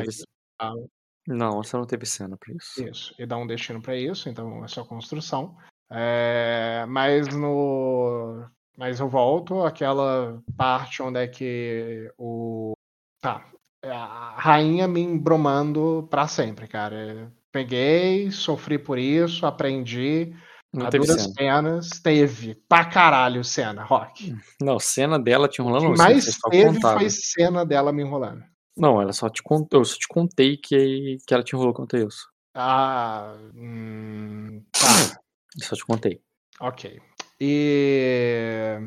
Teve Não, você não teve cena pra isso. Isso, e dá um destino pra isso, então é só construção. É, mas no. Mas eu volto àquela parte onde é que o. Tá. A rainha me embromando pra sempre, cara. Peguei, sofri por isso, aprendi. Não a teve duras cena. penas, teve. Pra caralho cena, Rock. Não, cena dela te enrolando, O que você mais teve foi cena dela me enrolando. Não, ela só te contou, eu só te contei que, que ela te enrolou quanto a isso. Ah. Hum, tá. Eu só te contei. Ok. E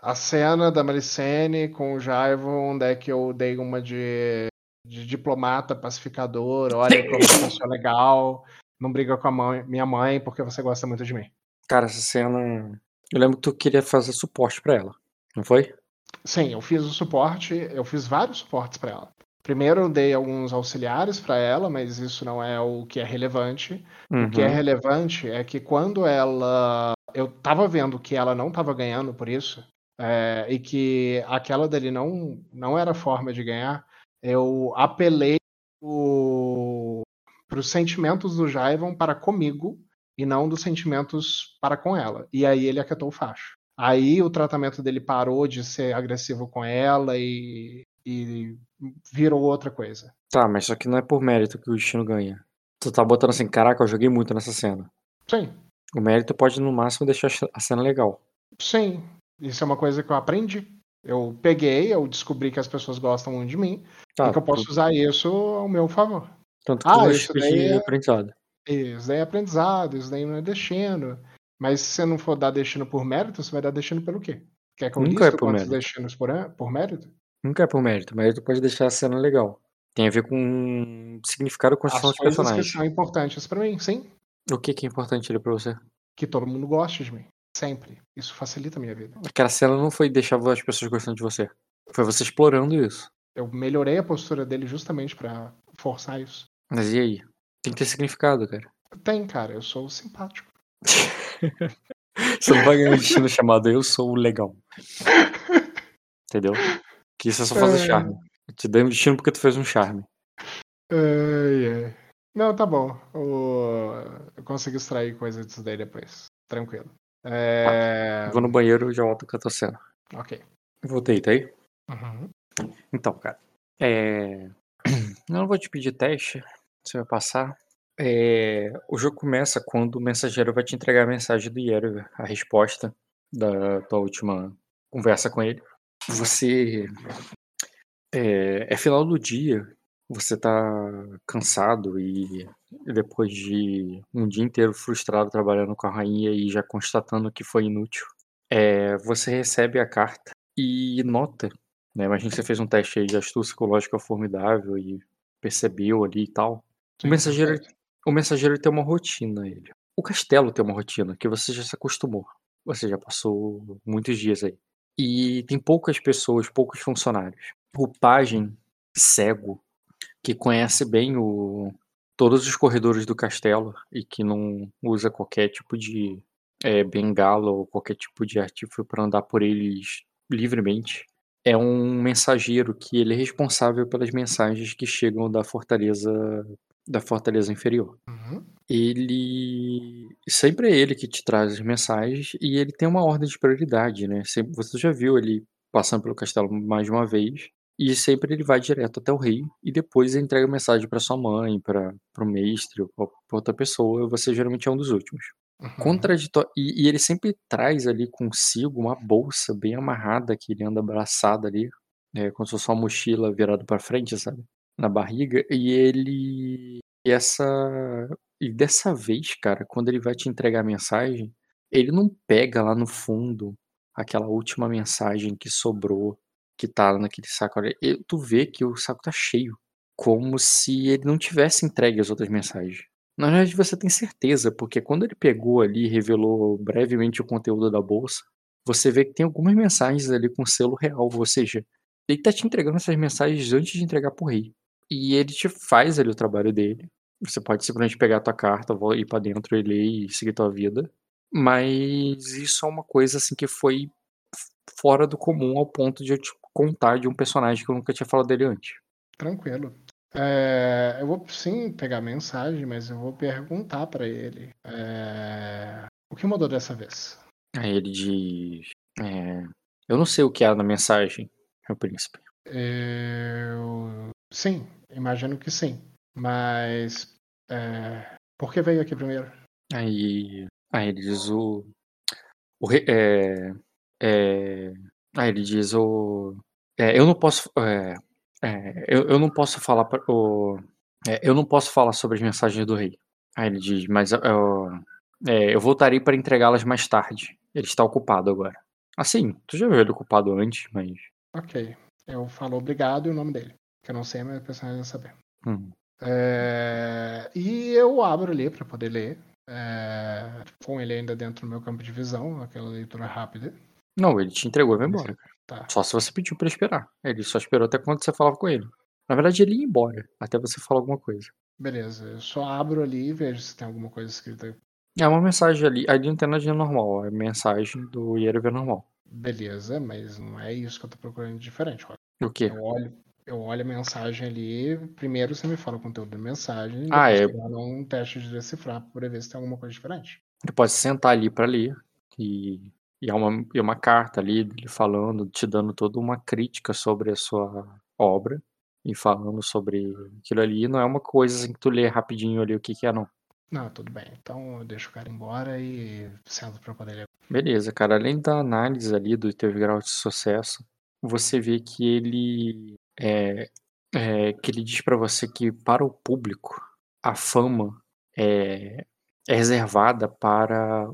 a cena da Maricene com o Jaivo, onde é que eu dei uma de, de diplomata, pacificador, olha como uma pessoa legal, não briga com a mãe- minha mãe porque você gosta muito de mim. Cara, essa cena. Eu lembro que tu queria fazer suporte pra ela. Não foi? Sim, eu fiz o suporte, eu fiz vários suportes para ela. Primeiro eu dei alguns auxiliares para ela, mas isso não é o que é relevante. O que é Uhum. relevante é que quando ela. Eu tava vendo que ela não tava ganhando por isso, é, e que aquela dele não, não era forma de ganhar, eu apelei para os sentimentos do Jaivon para comigo e não dos sentimentos para com ela. E aí ele acatou o facho. Aí o tratamento dele parou de ser agressivo com ela e, e virou outra coisa. Tá, mas isso aqui não é por mérito que o destino ganha. Tu tá botando assim, caraca, eu joguei muito nessa cena. Sim, O mérito pode no máximo deixar a cena legal. sim. Isso é uma coisa que eu aprendi. Eu peguei, eu descobri que as pessoas gostam muito de mim Tá, e que eu posso tu- usar isso ao meu favor. tanto que Ah, tu isso daí é- aprendizado. Isso daí é aprendizado, isso daí não é destino. Mas se você não for dar destino por mérito, você vai dar destino pelo quê? Quer que eu Nunca é por mérito. destinos por, an- por mérito? Nunca é por mérito, mérito pode deixar a cena legal. Tem a ver com significado e As construção de coisas que personagem. são importantes pra mim, sim. O que, que é importante ali pra você? Que todo mundo goste de mim. Sempre. Isso facilita a minha vida. Aquela cena não foi deixar as pessoas gostando de você. Foi você explorando isso. Eu melhorei a postura dele justamente pra forçar isso. Mas e aí? Tem que ter significado, cara. Tem, cara, eu sou simpático. Você não vai ganhar um destino chamado Eu Sou o Legal. Entendeu? Que isso é só fazer É. charme. Eu te dei um destino porque tu fez um charme. Ai. Não, tá bom. O- Eu consigo extrair coisa disso daí depois. Tranquilo. É... Vou no banheiro e já volto com a tua cena. Ok. Voltei, tá aí? Uhum. Então, cara. É... Eu não vou te pedir teste. Você vai passar. É, O jogo começa quando o mensageiro vai te entregar a mensagem do Yerger, a resposta da tua última conversa com ele. Você. É, é final do dia, você tá cansado e depois de um dia inteiro frustrado trabalhando com a rainha e já constatando que foi inútil, é, você recebe a carta e nota né? Imagina que você fez um teste de astúcia psicológica formidável e percebeu ali e tal. O mensageiro. O mensageiro tem uma rotina, ele. O castelo tem uma rotina que você já se acostumou. Você já passou muitos dias aí. E tem poucas pessoas, poucos funcionários. O pajem cego, que conhece bem o, todos os corredores do castelo e que não usa qualquer tipo de é, bengala ou qualquer tipo de artifício para andar por eles livremente. É um mensageiro que ele é responsável pelas mensagens que chegam da fortaleza da fortaleza inferior. Uhum. Ele sempre é ele que te traz as mensagens e ele tem uma ordem de prioridade, né? Sempre, você já viu ele passando pelo castelo mais de uma vez e sempre ele vai direto até o rei e depois entrega a mensagem para sua mãe, para o mestre ou pra outra pessoa. Você geralmente é um dos últimos Uhum. contraditório. E, e ele sempre traz ali consigo uma bolsa bem amarrada que ele anda abraçado ali, é, como se fosse uma mochila virada para frente, sabe? Na barriga. E ele. E essa. E dessa vez, cara, quando ele vai te entregar a mensagem, ele não pega lá no fundo aquela última mensagem que sobrou, que tá naquele saco. ali. E tu vê que o saco tá cheio. Como se ele não tivesse entregue as outras mensagens. Na verdade, você tem certeza, porque quando ele pegou ali e revelou brevemente o conteúdo da bolsa, você vê que tem algumas mensagens ali com selo real, ou seja, ele tá te entregando essas mensagens antes de entregar pro rei. E ele te faz ali o trabalho dele. Você pode simplesmente pegar a tua carta, ir pra dentro e ler e seguir tua vida. Mas isso é uma coisa assim que foi fora do comum ao ponto de eu te contar de um personagem que eu nunca tinha falado dele antes. tranquilo. É, eu vou sim pegar a mensagem, mas eu vou perguntar para ele é, o que mudou dessa vez. Aí ele diz: é, Eu não sei o que há na mensagem, meu príncipe. Eu... Sim, imagino que sim. Mas é, por que veio aqui primeiro? Aí, aí ele diz o, o re- é, é, aí ele diz o é, eu não posso é, é, eu, eu não posso falar pra, o é, eu não posso falar sobre as mensagens do rei. Aí ele diz, mas eu, eu voltarei para entregá-las mais tarde. Ele está ocupado agora. Assim, tu já viu ele ocupado antes, mas Ok. Eu falo obrigado e o nome dele. Que eu não sei, mas o personagem vai saber. hum, É, E eu abro ali para poder ler. é, Com ele ainda dentro do meu campo de visão, aquela leitura rápida. não, ele te entregou e vai embora. cara. Tá. Só se você pediu para esperar. Ele só esperou até quando você falava com ele. Na verdade, ele ia embora até você falar alguma coisa. Beleza, eu só abro ali e vejo se tem alguma coisa escrita. É uma mensagem ali, ali não tem nada de normal, é mensagem do Yerevan normal. Beleza, mas não é isso que eu tô procurando de diferente. Rock. O quê? Eu olho, eu olho a mensagem ali. Primeiro você me fala o conteúdo da mensagem. Ah, depois é. você rola um teste de decifrar para ver se tem alguma coisa diferente. Ele pode sentar ali pra ler e, e é uma, e é uma carta ali dele falando, te dando toda uma crítica sobre a sua obra e falando sobre aquilo ali. Não é uma coisa assim que tu lê rapidinho ali o que que é, não. Não, tudo bem. Então eu deixo o cara embora e sento pra poder ler. Beleza, cara. Além da análise ali do teu grau de sucesso, você vê que ele é, é, que ele diz pra você que para o público a fama é, é reservada para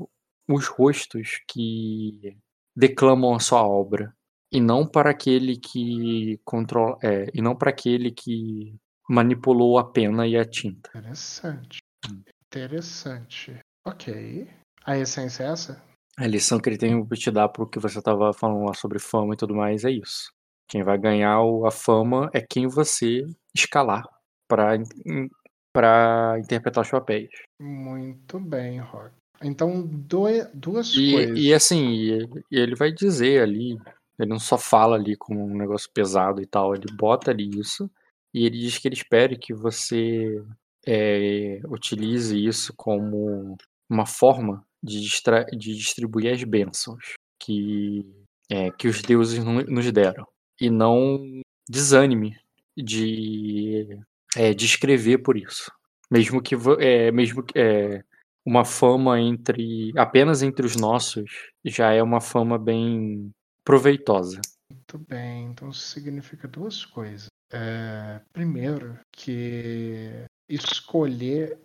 os rostos que declamam a sua obra e não para aquele que controla, é, e não para aquele que manipulou a pena e a tinta. Interessante. Hum. Interessante. Ok. A essência é essa? A lição que ele tem pra te dar pro que você tava falando lá sobre fama e tudo mais é isso. Quem vai ganhar a fama é quem você escalar pra, in- pra interpretar os papéis. Muito bem, Rock. Então, doe- duas E, coisas. e assim, e, e ele vai dizer ali, ele não só fala ali como um negócio pesado e tal, ele bota ali isso, e ele diz que ele espera que você é, utilize isso como uma forma de, de distribuir as bênçãos que, é, que os deuses no- nos deram. E não desânime de, é, de escrever por isso. Mesmo que, é, mesmo que é, uma fama entre apenas entre os nossos já é uma fama bem proveitosa. Muito bem. Então, isso significa duas coisas. É, primeiro, que escolher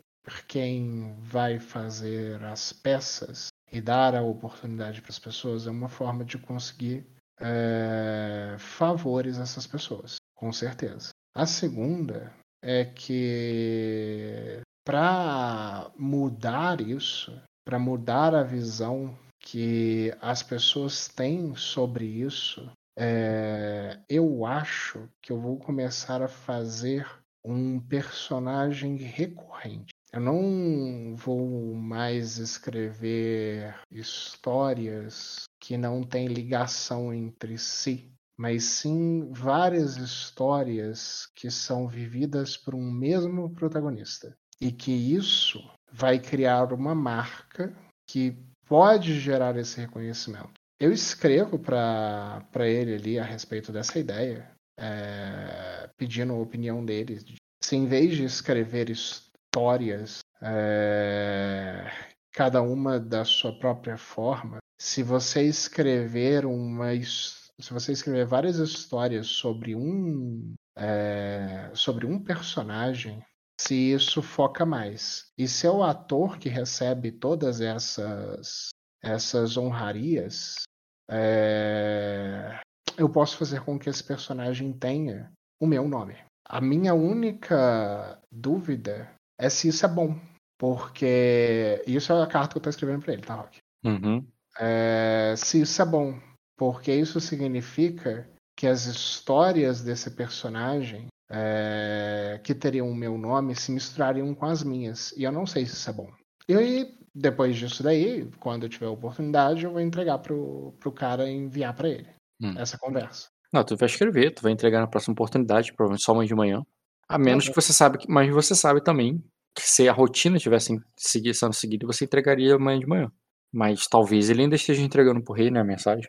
quem vai fazer as peças e dar a oportunidade para as pessoas é uma forma de conseguir é, favores a essas pessoas, com certeza. A segunda é que para mudar isso, para mudar a visão que as pessoas têm sobre isso, é, eu acho que eu vou começar a fazer um personagem recorrente. Eu não vou mais escrever histórias que não têm ligação entre si, mas sim várias histórias que são vividas por um mesmo protagonista. E que isso vai criar uma marca que pode gerar esse reconhecimento. Eu escrevo para ele ali a respeito dessa ideia, é, pedindo a opinião dele. Se em vez de escrever histórias, é, cada uma da sua própria forma, se você escrever uma se você escrever várias histórias sobre um é, sobre um personagem, se isso foca mais. E se é o ator que recebe todas essas essas honrarias, é, eu posso fazer com que esse personagem tenha o meu nome. A minha única dúvida é se isso é bom. Porque isso é a carta que eu estou escrevendo para ele, tá, Rock? Uhum. É, se isso é bom. Porque isso significa que as histórias desse personagem é, que teriam o meu nome se misturariam com as minhas. E eu não sei se isso é bom. E aí, depois disso daí, quando eu tiver a oportunidade, eu vou entregar pro, pro cara enviar para ele Hum. essa conversa. Não, tu vai escrever, tu vai entregar na próxima oportunidade, provavelmente só amanhã de manhã. A menos bom. que você sabe que. Mas você sabe também que se a rotina tivesse segui- sendo seguida, você entregaria amanhã de manhã. Mas talvez ele ainda esteja entregando pro rei, né, a mensagem.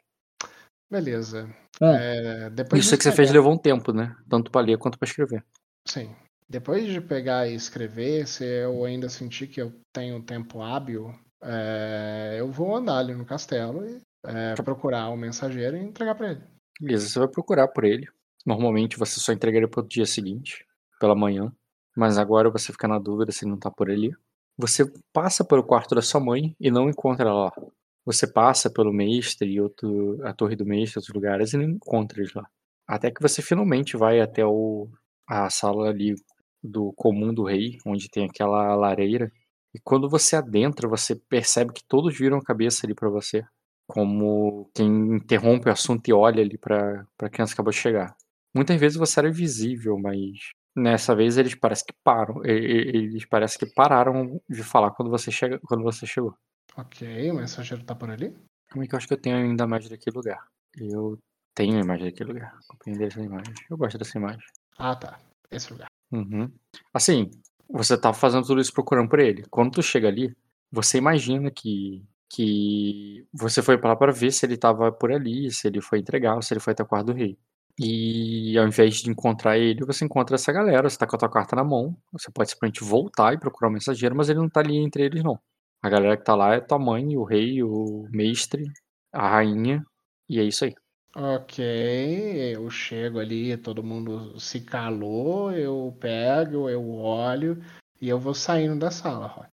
Beleza. É, depois Isso de que você fez levou um tempo, né? Tanto pra ler quanto pra escrever. Sim. Depois de pegar e escrever, se eu ainda sentir que eu tenho tempo hábil, é, eu vou andar ali no castelo e é, procurar o mensageiro e entregar pra ele. Beleza, você vai procurar por ele. Normalmente você só entregaria pro dia seguinte, pela manhã. Mas agora você fica na dúvida se ele não tá por ali. Você passa pelo quarto da sua mãe e não encontra ela lá. Você passa pelo mestre e outro, a torre do mestre, outros lugares e não encontra eles lá. Até que você finalmente vai até o, a sala ali do comum do rei, onde tem aquela lareira. E quando você adentra, você percebe que todos viram a cabeça ali pra você. Como quem interrompe o assunto e olha ali pra, pra criança que acabou de chegar. Muitas vezes você era invisível, mas nessa vez eles parecem que param. Eles parecem que pararam de falar quando você, chega, quando você chegou. Ok, o mensageiro tá por ali? Como é que eu acho que eu tenho ainda mais daquele lugar? Eu tenho a imagem daquele lugar. Copia dessa imagem. Eu gosto dessa imagem. Ah, tá. Esse lugar. Uhum. Assim, você tá fazendo tudo isso procurando por ele. Quando tu chega ali, você imagina que que você foi pra lá pra ver se ele tava por ali, se ele foi entregar, se ele foi até o quarto do rei. E ao invés de encontrar ele, você encontra essa galera, você tá com a tua carta na mão, você pode simplesmente voltar e procurar o mensageiro, mas ele não tá ali entre eles não. A galera que tá lá é tua mãe, o rei, o mestre, a rainha, e é isso aí. Ok, eu chego ali, todo mundo se calou, eu pego, eu olho e eu vou saindo da sala.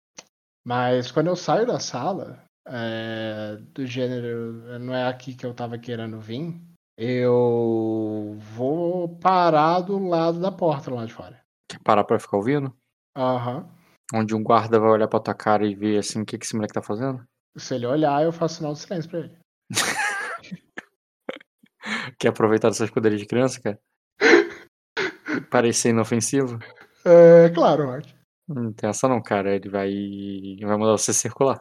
Mas quando eu saio da sala, é, do gênero, não é aqui que eu tava querendo vir, eu vou parar do lado da porta lá de fora. Quer parar pra ficar ouvindo? Aham. Onde um guarda vai olhar pra tua cara e ver assim o que, que esse moleque tá fazendo? Se ele olhar, eu faço sinal de silêncio pra ele. Quer aproveitar dessas poderes de criança, cara? Parecer inofensivo? É, claro, Rock. Não tem essa não, cara. Ele vai. Vai mandar você circular.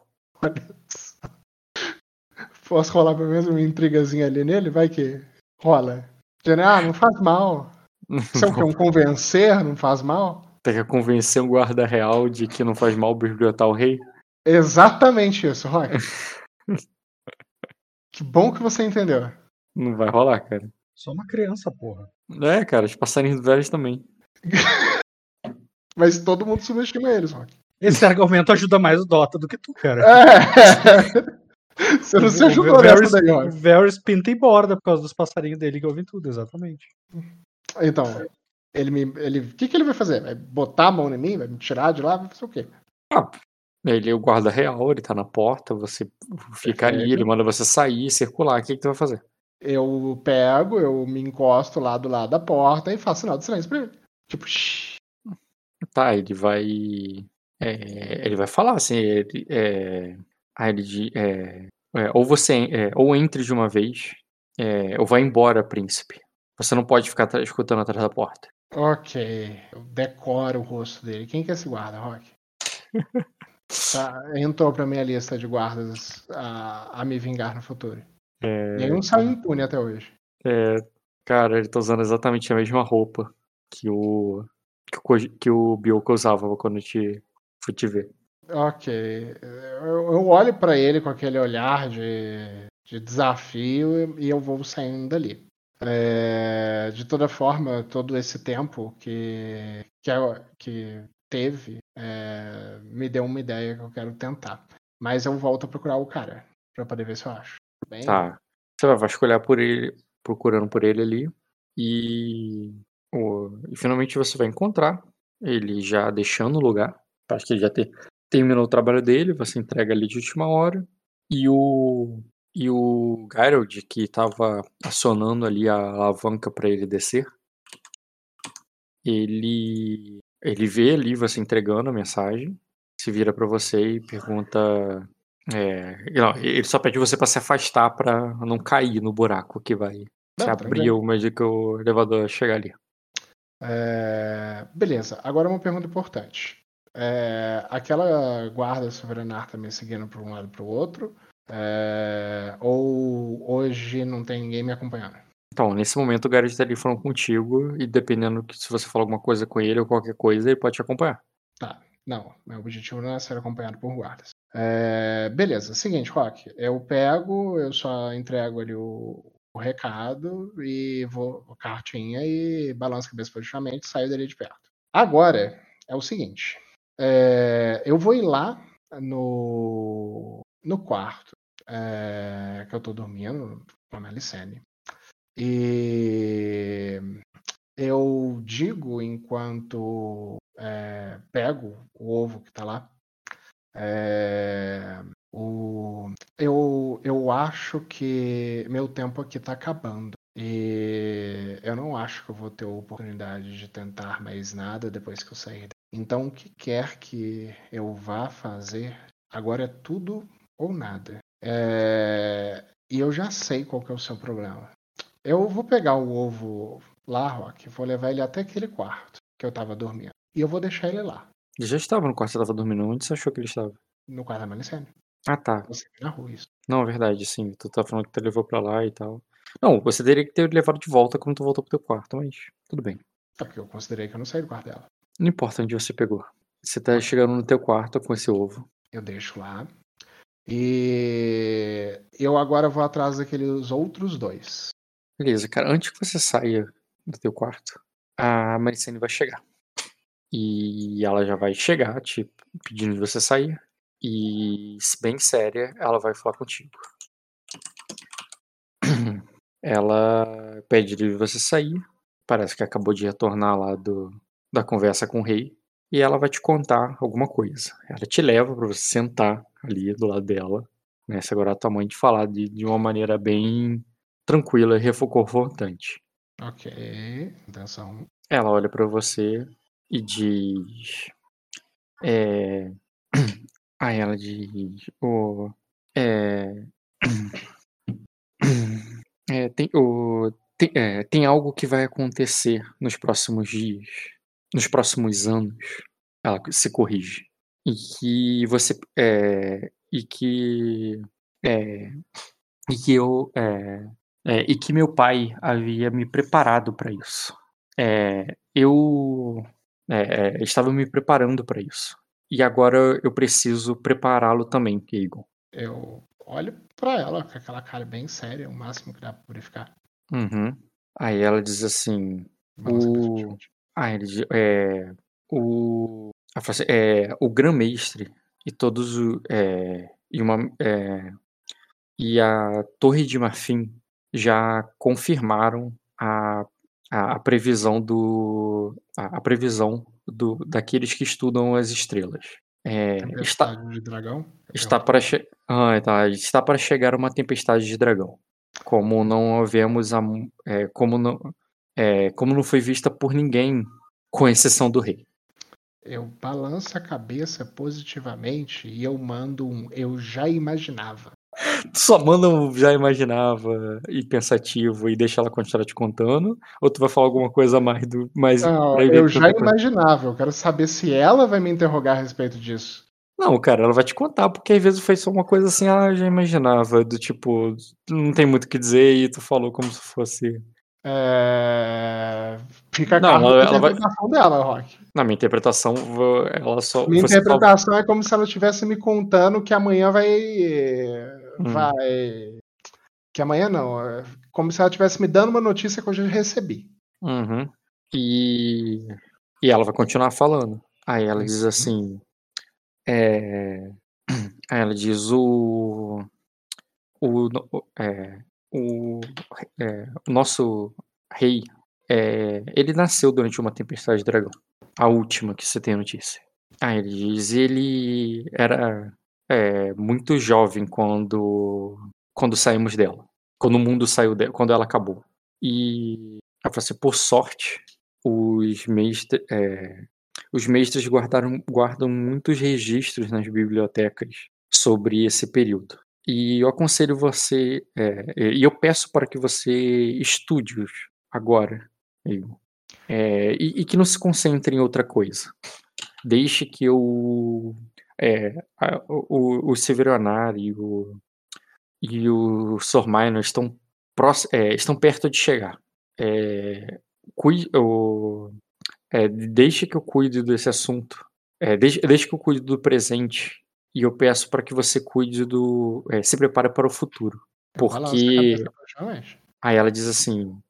Posso rolar pelo menos uma intrigazinha ali nele? Vai que rola. Ah, não faz mal. Isso é? Um convencer não faz mal? Tem que convencer um guarda real de que não faz mal bibliotar o rei. Exatamente isso, Rock. que bom que você entendeu. Não vai rolar, cara. Só uma criança, porra. É, cara, os passarinhos velhos também. Mas todo mundo subestima eles, Rock. Esse argumento ajuda mais o Dota do que tu, cara. É. Você não se ajudou Varys- nessa daí, O Rock. Varys pinta e borda por causa dos passarinhos dele que ouvem tudo, exatamente. Então, ele me. Ele, o que, que ele vai fazer? Vai botar a mão em mim? Vai me tirar de lá? Vai fazer o quê? Ele é o guarda real, ele tá na porta, você fica ali, Perfeito. ele manda você sair, circular. O que, que tu vai fazer? Eu pego, eu me encosto lá do lado da porta e faço sinal de silêncio pra ele. Tipo, shh. Tá, ele vai. é, ele vai falar assim, ele. É, ah, ele di- é, é, ou você é, ou entre de uma vez, é, ou vai embora, príncipe. Você não pode ficar escutando atrás da porta. Ok, eu decoro o rosto dele. Quem que é esse guarda, Rock? Tá, entrou pra minha lista de guardas a, a me vingar no futuro. É, Nenhum saiu impune até hoje. é, cara, ele tá usando exatamente a mesma roupa que o que o, que o Bioka usava quando eu te fui te ver. Ok, eu, olho pra ele com aquele olhar de, de desafio e eu vou saindo dali. É, de toda forma, todo esse tempo que, que, que teve é, me deu uma ideia que eu quero tentar. Mas eu volto a procurar o cara pra poder ver se eu acho. Bem, Tá. Você vai vasculhar por ele, procurando por ele ali. E, e finalmente você vai encontrar ele já deixando o lugar. Acho que ele já ter, terminou o trabalho dele, você entrega ali de última hora. E o e o Geralt, que tava acionando ali a alavanca para ele descer, ele ele vê ali você entregando a mensagem, se vira para você e pergunta é, ele só pede você pra se afastar pra não cair no buraco que vai se Não, abrir de que o elevador chegar ali. É, beleza, agora uma pergunta importante. É, aquela guarda sobrenar tá me seguindo para um lado e para o outro? É, ou hoje não tem ninguém me acompanhando? Então, nesse momento o Garrett tá ali falando contigo e dependendo que se você falar alguma coisa com ele ou qualquer coisa, ele pode te acompanhar. Tá, não, meu objetivo não é ser acompanhado por guardas. É, beleza, seguinte, Rock, eu pego, eu só entrego ali o, o recado e vou a cartinha e balanço a cabeça positivamente e saio dali de perto. Agora, é o seguinte, é, eu vou ir lá no, no quarto é, que eu tô dormindo com a Melicene. E eu digo enquanto é, pego o ovo que tá lá. É, o, eu, eu acho que meu tempo aqui tá acabando. E eu não acho que eu vou ter oportunidade de tentar mais nada depois que eu sair. Então, o que quer que eu vá fazer, agora é tudo ou nada. É, e eu já sei qual que é o seu problema. Eu vou pegar o ovo lá, Rock, vou levar ele até aquele quarto que eu tava dormindo. E eu vou deixar ele lá. Ele já estava no quarto que você estava dormindo. Onde você achou que ele estava? No quarto da Malicene. Ah, tá. Você na rua isso. Não, é verdade, sim. Tu tá falando que tu levou pra lá e tal. Não, você teria que ter levado de volta quando tu voltou pro teu quarto, mas tudo bem. É porque eu considerei que eu não saí do quarto dela. Não importa onde você pegou. Você tá chegando no teu quarto com esse ovo. Eu deixo lá. E eu agora vou atrás daqueles outros dois. Beleza, cara. Antes que você saia do teu quarto, a Maricene vai chegar. E ela já vai chegar, te pedindo de você sair. E, bem séria, ela vai falar contigo. Ela pede de você sair. Parece que acabou de retornar lá do, da conversa com o rei. E ela vai te contar alguma coisa. Ela te leva para você sentar ali do lado dela. Né? Segurar a tua mãe de falar de, de uma maneira bem tranquila e reconfortante. Ok, atenção. Ela olha para você e diz. É. Aí ela diz. O. É. é tem, o, tem, é, tem algo que vai acontecer nos próximos dias, nos próximos anos. Ela se corrige. E que você. É, e que. É, e que eu. É, é, e que meu pai havia me preparado para isso. É, eu é, estava me preparando para isso. E agora eu preciso prepará-lo também, Egon. Eu olho para ela com aquela cara bem séria, o máximo que dá pra verificar. Uhum. Aí ela diz assim: o... Ah, ele diz, é, o... Assim, é, o Grã-Mestre e todos o, é, e, uma, é, e a Torre de Marfim já confirmaram a a, a previsão do a, a, previsão do daqueles que estudam as estrelas. É, está de dragão? Está para che ah, tá, está para chegar uma tempestade de dragão. Como não havemos a, é, como não é, como não foi vista por ninguém, com exceção do rei. Eu balanço a cabeça positivamente e eu mando um eu já imaginava. Tu só manda um já imaginava e pensativo e deixa ela continuar te contando? Ou tu vai falar alguma coisa mais do. Mais Não, eu já imaginava. Eu quero saber se ela vai me interrogar a respeito disso. Não, cara, ela vai te contar, porque às vezes foi só uma coisa assim, ah, já imaginava, do tipo, não tem muito o que dizer e tu falou como se fosse. É... Fica a não, ela, ela interpretação vai... dela, Rock. Na minha interpretação, ela só. Minha interpretação é como se ela estivesse me contando que amanhã vai Hum. vai. Que amanhã não. É como se ela estivesse me dando uma notícia que eu já recebi. Uhum. E... e ela vai continuar falando. Aí ela diz assim. É... Aí ela diz o. O, é, o, é, o nosso rei, é, ele nasceu durante uma tempestade de dragão. A última que você tem notícia. Aí ele diz, ele era é, muito jovem quando, quando saímos dela. Quando o mundo saiu dela, quando ela acabou. E assim, por sorte, os mestres, é, os mestres guardaram, guardam muitos registros nas bibliotecas sobre esse período. E eu aconselho você, é, e eu peço para que você estude-os agora, é, e, e, que não se concentre em outra coisa. Deixe que eu é, o, o Severonar e o, e o Sor Minor estão é, estão perto de chegar. É, cuide, é, deixe que eu cuide desse assunto. É, deixe, deixe que eu cuide do presente. E eu peço para que você cuide do. É, se prepare para o futuro. Porque. Aí ela diz assim: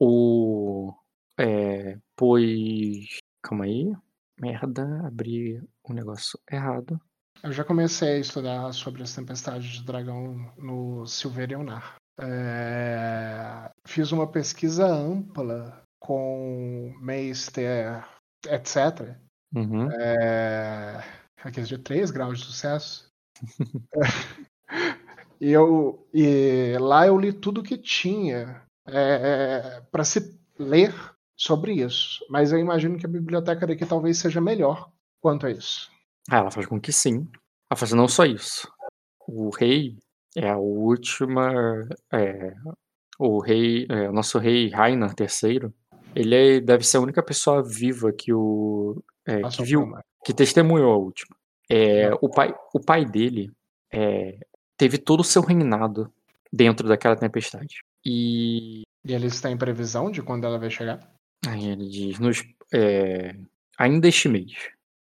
o. É, pois. Calma aí. Merda, abri o um negócio errado. Eu já comecei a estudar sobre as tempestades de dragão no Silverionar. É... Fiz uma pesquisa ampla com Meister, etc. Uhum. É... Aqui de 3 graus de sucesso. e, eu, e lá eu li tudo que tinha é, para se ler sobre isso. Mas eu imagino que a biblioteca daqui talvez seja melhor quanto a isso. Ah, ela faz com que sim. Ela faz não só isso. O rei é a última. É, o rei. É, o nosso rei Rainer III. Ele é, deve ser a única pessoa viva que o. É, que viu. Que testemunhou a última. É, o, pai, o pai dele é, teve todo o seu reinado dentro daquela tempestade. E. E ele está em previsão de quando ela vai chegar? Aí ele diz: nos, é, ainda este mês.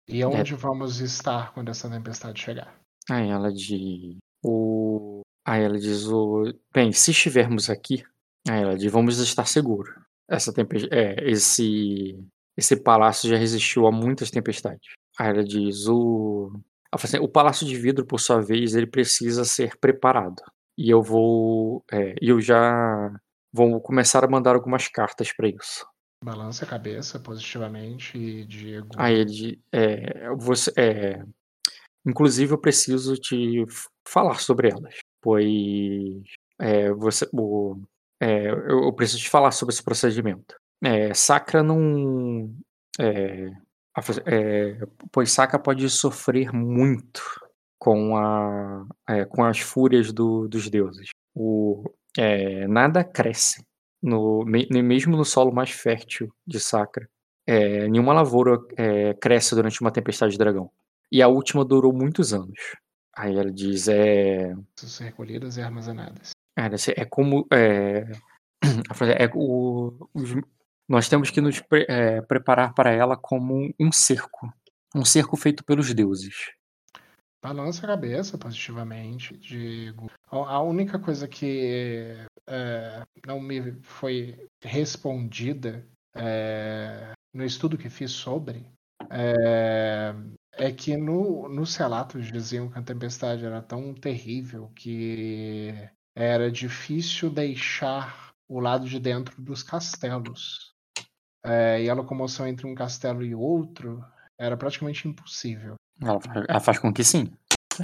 E onde é. vamos estar quando essa tempestade chegar? Aí ela diz: o... Aí ela diz: o... bem, se estivermos aqui, aí ela diz: vamos estar seguros. Essa tempestade, é, esse esse palácio já resistiu a muitas tempestades. Aí ela diz: o assim, o palácio de vidro, por sua vez, ele precisa ser preparado. E eu vou, é, eu já vou começar a mandar algumas cartas para isso. Balança a cabeça positivamente, Diego. Aí ele, é, você, é, inclusive eu preciso te falar sobre elas, pois é, você, o, é, eu preciso te falar sobre esse procedimento. É, Sacra não, é, é, pois Sacra pode sofrer muito com, a, é, com as fúrias do, dos deuses. O, é, nada cresce no, mesmo no solo mais fértil de Sacra, é, nenhuma lavoura é, cresce durante uma tempestade de dragão. E a última durou muitos anos. Aí ela diz: é. São recolhidas e armazenadas. É, é como. É, é o, os, nós temos que nos pre, é, preparar para ela como um cerco um cerco feito pelos deuses. Balança a cabeça positivamente, digo. A única coisa que é, não me foi respondida é, no estudo que fiz sobre é, é, que no, nos relatos diziam que a tempestade era tão terrível que era difícil deixar o lado de dentro dos castelos. É, e a locomoção entre um castelo e outro era praticamente impossível. Ela, ela faz com que sim,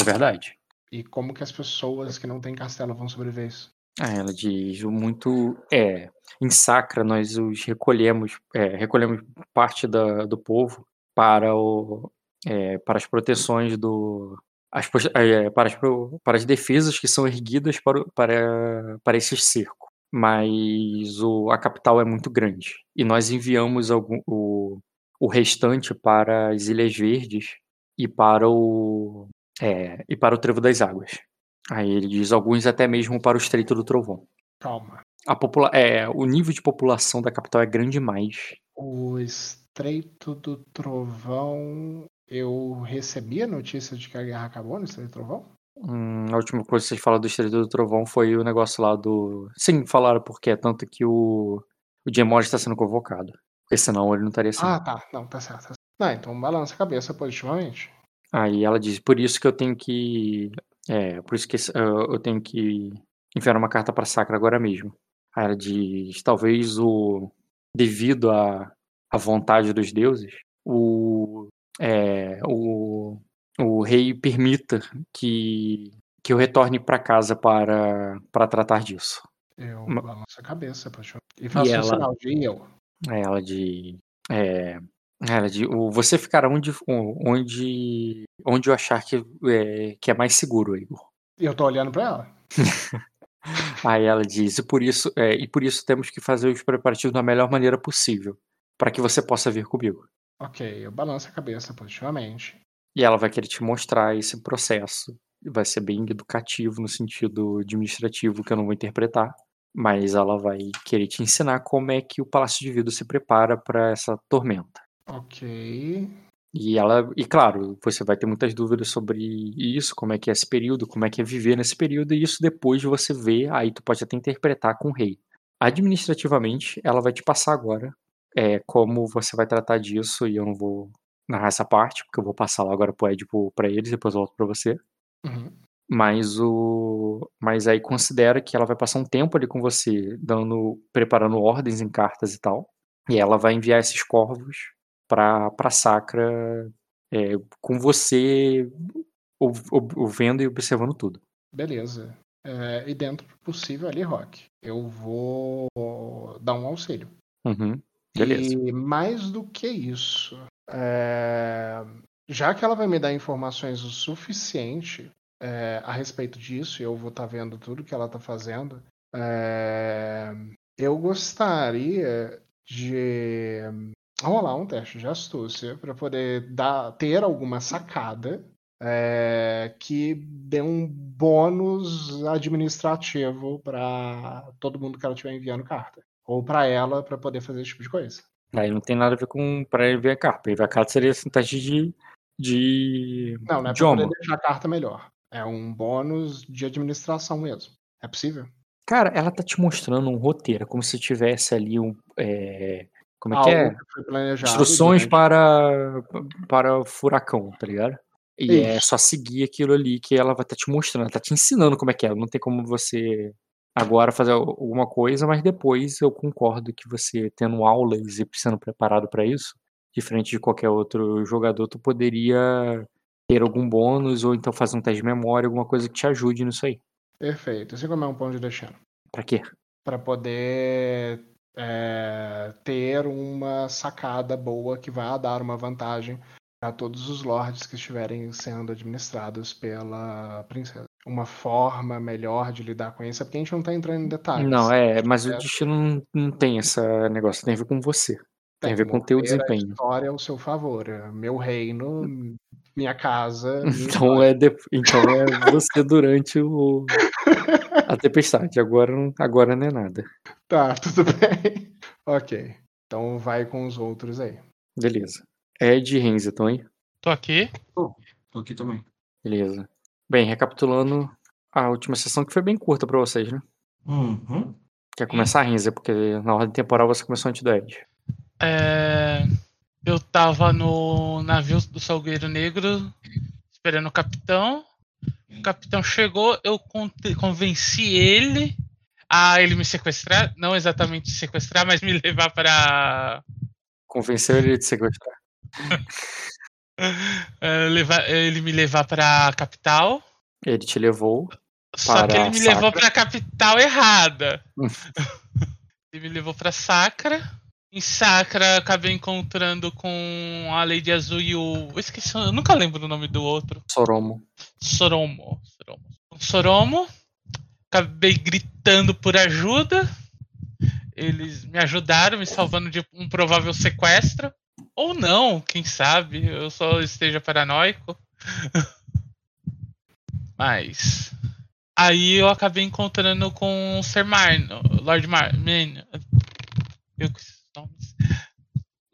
é verdade. E como que as pessoas que não têm castelo vão sobreviver isso? Ah, ela diz muito. É, em Sacra nós os recolhemos, é, recolhemos parte da, do povo para, o, é, para as proteções do. As, é, para, as, para as defesas que são erguidas para, para, para esse cerco. Mas o, a capital é muito grande. E nós enviamos algum, o, o restante para as Ilhas Verdes e para o, é, e para o Trevo das Águas. Aí ele diz alguns até mesmo para o Estreito do Trovão. Calma. A popula é, o nível de população da capital é grande demais. O Estreito do Trovão. Eu recebi a notícia de que a guerra acabou no Estreito do Trovão? Hum, a última coisa que vocês falaram do Estreito do Trovão foi o negócio lá do. Sim, falaram porque é tanto que o. O Gemor está sendo convocado. Porque senão ele não estaria sendo. Ah, tá. Não, tá certo. Não, então balança a cabeça positivamente. Aí ela diz, por isso que eu tenho que é, por isso que uh, eu tenho que enviar uma carta para Sacra agora mesmo. Aí ela diz, talvez o devido à, à vontade dos deuses, o, é, o, o rei permita que, que eu retorne para casa para, para tratar disso. Eu balanço a cabeça, poxa. E faço e ela, um sinal de eu. Ela de. É, ela de. Você ficará onde, onde onde eu achar que é, que é mais seguro, Igor. E eu tô olhando para ela. Aí ela diz, e por isso, é, e por isso temos que fazer os preparativos da melhor maneira possível, para que você possa vir comigo. Ok, eu balanço a cabeça positivamente. E ela vai querer te mostrar esse processo. Vai ser bem educativo no sentido administrativo que eu não vou interpretar. Mas ela vai querer te ensinar como é que o Palácio de Vidro se prepara para essa tormenta. Ok. E ela, e claro, você vai ter muitas dúvidas sobre isso, como é que é esse período, como é que é viver nesse período, e isso depois você vê, aí tu pode até interpretar com o rei. Administrativamente, ela vai te passar agora é, como você vai tratar disso, e eu não vou narrar essa parte, porque eu vou passar lá agora pro Edipo pra eles, depois eu volto pra você. Uhum. Mas o. Mas aí considera que ela vai passar um tempo ali com você, dando. preparando ordens em cartas e tal. E ela vai enviar esses corvos pra, pra Sacra é, com você vendo e observando tudo. Beleza. É, e dentro do possível ali, Rock, eu vou dar um auxílio. Uhum. Beleza. E mais do que isso, é, já que ela vai me dar informações o suficiente é, a respeito disso, e eu vou estar vendo tudo que ela está fazendo, é, eu gostaria de rolar um teste de astúcia para poder dar, ter alguma sacada é, que dê um bônus administrativo para todo mundo que ela estiver enviando carta. Ou para ela, para poder fazer esse tipo de coisa. Aí não tem nada a ver com pra ele ver a carta. Pra ele ver a carta seria assim, teste de. de. Não, não é para poder deixar a carta melhor. É um bônus de administração mesmo. É possível? Cara, ela tá te mostrando um roteiro, como se tivesse ali um. é, Como é Algo que é? planejado. Instruções para, para furacão, tá ligado? E é só seguir aquilo ali que ela vai estar te mostrando, ela tá te ensinando como é que é. Não tem como você agora fazer al- alguma coisa, mas depois eu concordo que você tendo aulas e sendo preparado para isso, diferente de qualquer outro jogador, tu poderia ter algum bônus ou então fazer um teste de memória, alguma coisa que te ajude nisso aí. Perfeito. Assim como é um ponto de destino. Pra quê? Para poder é, ter uma sacada boa que vai dar uma vantagem a todos os lords que estiverem sendo administrados pela princesa. Uma forma melhor de lidar com isso é porque a gente não tá entrando em detalhes. Não, é, mas o É. destino não, não tem esse negócio, tem a ver com você. Tem a ver com o teu mover a desempenho. história ao seu favor. É Meu reino, minha casa. minha Então é, de- então é você durante o, a tempestade. Agora, não- agora não é nada. Tá, tudo bem. ok. Então vai com os outros aí. Beleza. Ed e Renzi estão aí? Tô aqui. Tô aqui também. Beleza. Bem, recapitulando a última sessão que foi bem curta pra vocês, né? Uhum. Quer começar, Renzi? Porque na ordem temporal você começou antes do Ed. É, eu tava no navio do Salgueiro Negro esperando o capitão. O capitão chegou, eu convenci ele a ele me sequestrar. Não exatamente sequestrar, mas me levar para. Convenceu ele de sequestrar. é, levar, ele me levar pra capital. Ele te levou. Só que ele me levou Sacra. pra capital errada. Hum. ele me levou pra Sacra. Em Sacra, acabei encontrando com a Lady Azul e o. Eu esqueci, eu nunca lembro o nome do outro. Soromo. Soromo. Soromo. Soromo. Acabei gritando por ajuda. Eles me ajudaram, me salvando de um provável sequestro. Ou não, quem sabe? Eu só esteja paranoico. Mas. Aí eu acabei encontrando com o Sir Marno, Lord Mar. Man, eu que esses nomes.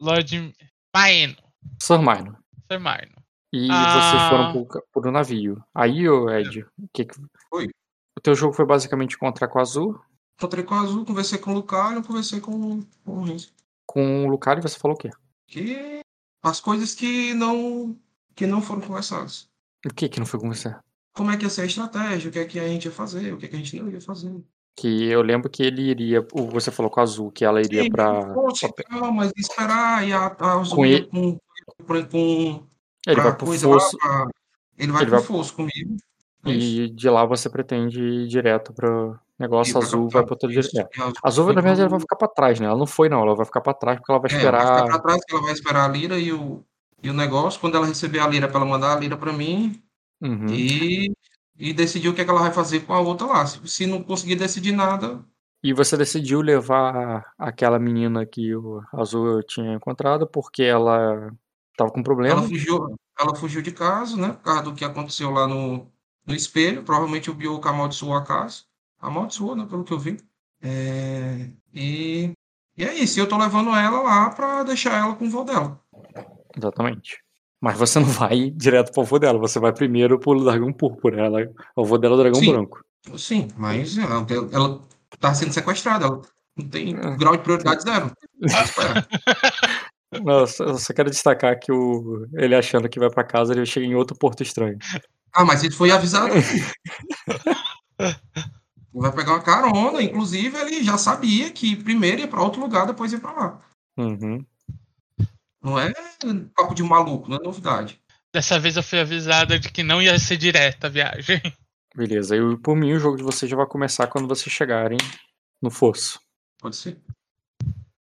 Lord Maeno, Sir Minor. Sir Marno. E Ah. vocês foram por, por um navio. Aí, ô Ed, o que que... Oi. O teu jogo foi basicamente encontrar com a Azul, Encontrei com a Azul, conversei com o Lucario, conversei com, com o Renzo. com o Lucario e você falou o quê? Que as coisas que não que não foram conversadas. O que que não foi você? Como é que ia ser a estratégia, o que é que a gente ia fazer, o que é que a gente não ia fazer. Que eu lembro que ele iria. Você falou com a Azul que ela iria pra- não, mas esperar e a, a Azul Com ele- com, com, com Ele vai pro coisa lá, fosso pra- ele vai ele pro vai- fosso comigo. É Isso. e de lá você pretende ir direto pro negócio. Ir pra Azul vai pro outro Isso, direto. e a Azul na verdade, ela vai ficar pra trás, né? Ela não foi, não. Ela vai ficar pra trás porque ela vai É, vai ficar esperar. pra trás ela vai esperar a lira e o, e o negócio. Quando ela receber a lira, pra ela mandar a lira pra mim Uhum. e, e decidir o que, é que ela vai fazer com a outra lá. Se, se não conseguir decidir nada, E você decidiu levar aquela menina que o Azul tinha encontrado porque ela tava com problema. ela fugiu, ela fugiu de casa, né? Por causa do que aconteceu lá no, no espelho. Provavelmente o Bioka amaldiçoou a casa. Amaldiçoou, né? Pelo que eu vi. É, e, e é isso. Eu tô levando ela lá pra deixar ela com o voo dela. Exatamente. Mas você não vai direto pro avô dela, você vai primeiro pro dragão púrpura. Ela, o avô dela é o dragão Sim. branco. Sim, mas ela, ela tá sendo sequestrada. Ela não tem É. grau de prioridade zero. Espera. Não, eu só, quero destacar que o, ele achando que vai pra casa, ele chega em outro porto estranho. Ah, mas ele foi avisado. Vai pegar uma carona, inclusive ele já sabia que primeiro ia pra outro lugar, depois ia pra lá. Uhum. Não é papo de maluco, não é novidade. Dessa vez eu fui avisada de que não ia ser direta a viagem. Beleza, e por mim o jogo de vocês já vai começar quando vocês chegarem no fosso. Pode ser.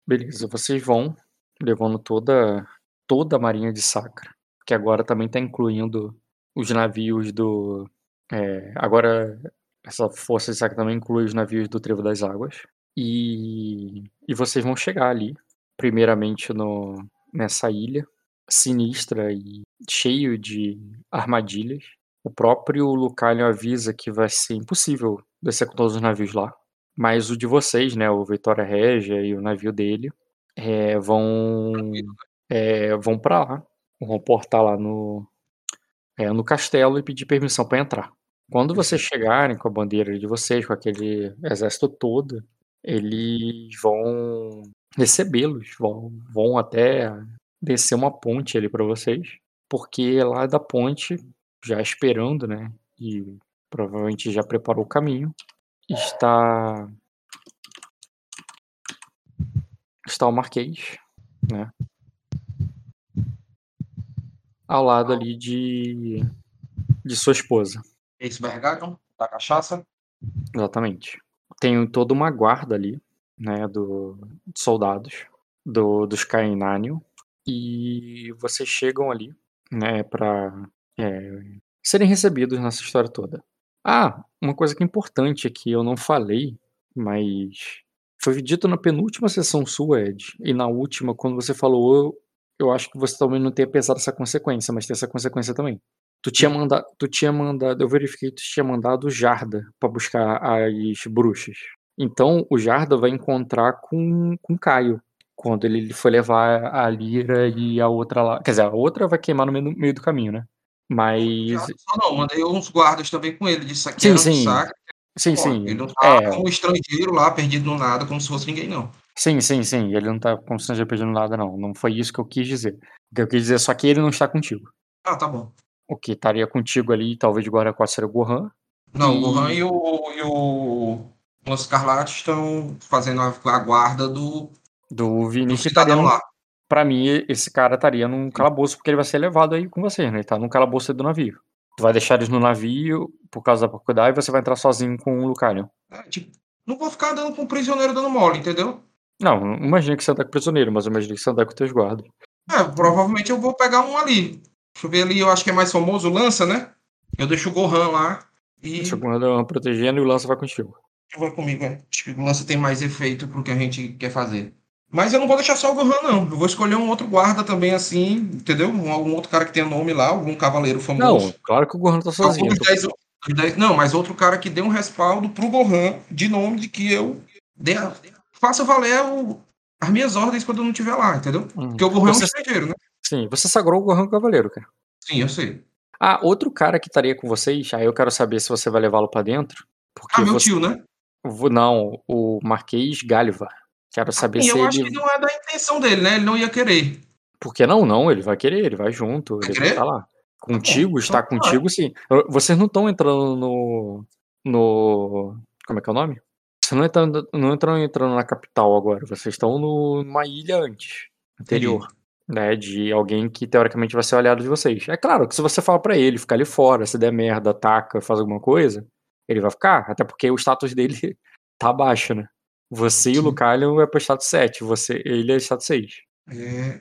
Beleza, vocês vão levando toda toda a marinha de Sacra, que agora também está incluindo os navios do é, agora essa força de Sacra também inclui os navios do Trevo das Águas e e vocês vão chegar ali, primeiramente no nessa ilha sinistra e cheio de armadilhas. O próprio Lucalion avisa que vai ser impossível descer com todos os navios lá. Mas o de vocês, né, o Vitória Régia e o navio dele, é, vão é, vão para lá, vão portar lá no é, no castelo e pedir permissão para entrar. Quando vocês chegarem com a bandeira de vocês, com aquele exército todo, eles vão recebê-los, vão, vão até descer uma ponte ali para vocês, porque lá da ponte, já esperando, né, e provavelmente já preparou o caminho, está está o Marquês, né? Ao lado ali de de sua esposa, Esse Bergarion, da cachaça. exatamente. Tem toda uma guarda ali, né, do de soldados do dos Cainânio e vocês chegam ali, né, para serem recebidos nessa história toda. Ah, uma coisa que é importante aqui, eu não falei, mas foi dito na penúltima sessão sua, Ed, e na última, quando você falou, eu, eu acho que você também não tenha pensado essa consequência, mas tem essa consequência também. Tu tinha mandado, tu tinha mandado, eu verifiquei que tu tinha mandado o Jarda pra buscar as bruxas. Então, o Jarda vai encontrar com com Caio quando ele foi levar a Lira e a outra lá, quer dizer, a outra vai queimar no meio, no meio do caminho, né? Mas Só não, mandei uns guardas também com ele. Disse que Sim, era um sim. saco. sim, Ó, sim. Ele não tá É, como estrangeiro lá, perdido no nada, como se fosse ninguém, não. sim, sim, sim. Ele não tá como se não tivesse pedindo nada, não. Não foi isso que eu quis dizer. O que eu quis dizer é só que ele não está contigo. Ah, tá bom. O que estaria contigo ali, talvez de guarda-costas, seria o Gohan. Não, E- o Gohan e o, e o Os Escarlate estão fazendo a, a guarda do, Do do Vinícius estaria cidadão lá. Pra mim, esse cara estaria num calabouço, porque ele vai ser levado aí com você, né? Ele tá num calabouço aí do navio. Tu vai deixar eles no navio por causa da propriedade e você vai entrar sozinho com o Lucario. É, tipo, não vou ficar andando com um prisioneiro dando mole, entendeu? Não, não imagina que você anda com prisioneiro, mas eu imagino que você anda com teus guardas. É, provavelmente eu vou pegar um ali. Deixa eu ver ali, eu acho que é mais famoso o Lança, né? Eu deixo o Gohan lá e Deixa o guarda protegendo e o Lança vai contigo. vai comigo, é. Acho que o Lança tem mais efeito pro que a gente quer fazer. Mas eu não vou deixar só o Gohan, não. Eu vou escolher um outro guarda também, assim, entendeu? Um, algum outro cara que tenha nome lá, algum cavaleiro famoso. Não, claro que o Gohan tá sozinho. Alguns tô- dez- dez- não, mas outro cara que dê um respaldo pro Gohan de nome de que eu dê faça valer o- as minhas ordens quando eu não estiver lá, entendeu? Hum. Porque o Gohan é um Você- estrangeiro, né? Sim, você sagrou o Gohan Cavaleiro, cara. Sim, eu sei. Ah, outro cara que estaria com vocês, aí eu quero saber se você vai levá-lo pra dentro. Porque Ah, meu você... tio, né? Não, o Marquês Gáliva. Quero saber E se eu acho ele. que não é da intenção dele, né? Ele não ia querer. Por que não? Não, ele vai querer, ele vai junto, Vai ele vai querer? estar lá. Contigo, está então tá. contigo, sim. Vocês não estão entrando no. no. Como é que é o nome? Vocês não estão não estão entrando na capital agora, vocês estão no- numa ilha antes, anterior. Né, de alguém que teoricamente vai ser o aliado de vocês. É claro que se você fala pra ele ficar ali fora, se der merda, ataca, faz alguma coisa, ele vai ficar, até porque o status dele tá baixo, né? Você e o Sim. Lucalion é pro status 7, você, ele é status 6. É.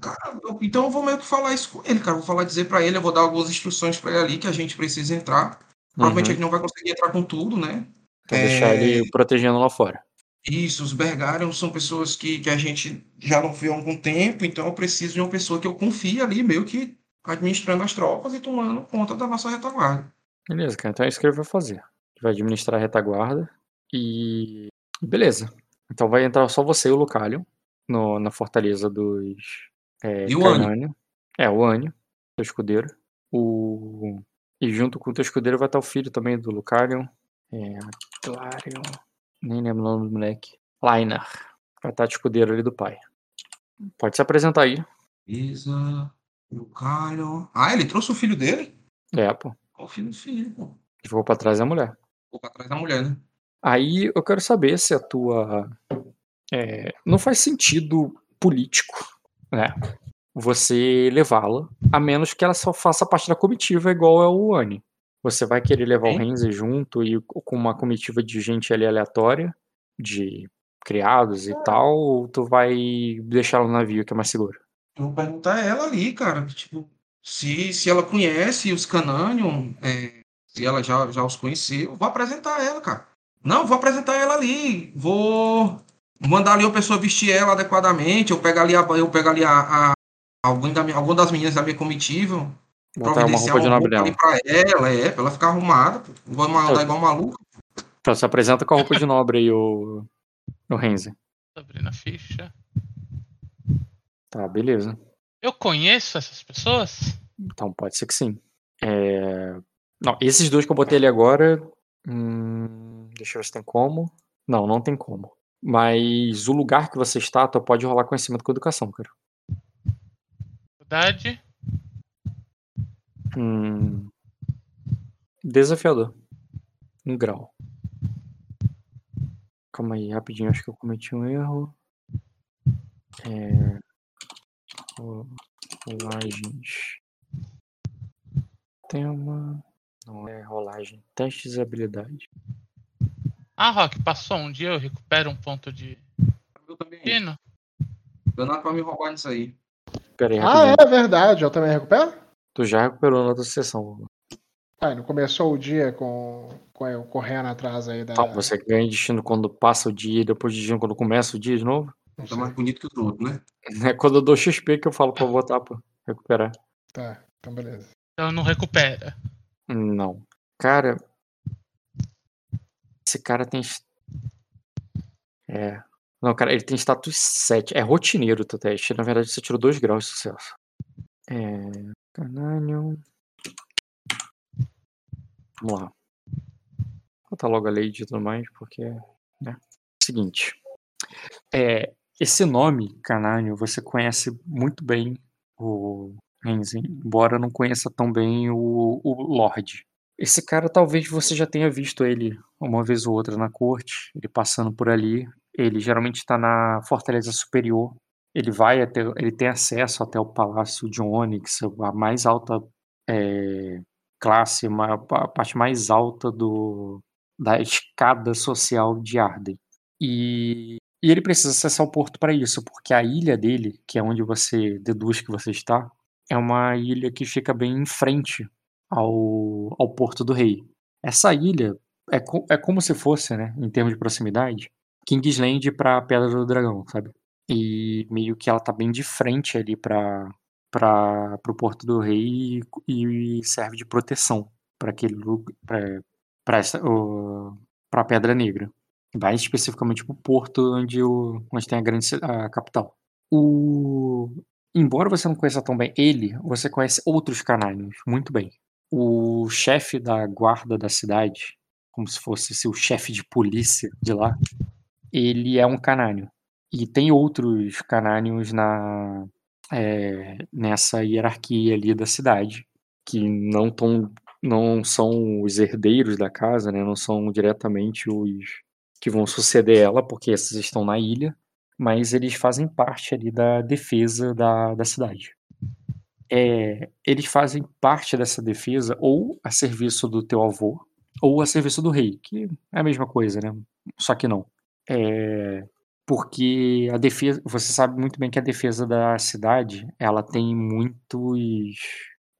Cara, eu- então eu vou meio que falar isso com ele, cara. Vou falar, dizer pra ele, eu vou dar algumas instruções pra ele ali que a gente precisa entrar. Provavelmente Uhum. ele não vai conseguir entrar com tudo, né? Deixar É. ele protegendo lá fora. Isso, os Bergarion são pessoas que, que a gente já não viu há algum tempo, então eu preciso de uma pessoa que eu confie ali, meio que administrando as tropas e tomando conta da nossa retaguarda. Beleza, cara. Então é isso que ele vai fazer. Ele vai administrar a retaguarda E. Beleza. Então vai entrar só você e o Lucalion no, na fortaleza dos. É, E o Anio? É, o Anio, teu escudeiro. O... E junto com o teu escudeiro vai estar o filho também do Lucalion. É. Clarion. Nem lembro o nome do moleque. Lainar. Vai estar de escudeiro ali do pai. Pode se apresentar aí. Isa, o Calho. Ah, ele trouxe o filho dele? É, pô. Qual o filho do filho, pô? Ficou pra trás da mulher. Ficou pra trás da mulher, né? Aí eu quero saber se a tua. é, não faz sentido político, né? Você levá-la, a menos que ela só faça parte da comitiva igual é o Annie. Você vai querer levar o. Renzi junto e com uma comitiva de gente ali aleatória, de criados e tal, ou tu vai deixar ela no navio que é mais seguro? Eu vou perguntar a ela ali, cara. Tipo, se, se ela conhece os Cananion, é, se ela já, já os conheceu, eu vou apresentar ela, cara. Não, vou apresentar ela ali. Vou mandar ali a pessoa vestir ela adequadamente. Eu pego ali, a, eu pego ali a, a, algum, da minha, alguma das meninas da minha comitiva. Botar uma roupa de nobre dela. ali pra ela, é, pra ela ficar arrumada. pô. Não vou mandar igual maluco. Então se apresenta com a roupa de nobre aí, o, o Renzi. Abrindo a ficha. Tá, beleza. Eu conheço essas pessoas? Então pode ser que sim. É, Não, esses dois que eu botei ali agora. hum, Deixa eu ver se tem como. Não, não tem como. Mas o lugar que você está, tu pode rolar conhecimento com educação, cara. Verdade? Hum, Desafiador. Um grau. Calma aí, rapidinho, acho que eu cometi um erro. É... ro- Rolagens. Tem uma. Não é rolagem. Testes de habilidade. Ah, Rock, passou um dia, eu recupero um ponto de Eu também. pino. Danado pra me roubar nisso aí. Pera aí, Ah, é verdade. Eu também recupero? Tu já recuperou na outra sessão. Ah, não começou o dia com, com eu correndo atrás aí da. Então, você ganha destino quando passa o dia e depois de destino quando começa o dia de novo. Não Tá mais bonito que os outros, né? É quando eu dou XP que eu falo pra botar pra recuperar. Tá, então beleza. Então não recupera. Não. Cara. Esse cara tem. É. Não, cara, ele tem status 7. É rotineiro o teu teste. Na verdade, você tirou 2 graus de sucesso. É. Cananion. Vamos lá. Vou botar logo a lady e tudo mais, porque. Né? Seguinte. É, esse nome, Cananion, você conhece muito bem o Renzi, embora não conheça tão bem o, o Lorde. Esse cara talvez você já tenha visto ele uma vez ou outra na corte, ele passando por ali. Ele geralmente está na Fortaleza Superior. Ele vai até, ele tem acesso até o Palácio de Onyx, a mais alta é, classe, a parte mais alta do, da escada social de Arden. E, e ele precisa acessar o porto para isso, porque a ilha dele, que é onde você deduz que você está, é uma ilha que fica bem em frente ao, ao Porto do Rei. Essa ilha é, co- é como se fosse, né, em termos de proximidade, Kingsland para Pedra do Dragão, sabe? E meio que ela tá bem de frente ali para para o Porto do Rei e, e serve de proteção para aquele para para Pedra Negra. Mais especificamente para o porto onde, o, onde tem a grande a capital. O, embora você não conheça tão bem ele, você conhece outros canários muito bem. O chefe da guarda da cidade, como se fosse seu chefe de polícia de lá, ele é um canânio. E tem outros canários na, é, nessa hierarquia ali da cidade, que não, tão, não são os herdeiros da casa, né? não são diretamente os que vão suceder ela, porque esses estão na ilha, mas eles fazem parte ali da defesa da, da cidade. É, eles fazem parte dessa defesa ou a serviço do teu avô, ou a serviço do rei, que é a mesma coisa, né? Só que não. É, porque a defesa, você sabe muito bem que a defesa da cidade, ela tem muitos,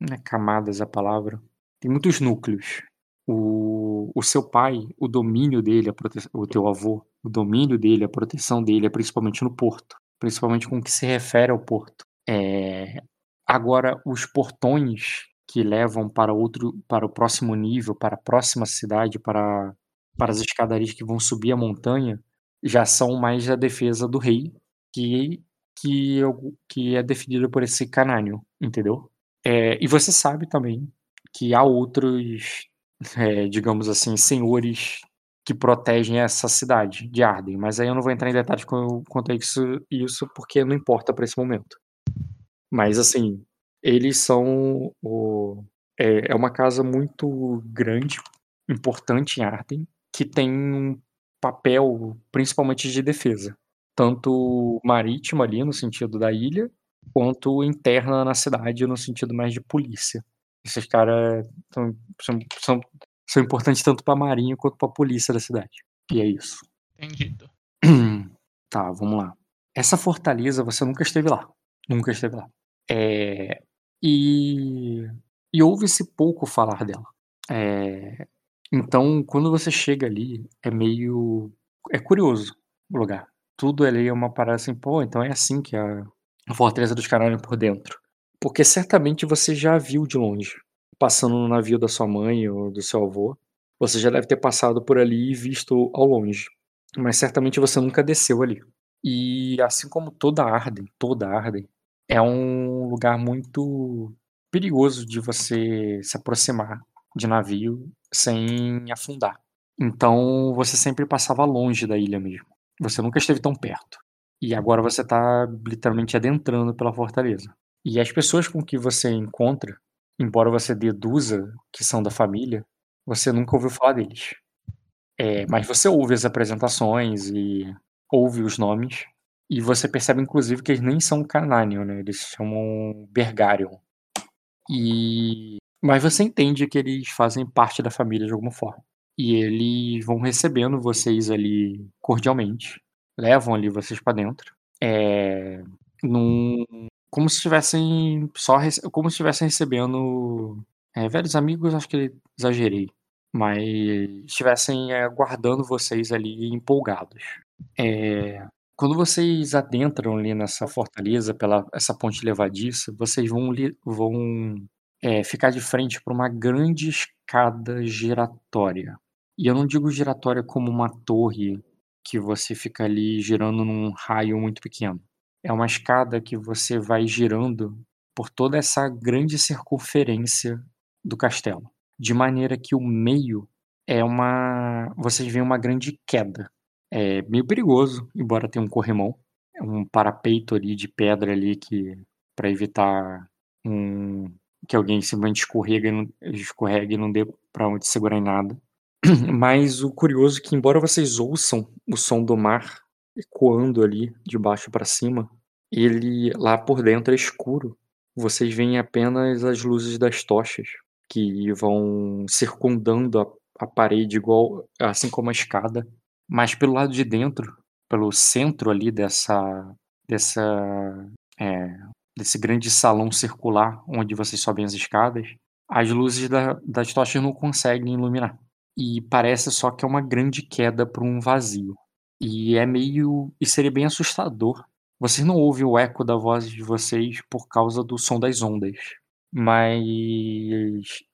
não é camadas a palavra, tem muitos núcleos. O, o seu pai, o domínio dele, a prote... o teu avô, o domínio dele, a proteção dele é principalmente no porto, principalmente com o que se refere ao porto. É, agora, os portões que levam para outro, para o próximo nível, para a próxima cidade, para para as escadarias que vão subir a montanha, já são mais a defesa do rei, que que é que é definida por esse canânio, entendeu? Eh, e você sabe também que há outros, eh, digamos assim, senhores que protegem essa cidade de Arden, mas aí eu não vou entrar em detalhes quanto a isso isso, porque não importa pra esse momento. Mas assim, eles são o é é uma casa muito grande, importante em Arden, que tem um papel principalmente de defesa, tanto marítimo ali no sentido da ilha, quanto interna na cidade no sentido mais de polícia. Esses cara são são são importantes tanto pra marinha quanto pra polícia da cidade. E é isso. Entendido. Tá, vamos lá. Essa fortaleza você nunca esteve lá, nunca esteve lá. Eh, e e ouve-se pouco falar dela. Eh, então quando você chega ali, é meio é curioso o lugar. Tudo ali é uma parada assim: "Pô, então é assim que é a fortaleza dos Canânios por dentro". Porque certamente você já viu de longe, passando no navio da sua mãe ou do seu avô, você já deve ter passado por ali e visto ao longe, mas certamente você nunca desceu ali. E assim como toda Arden toda Arden, é um lugar muito perigoso de você se aproximar de navio sem afundar. Então você sempre passava longe da ilha mesmo, você nunca esteve tão perto. E agora você tá literalmente adentrando pela fortaleza. E as pessoas com que você encontra, embora você deduza que são da família, você nunca ouviu falar deles. Eh, mas você ouve as apresentações e ouve os nomes, e você percebe inclusive que eles nem são Cananion, né, eles se chamam Bergarion. E mas você entende que eles fazem parte da família de alguma forma. E eles vão recebendo vocês ali cordialmente, levam ali vocês pra dentro, eh, num como se estivessem só como se estivessem recebendo, eh, velhos amigos acho que exagerei, mas estivessem aguardando vocês ali empolgados. Eh, quando vocês adentram ali nessa fortaleza pela essa ponte levadiça, vocês vão vão, eh, ficar de frente pra uma grande escada giratória. E eu não digo giratória como uma torre que você fica ali girando num raio muito pequeno. É uma escada que você vai girando por toda essa grande circunferência do castelo, de maneira que o meio é uma vocês veem uma grande queda. É meio perigoso, embora tenha um corrimão, é um parapeito ali de pedra ali que pra evitar um que alguém simplesmente escorrega e não escorregue e não dê pra onde segurar em nada. Mas o curioso é que embora vocês ouçam o som do mar ecoando ali de baixo pra cima, ele lá por dentro é escuro. Vocês veem apenas as luzes das tochas, que vão circundando a a parede igual assim como a escada, mas pelo lado de dentro, pelo centro ali dessa dessa, eh, desse grande salão circular onde vocês sobem as escadas, as luzes da das tochas não conseguem iluminar. E parece só que é uma grande queda pra um vazio. E é meio e seria bem assustador. Vocês não ouvem o eco da voz de vocês por causa do som das ondas, mas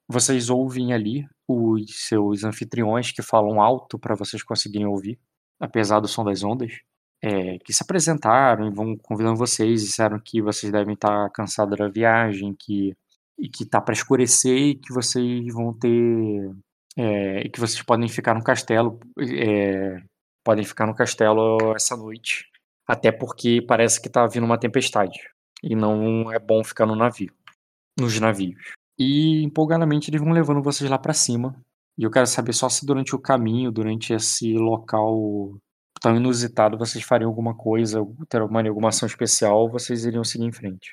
vocês ouvem ali os seus anfitriões que falam alto pra vocês conseguirem ouvir, apesar do som das ondas, eh, que se apresentaram e vão convidando vocês, disseram que vocês devem estar cansados da viagem, que e que tá pra escurecer e que vocês vão ter, eh, e que vocês podem ficar no castelo, eh, podem ficar no castelo essa noite, até porque parece que tá vindo uma tempestade, e não é bom ficar no navio nos navios. E empolgadamente eles vão levando vocês lá pra cima, e eu quero saber só se durante o caminho, durante esse local tão inusitado, vocês fariam alguma coisa, tomaria alguma ação especial vocês iriam seguir em frente?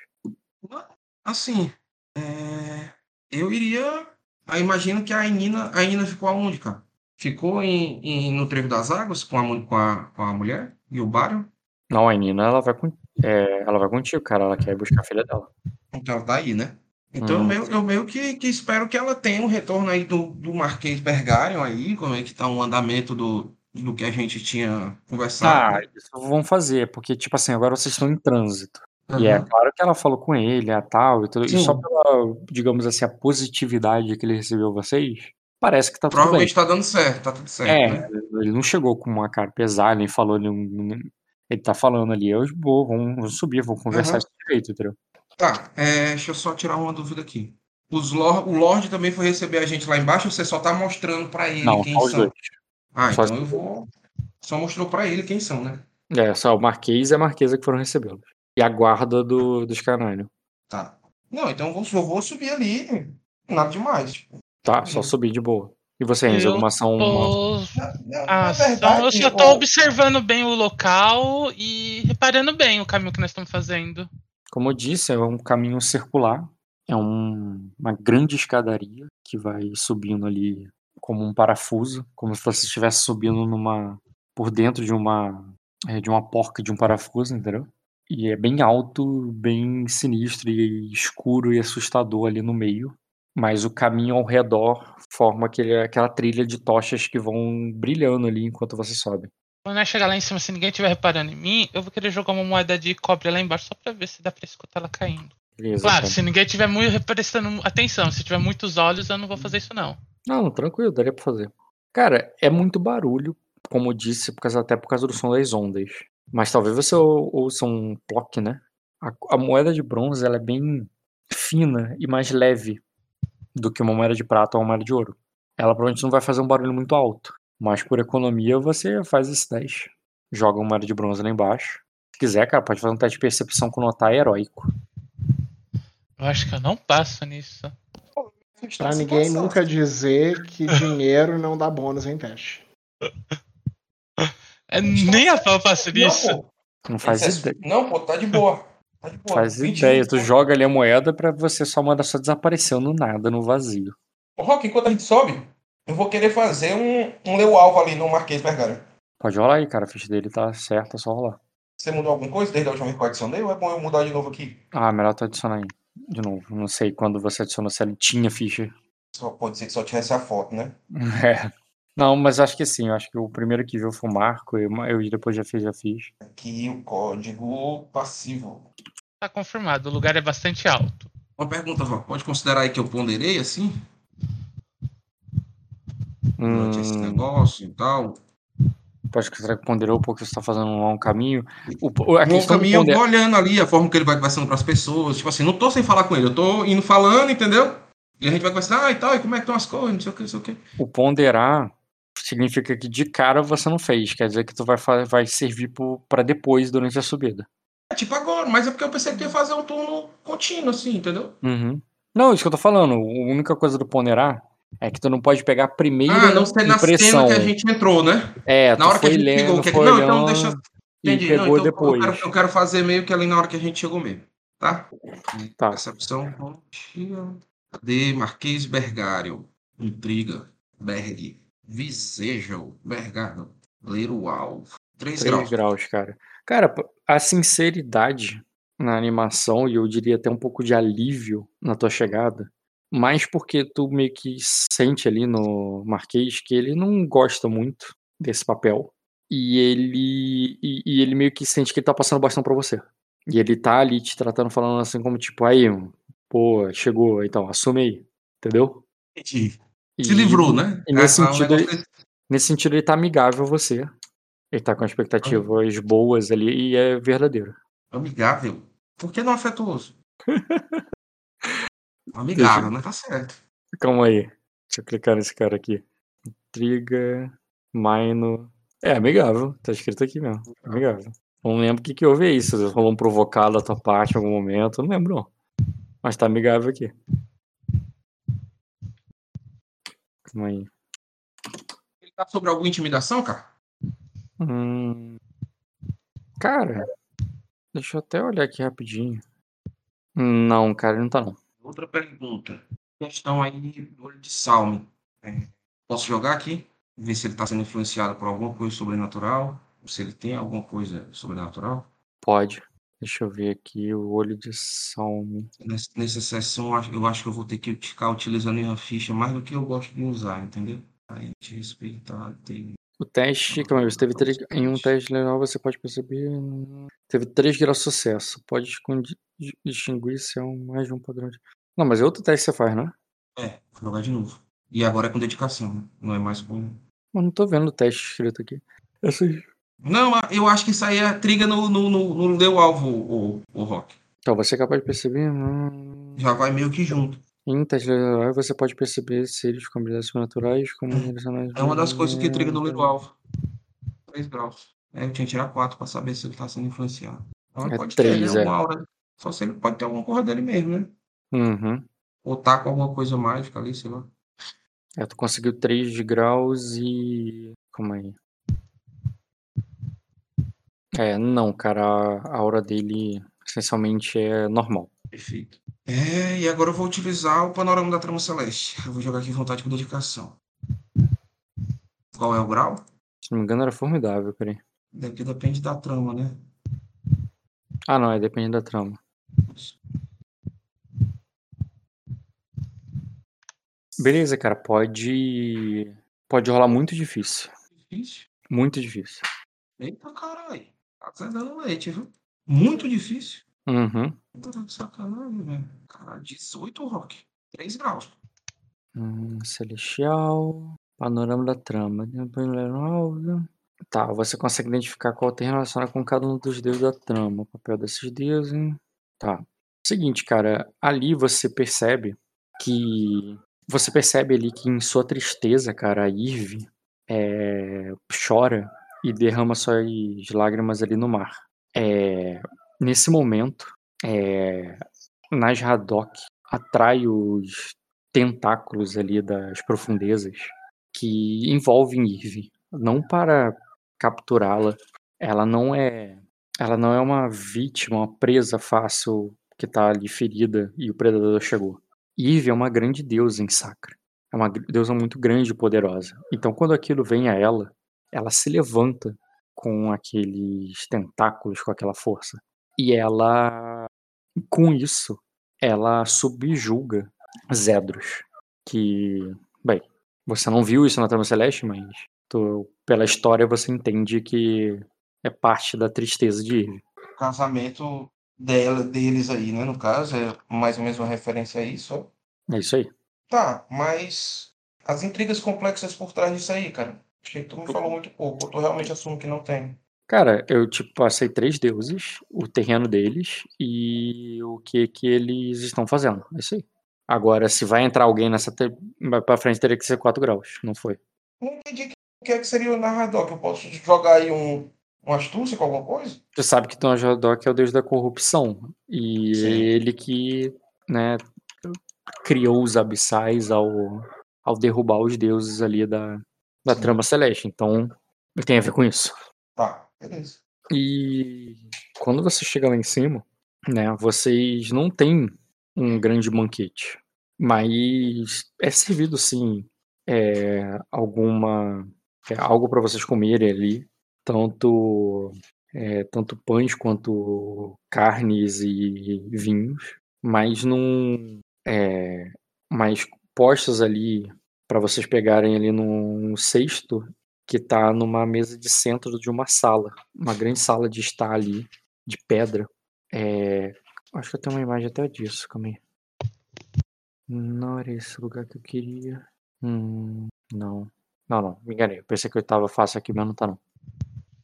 Assim, eh, eu iria aí imagino que a Nina a Nina ficou aonde, cara? Ficou em em no Trevo das Águas com a com a com a mulher e o Barion? Não, a Nina ela vai com eh, ela vai contigo, cara, ela quer buscar a filha dela. Então ela tá aí, né? Então eu Uhum. meio eu meio que que espero que ela tenha um retorno aí do do Marquês Bergarion aí, como é que tá o andamento do do que a gente tinha conversado, né. isso vão fazer, porque, tipo assim, agora vocês estão em trânsito. E é claro que ela falou com ele, ah, tal e tudo, e só Sim. pela, digamos assim, a positividade que ele recebeu vocês, parece que tá tudo bem. Provavelmente tá dando certo, tá tudo certo, É, né? ele não chegou com uma cara pesada, nem falou nenhum. Ele tá falando ali, eu boa, vamos, subir, vamos conversar Aham. desse jeito, entendeu? Tá, é, deixa eu só tirar uma dúvida aqui. Os Lor- o Lorde também foi receber a gente lá embaixo ou você só tá mostrando pra ele Não, quem são? dois. Ah, Só- então eu vou. Só mostrou pra ele quem são, né? É, só o Marquês e a Marquesa que foram recebê-los. E a guarda do, dos Canânio. Tá. Não, então eu vou, eu vou subir ali. Nada demais. Tipo, Tá, só subir de boa. E você, Renzo, Eu alguma ação? uma- Tô... na, na- Ah, na verdade, eu só tô observando bem o local e reparando bem o caminho que nós estamos fazendo. Como eu disse, é um caminho circular. É um- uma grande escadaria que vai subindo ali como um parafuso, como se você estivesse subindo numa por dentro de uma é, de uma porca de um parafuso, entendeu? E é bem alto, bem sinistro e escuro e assustador ali no meio. Mas o caminho ao redor forma aquele, aquela trilha de tochas que vão brilhando ali enquanto você sobe. Quando nós chegar lá em cima, se ninguém estiver reparando em mim, eu vou querer jogar uma moeda de cobre lá embaixo só pra ver se dá pra escutar ela caindo. Beleza, Claro, então. se ninguém tiver muito prestando atenção, se tiver muitos olhos, eu não vou fazer isso não. Não, tranquilo, daria pra fazer. Cara, é muito barulho, como eu disse, por causa, até por causa do som das ondas. Mas talvez você ou- ouça um plock, né? A, a moeda de bronze ela é bem fina e mais leve do que uma moeda de prata ou uma moeda de ouro. Ela provavelmente não vai fazer um barulho muito alto. Mas por economia você faz esse teste. Joga uma moeda de bronze lá embaixo. Se quiser, cara, pode fazer um teste de percepção com notar heróico. Eu acho que eu não passo nisso. Pra ninguém nunca dizer que dinheiro não dá bônus em teste. É, nem a pau passo nisso. Não. Não faz é- ideia. Não, pô, tá de boa. Tá de boa. Faz 20 ideia. Tu joga ali a moeda pra você só mandar só desapareceu no nada, no vazio. Ô, Rock, enquanto a gente sobe, eu vou querer fazer um, um leu alvo ali no Marquês Vergara. Pode rolar aí, cara. A ficha dele tá certa, é só rolar. Você mudou alguma coisa desde a última vez que eu adicionei ou é bom eu mudar de novo aqui? Ah, melhor tu adicionar aí. De novo. Não sei quando você adicionou se ele tinha ficha. Só pode ser que só tivesse a foto, né? É. Não, mas acho que sim. Acho que o primeiro que viu foi o Marco. Eu, eu depois já fiz, já fiz. Aqui o código passivo. Tá confirmado, o lugar é bastante alto. Uma pergunta, Rock. Pode considerar aí que eu ponderei assim? Durante esse Hum, negócio e tal. Pode considerar que ponderou porque você tá fazendo um longo caminho. O, a do caminho eu ponder... vou olhando ali a forma que ele vai passando pras pessoas. Tipo assim, não tô sem falar com ele, eu tô indo falando, entendeu? E a gente vai conversar, ah, e tal, e como é que estão as coisas, não sei o que, não sei o que. o ponderar significa que de cara você não fez. Quer dizer que tu vai, vai servir pra depois, durante a subida. É tipo agora, mas é porque eu pensei que ia fazer um turno contínuo, assim, entendeu? Uhum. Não, isso que eu tô falando. A única coisa do ponderar é que tu não pode pegar a primeira Ah, não ser na cena impressão. que a gente entrou, né? É, Na hora que a gente lendo, chegou, que- não, então deixa- Entendi. pegou não, então depois. Eu quero, eu quero fazer meio que ali na hora que a gente chegou mesmo, tá? Tá. Percepção, pontinha. Cadê? Marquês Bergário. Intriga. Berg. Visejo. Bergado. Ler o alvo. 3 3 graus. graus, cara. Cara, a sinceridade na animação, e eu diria até um pouco de alívio na tua chegada, mais porque tu meio que sente ali no Marquês que ele não gosta muito desse papel. E ele, e, e ele meio que sente que ele tá passando bastão pra você. E ele tá ali te tratando, falando assim como tipo, aí, pô, chegou, então, assume aí. Entendeu? Entendi. E- Se livrou, né? e nesse Ah, o sentido, negócio Nesse sentido, ele tá amigável a você. Ele tá com expectativas boas ali e é verdadeiro. é Amigável. Por que não afetuoso? Amigável, né? Tá certo. Calma aí. Deixa eu clicar nesse cara aqui. Intriga, Maino. É, amigável. Tá escrito aqui mesmo. Amigável. Não lembro o que, que houve aí. Se rolou um provocado da tua parte em algum momento. Não lembro, não. Mas tá amigável aqui. Calma aí. Ele tá sobre alguma intimidação, cara? Hum... Cara, deixa eu até olhar aqui rapidinho. Não, cara, ele não tá não. Outra pergunta. Questão aí do olho de Salme. É, posso jogar aqui? Ver se ele está sendo influenciado por alguma coisa sobrenatural? Ou se ele tem alguma coisa sobrenatural? Pode. Deixa eu ver aqui o olho de Salme. Nessa, nessa sessão, eu acho- que eu vou ter que ficar utilizando minha ficha mais do que eu gosto de usar, entendeu? A gente respeitar, tem. O teste, calma aí, você teve três, em um teste legal você pode perceber. Teve 3 graus de sucesso. Pode distinguir se é um, mais de um padrão de. Não, mas é outro teste que você faz, né? É, vou jogar de novo. E agora é com dedicação, né? não é mais com. Eu não tô vendo o teste escrito aqui. Essas... Não, ah, eu acho que isso aí é triga no, no, no, no deu alvo, o, o Rock. Então, você é capaz de perceber. Hum... Já vai meio que junto. Em teste legal, você pode perceber seres com habilidades sobrenaturais como. É uma das coisas que triga no livro alvo. 3 graus. É, eu tinha que tirar 4 pra saber se ele tá sendo influenciado. Então, É pode três, ter é. aura. Só se ele pode ter alguma coisa dele mesmo, né? Uhum. Ou tá com alguma coisa mágica ali, sei lá. É, tu conseguiu 3 graus e. Calma aí. É, não, cara, a a aura dele essencialmente é normal. Perfeito. É, e agora eu vou utilizar o panorama da trama celeste. Eu vou jogar aqui vontade com dedicação. Qual é o grau? Se não me engano, era formidável, peraí. Daqui depende da trama, né? Ah, não, é depende da trama. Beleza, cara, pode. Pode rolar muito difícil. Difícil. Muito difícil. Eita caralho. Tá dando leite, viu? Muito difícil. Uhum. Tá de sacanagem, velho. Caralho, 18 rock. 3 graus. Hum, celestial. Panorama da trama. Tá, você consegue identificar qual tem relação com cada um dos deuses da trama. O papel desses deuses. Tá. Seguinte, cara, ali você percebe que. Você percebe ali que em sua tristeza, cara, a Irve é, chora e derrama suas lágrimas ali no mar. É, nesse momento, é, Nasradok atrai os tentáculos ali das profundezas que envolvem Irve, não para capturá-la. Ela não é, ela não é uma vítima, uma presa fácil que está ali ferida e o predador chegou. Eve é uma grande deusa em Sacra. É uma deusa muito grande e poderosa. Então, quando aquilo vem a ela, ela se levanta com aqueles tentáculos, com aquela força. E ela, com isso, ela subjuga Zedros. Que, bem, você não viu isso na Trama Celeste, mas tu- pela história você entende que é parte da tristeza de Eve. Casamento dela, deles aí, né? No caso, é mais ou menos uma referência a isso. ó. É isso aí. Tá, mas as intrigas complexas por trás disso aí, cara. Achei que tu me falou muito pouco. Ou tu realmente assume que não tem. Cara, eu tipo passei três deuses, o terreno deles e o que que eles estão fazendo. É isso aí. Agora, se vai entrar alguém nessa te... pra frente, teria que ser 4 graus. Não foi. Não entendi o que é que seria o narrador. Que eu posso jogar aí um, uma astúcia com alguma coisa? Você sabe que Tonjadok é o deus da corrupção. E Sim. ele que, né, criou os abissais ao, ao derrubar os deuses ali da, da Sim. trama celeste. Então, tem a ver com isso. Tá, beleza. E quando você chega lá em cima, né, vocês não têm um grande banquete, mas é servido sim é, alguma é, algo para vocês comerem ali, tanto é, tanto pães quanto carnes e vinhos, mas não é, mas postos ali para vocês pegarem ali num cesto que tá numa mesa de centro de uma sala, uma grande sala de estar ali, de pedra. É, acho que eu tenho uma imagem até disso, calma aí. Não era esse lugar que eu queria. Hum, não. Não, não, me enganei. Eu pensei que eu tava fácil aqui, mas não tá não.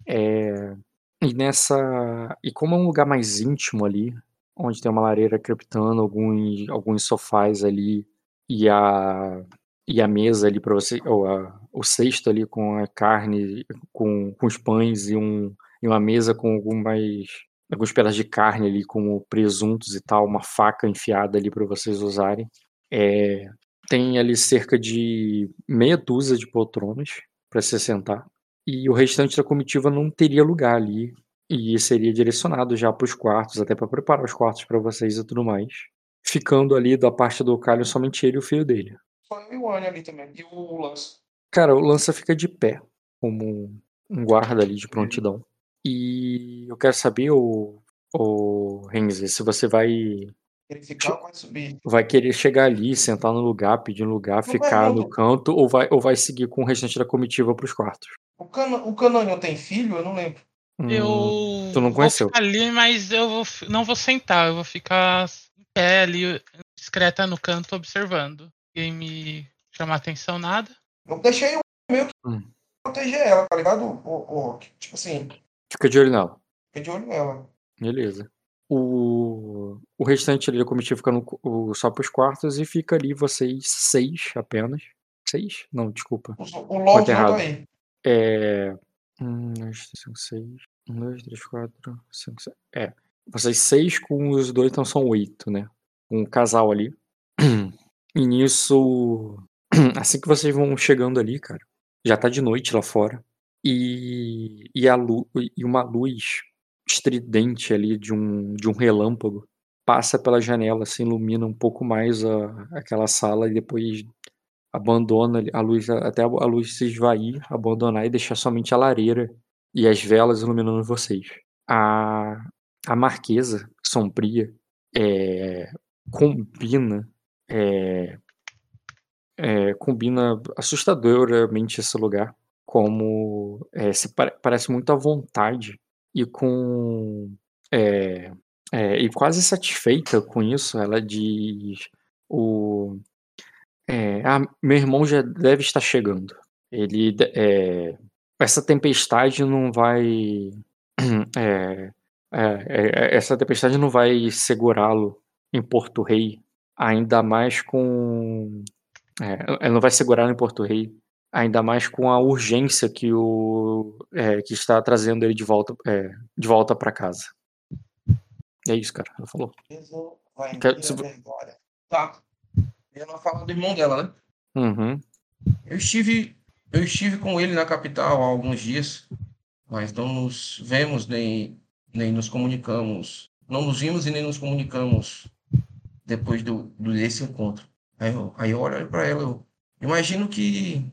É, e nessa. E como é um lugar mais íntimo ali, onde tem uma lareira crepitando, alguns, alguns sofás ali, e a, e a mesa ali para você, ou a, o cesto ali com a carne, com, com os pães e, um, e uma mesa com algumas alguns pedaços de carne ali, como presuntos e tal, uma faca enfiada ali para vocês usarem. É, tem ali cerca de meia dúzia de poltronas para se sentar. E o restante da comitiva não teria lugar ali. E seria direcionado já para os quartos, até para preparar os quartos para vocês e tudo mais. Ficando ali da parte do Calho somente ele e o filho dele. Só eu e o Anny ali também. E o Lance. Cara, o Lança fica de pé, como um guarda ali de prontidão. E eu quero saber, o, o Renzi, se você vai ficar vai subir? vai querer chegar ali, sentar no lugar, pedir um lugar, Não ficar vai, não. no canto, ou vai, ou vai seguir com o restante da comitiva pros quartos. O, cana o Canônio tem filho? Eu não lembro. Hum, Eu tu não vou conheceu. ficar ali, mas eu vou não vou sentar, eu vou ficar em pé ali, discreta no canto, observando. Ninguém me chamar atenção nada. Eu deixei o meio que Hum. proteger ela, tá ligado? O, o, tipo assim, Fica de olho nela. fiquei de olho nela. Beleza. O, o restante ali da comitiva fica no, o, só pros quartos e fica ali vocês seis apenas. Seis? Não, desculpa. O, o LOL tá aí. É. Um, dois, três, cinco, seis. Um, dois, três, quatro, cinco, seis. É. Vocês seis com os dois, então são oito, né? Um casal ali. E nisso. Assim que vocês vão chegando ali, cara, já tá de noite lá fora. E, e, a lu, e uma luz estridente ali de um, de um relâmpago passa pela janela, se ilumina um pouco mais a, aquela sala e depois abandona a luz até a a luz se esvair, abandonar e deixar somente a lareira e as velas iluminando vocês. A, a marquesa sombria é, combina é, é, combina assustadoramente esse lugar como é, se pare- parece muito à vontade e com é, é, e quase satisfeita com isso ela diz o é, ah, meu irmão já deve estar chegando. Ele, é, essa tempestade não vai, é, é, é, essa tempestade não vai segurá-lo em Porto Rei, ainda mais com, é, não vai segurá-lo em Porto Rei, ainda mais com a urgência que o, é, que está trazendo ele de volta, é, de volta para casa. É isso, cara. Ela falou. Vai Quero- se- vergonha. Tá. Não falo do irmão dela, né? Uhum. Eu estive, eu estive com ele na capital há alguns dias, mas não nos vemos nem, nem nos comunicamos. Não nos vimos e nem nos comunicamos depois do, do- desse encontro. Aí eu, aí eu olho para ela, eu imagino que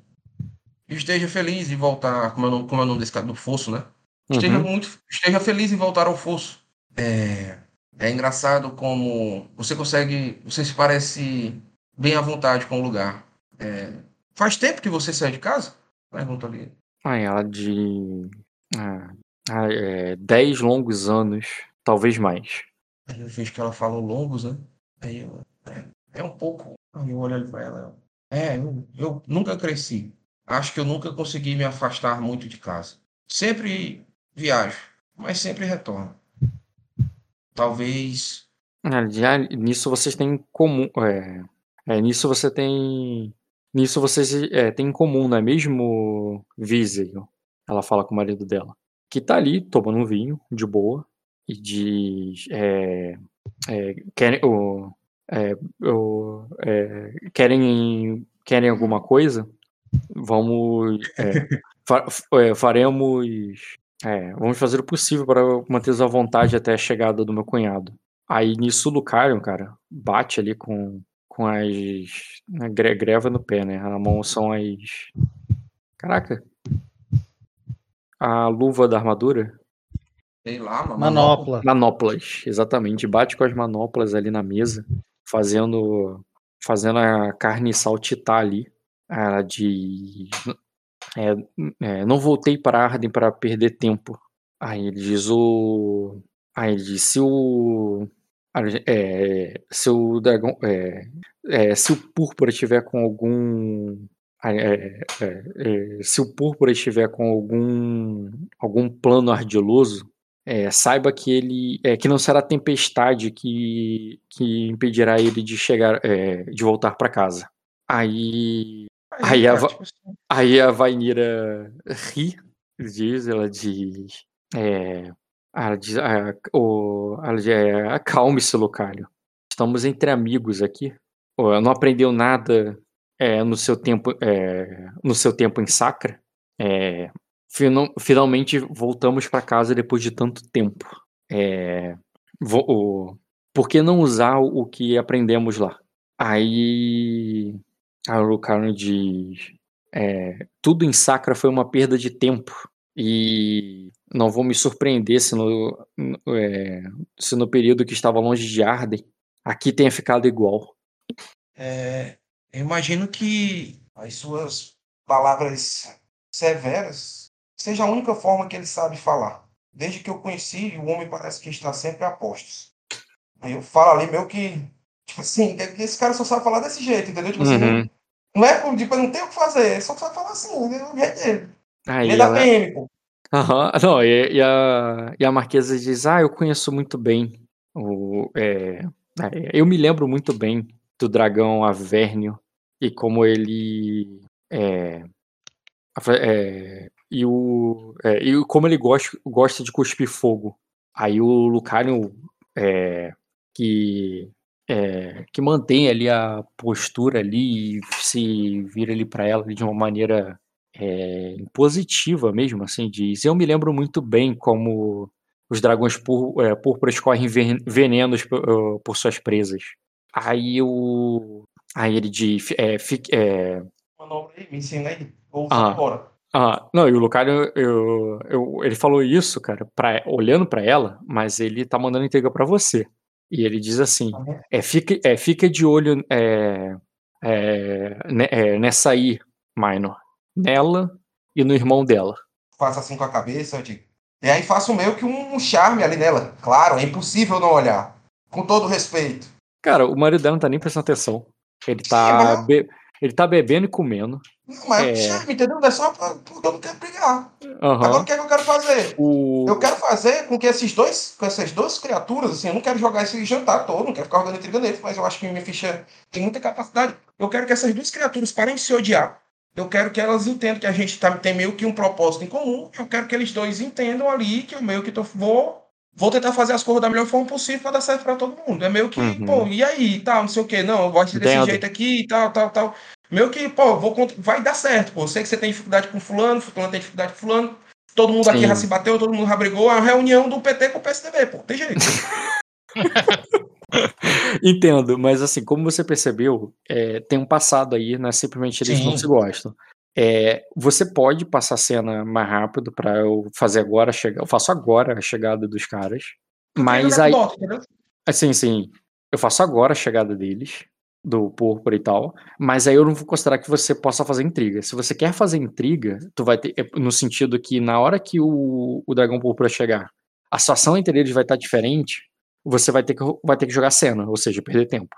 esteja feliz em voltar, como é o nome, como é o nome desse cara, do Fosso, né? Esteja Uhum. muito, esteja feliz em voltar ao Fosso. É, é engraçado como você consegue, você se parece bem à vontade com o lugar. É, faz tempo que você saiu de casa? Pergunta ali. Ah, ela de ah, ah, é, 10 longos anos, talvez mais. Aí eu vejo que ela falou longos, né? Aí eu, é, é um pouco. Aí eu olho ali pra ela. É, eu, eu nunca cresci. Acho que eu nunca consegui me afastar muito de casa. Sempre viajo, mas sempre retorno. Talvez. Ah, Já nisso vocês têm em comum. É, é, nisso você tem. Nisso vocês é, têm em comum, não é mesmo, Viseu? Ela fala com o marido dela. Que tá ali tomando um vinho, de boa, e diz. É, é, querem, o, é, o, é, querem, querem alguma coisa? Vamos. é, fa- faremos. vamos fazer o possível para manter à vontade até a chegada do meu cunhado. Aí nisso o Lucario, cara, bate ali com, com as. A gre- greva no pé, né? Na mão são as. Caraca! A luva da armadura. Sei lá, mano. Manopla. Manoplas, exatamente. Bate com as manoplas ali na mesa, fazendo. Fazendo a carne saltitar ali. Ela diz. é, é, não voltei para Arden para perder tempo. Aí ele diz o. Aí ele diz: se o. É, se o dragão. É, é, se o púrpura estiver com algum. é, é, é, se o púrpura estiver com algum. algum plano ardiloso, saiba que ele. Que não será a tempestade que, que impedirá ele de chegar. de voltar para casa. Aí. Aí a tipo assim, Aí a Vainira ri, diz, ela diz. É, ah, diz é, acalme-se, Lucario. Estamos entre amigos aqui. Não aprendeu nada é, no seu tempo é, no seu tempo em Sacra. É, fina- finalmente voltamos para casa depois de tanto tempo. É, vo- o- por que não usar o que aprendemos lá? Aí a Lucario diz. É, tudo em Sacra foi uma perda de tempo. E não vou me surpreender se no, é, se no período que estava longe de Arden, aqui tenha ficado igual. é, eu imagino que as suas palavras severas seja a única forma que ele sabe falar. Desde que eu conheci, o homem parece que está sempre a postos. Aí eu falo ali meio que, tipo assim, que esse cara só sabe falar desse jeito, entendeu? Tipo assim, Uhum. Não é como, tipo, não tem o que fazer, é só só falar assim? O jeito dele. Aí Ele é da ela, PM, pô. Aham, Não, e, e a, e a Marquesa diz: Ah, eu conheço muito bem o. é, é, eu me lembro muito bem do dragão Avernio e como ele. É, é, e, o, é, e como ele gosta, gosta de cuspir fogo. Aí o Lucario, é, que, é, que mantém ali a postura ali e se vira ali para ela de uma maneira é, positiva mesmo, assim, diz. Eu me lembro muito bem como os dragões pur, é, púrpuras correm ven- venenos por, por suas presas. Aí o. Aí ele diz. É, fique- é, me ensina aí. Vou Ah. ah, não, e o Lucario, eu, eu- ele falou isso, cara, pra, olhando pra ela, mas ele tá mandando entrega pra você. E ele diz assim: Uhum. é, fica, é, fica de olho é, é, é, nessa aí, Minor. Nela e no irmão dela. Faço assim com a cabeça, eu digo. E aí faço meio que um charme ali nela. Claro, é impossível não olhar. Com todo respeito. Cara, o marido dela não tá nem prestando atenção. Ele Sim, tá, mas- be- ele tá bebendo e comendo. Não, mas é É. charme, entendeu? Não é só porque eu não quero brigar. Aham. Agora o que é que eu quero fazer? O... Eu quero fazer com que esses dois, com essas duas criaturas, assim, eu não quero jogar esse jantar todo, não quero ficar jogando intriga neles, mas eu acho que minha ficha tem muita capacidade. Eu quero que essas duas criaturas parem de se odiar. Eu quero que elas entendam que a gente tá, tem meio que um propósito em comum. Eu quero que eles dois entendam ali que eu meio que tô, vou, vou tentar fazer as coisas da melhor forma possível para dar certo para todo mundo. É meio que, Uhum. pô, e aí, tal, não sei o quê. Não, eu gosto desse Entendo. jeito aqui, tal, tal, tal. Meio que, pô, vou, vai dar certo, pô. Eu sei que você tem dificuldade com fulano, fulano tem dificuldade com fulano. Todo mundo aqui Sim. já se bateu, todo mundo já brigou. É uma reunião do PT com o PSDB, pô. Tem jeito. Entendo, mas assim, como você percebeu, é, tem um passado aí, não é simplesmente eles não Sim. se gostam. É, você pode passar a cena mais rápido pra eu fazer agora a chegada. Eu faço agora a chegada dos caras. Mas aí. Assim, sim. Eu faço agora a chegada deles, do púrpura e tal. Mas aí eu não vou considerar que você possa fazer intriga. Se você quer fazer intriga, tu vai ter. é, No sentido que na hora que o, o dragão púrpura chegar, a situação entre eles vai estar diferente. Você vai ter, que, vai ter que jogar cena, ou seja, perder tempo.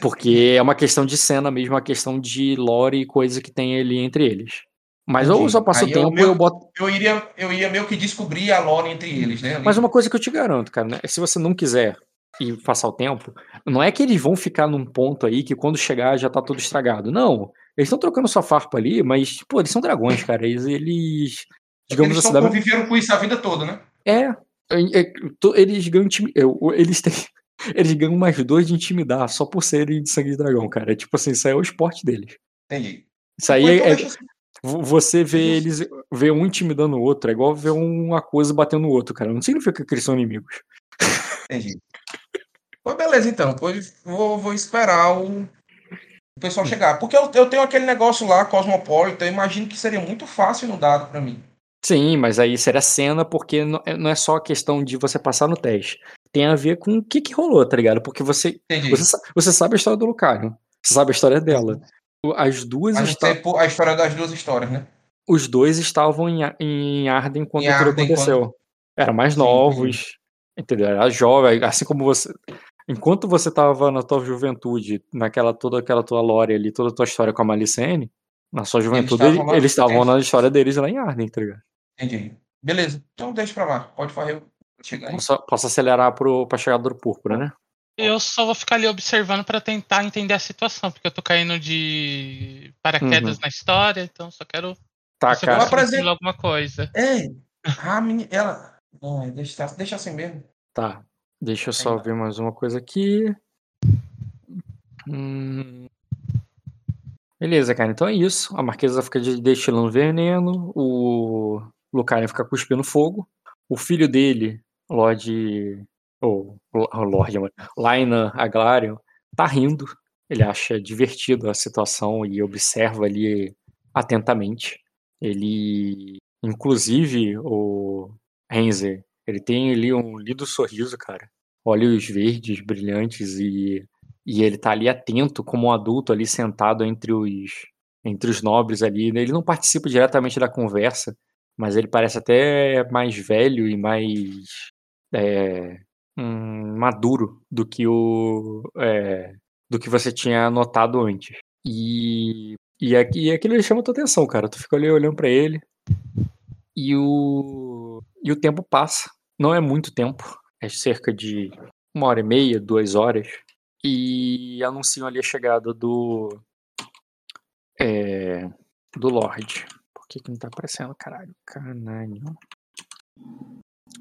Porque é uma questão de cena mesmo, uma questão de lore e coisa que tem ali entre eles. Mas ou eu Entendi. só passo o eu tempo meio- ou eu boto. Eu iria, eu ia meio que descobrir a lore entre eles, né? ali. Mas uma coisa que eu te garanto, cara, né? Se você não quiser e passar o tempo, não é que eles vão ficar num ponto aí que quando chegar já tá tudo estragado. Não. Eles estão trocando sua farpa ali, mas, pô, eles são dragões, cara. Eles. eles digamos Eles assim, da- conviveram com isso a vida toda, né? é, é, é, eles ganham é, eles têm eles ganham mais dois de intimidar só por serem de sangue de dragão, cara. É tipo assim, isso aí é o esporte deles. Entendi. Isso aí então é, é- você vê eles vê um intimidando o outro, é igual ver uma coisa batendo no outro, cara. Não significa que eles são inimigos. Entendi. Pois beleza, então. Pois vou, vou esperar o, o pessoal chegar. Porque eu, eu tenho aquele negócio lá, Cosmopolitan, eu imagino que seria muito fácil no dado pra mim. Sim, mas aí seria cena porque não é é só a questão de você passar no teste. Tem a ver com o que que rolou, tá ligado? Porque você você, você sabe a história do Lucario. Você sabe a história dela. As duas A pô, a história das duas histórias, né? os dois estavam em, em Arden quando Em tudo aconteceu. Eram mais Sim, novos, entendeu? Era jovem, assim como você. Enquanto você estava na tua juventude, naquela toda aquela tua lore ali, toda a tua história com a Malicene, na sua juventude, estavam lá- eles estavam na história deles lá em Arden, tá ligado? Entendi. Beleza. Então deixa pra lá. Pode fazer eu chegar aí. Posso, posso acelerar pro, pra chegada do púrpura, né? Eu só vou ficar ali observando pra tentar entender a situação, porque eu tô caindo de paraquedas na história, então só quero Tá, se eu cara. Simular alguma coisa. É. A menina, ela. Não, deixa, deixa assim mesmo. Tá. Deixa eu só ver mais uma coisa aqui. Hum. Beleza, cara. Então é isso. A Marquesa fica de- destilando veneno. O Lucario fica cuspindo fogo. O filho dele, Lorde. Ou oh, Lorde, mano. Laina Aglarion, tá rindo. Ele acha divertido a situação e observa ali atentamente. Ele. Inclusive, o Renzer, ele tem ali um lindo sorriso, cara. Olhos verdes, brilhantes e, e ele tá ali atento como um adulto ali sentado entre os entre os nobres ali. Ele não participa diretamente da conversa, mas ele parece até mais velho e mais é, hum, maduro do que o é, do que você tinha notado antes. E E, aqui, e aquilo chama tua atenção, cara. Tu fica ali olhando pra ele. E o. E o tempo passa. Não é muito tempo. É cerca de uma hora e meia, duas horas. E anunciam ali a chegada do. É, do Lorde. Que, que não tá aparecendo? Caralho, caralho.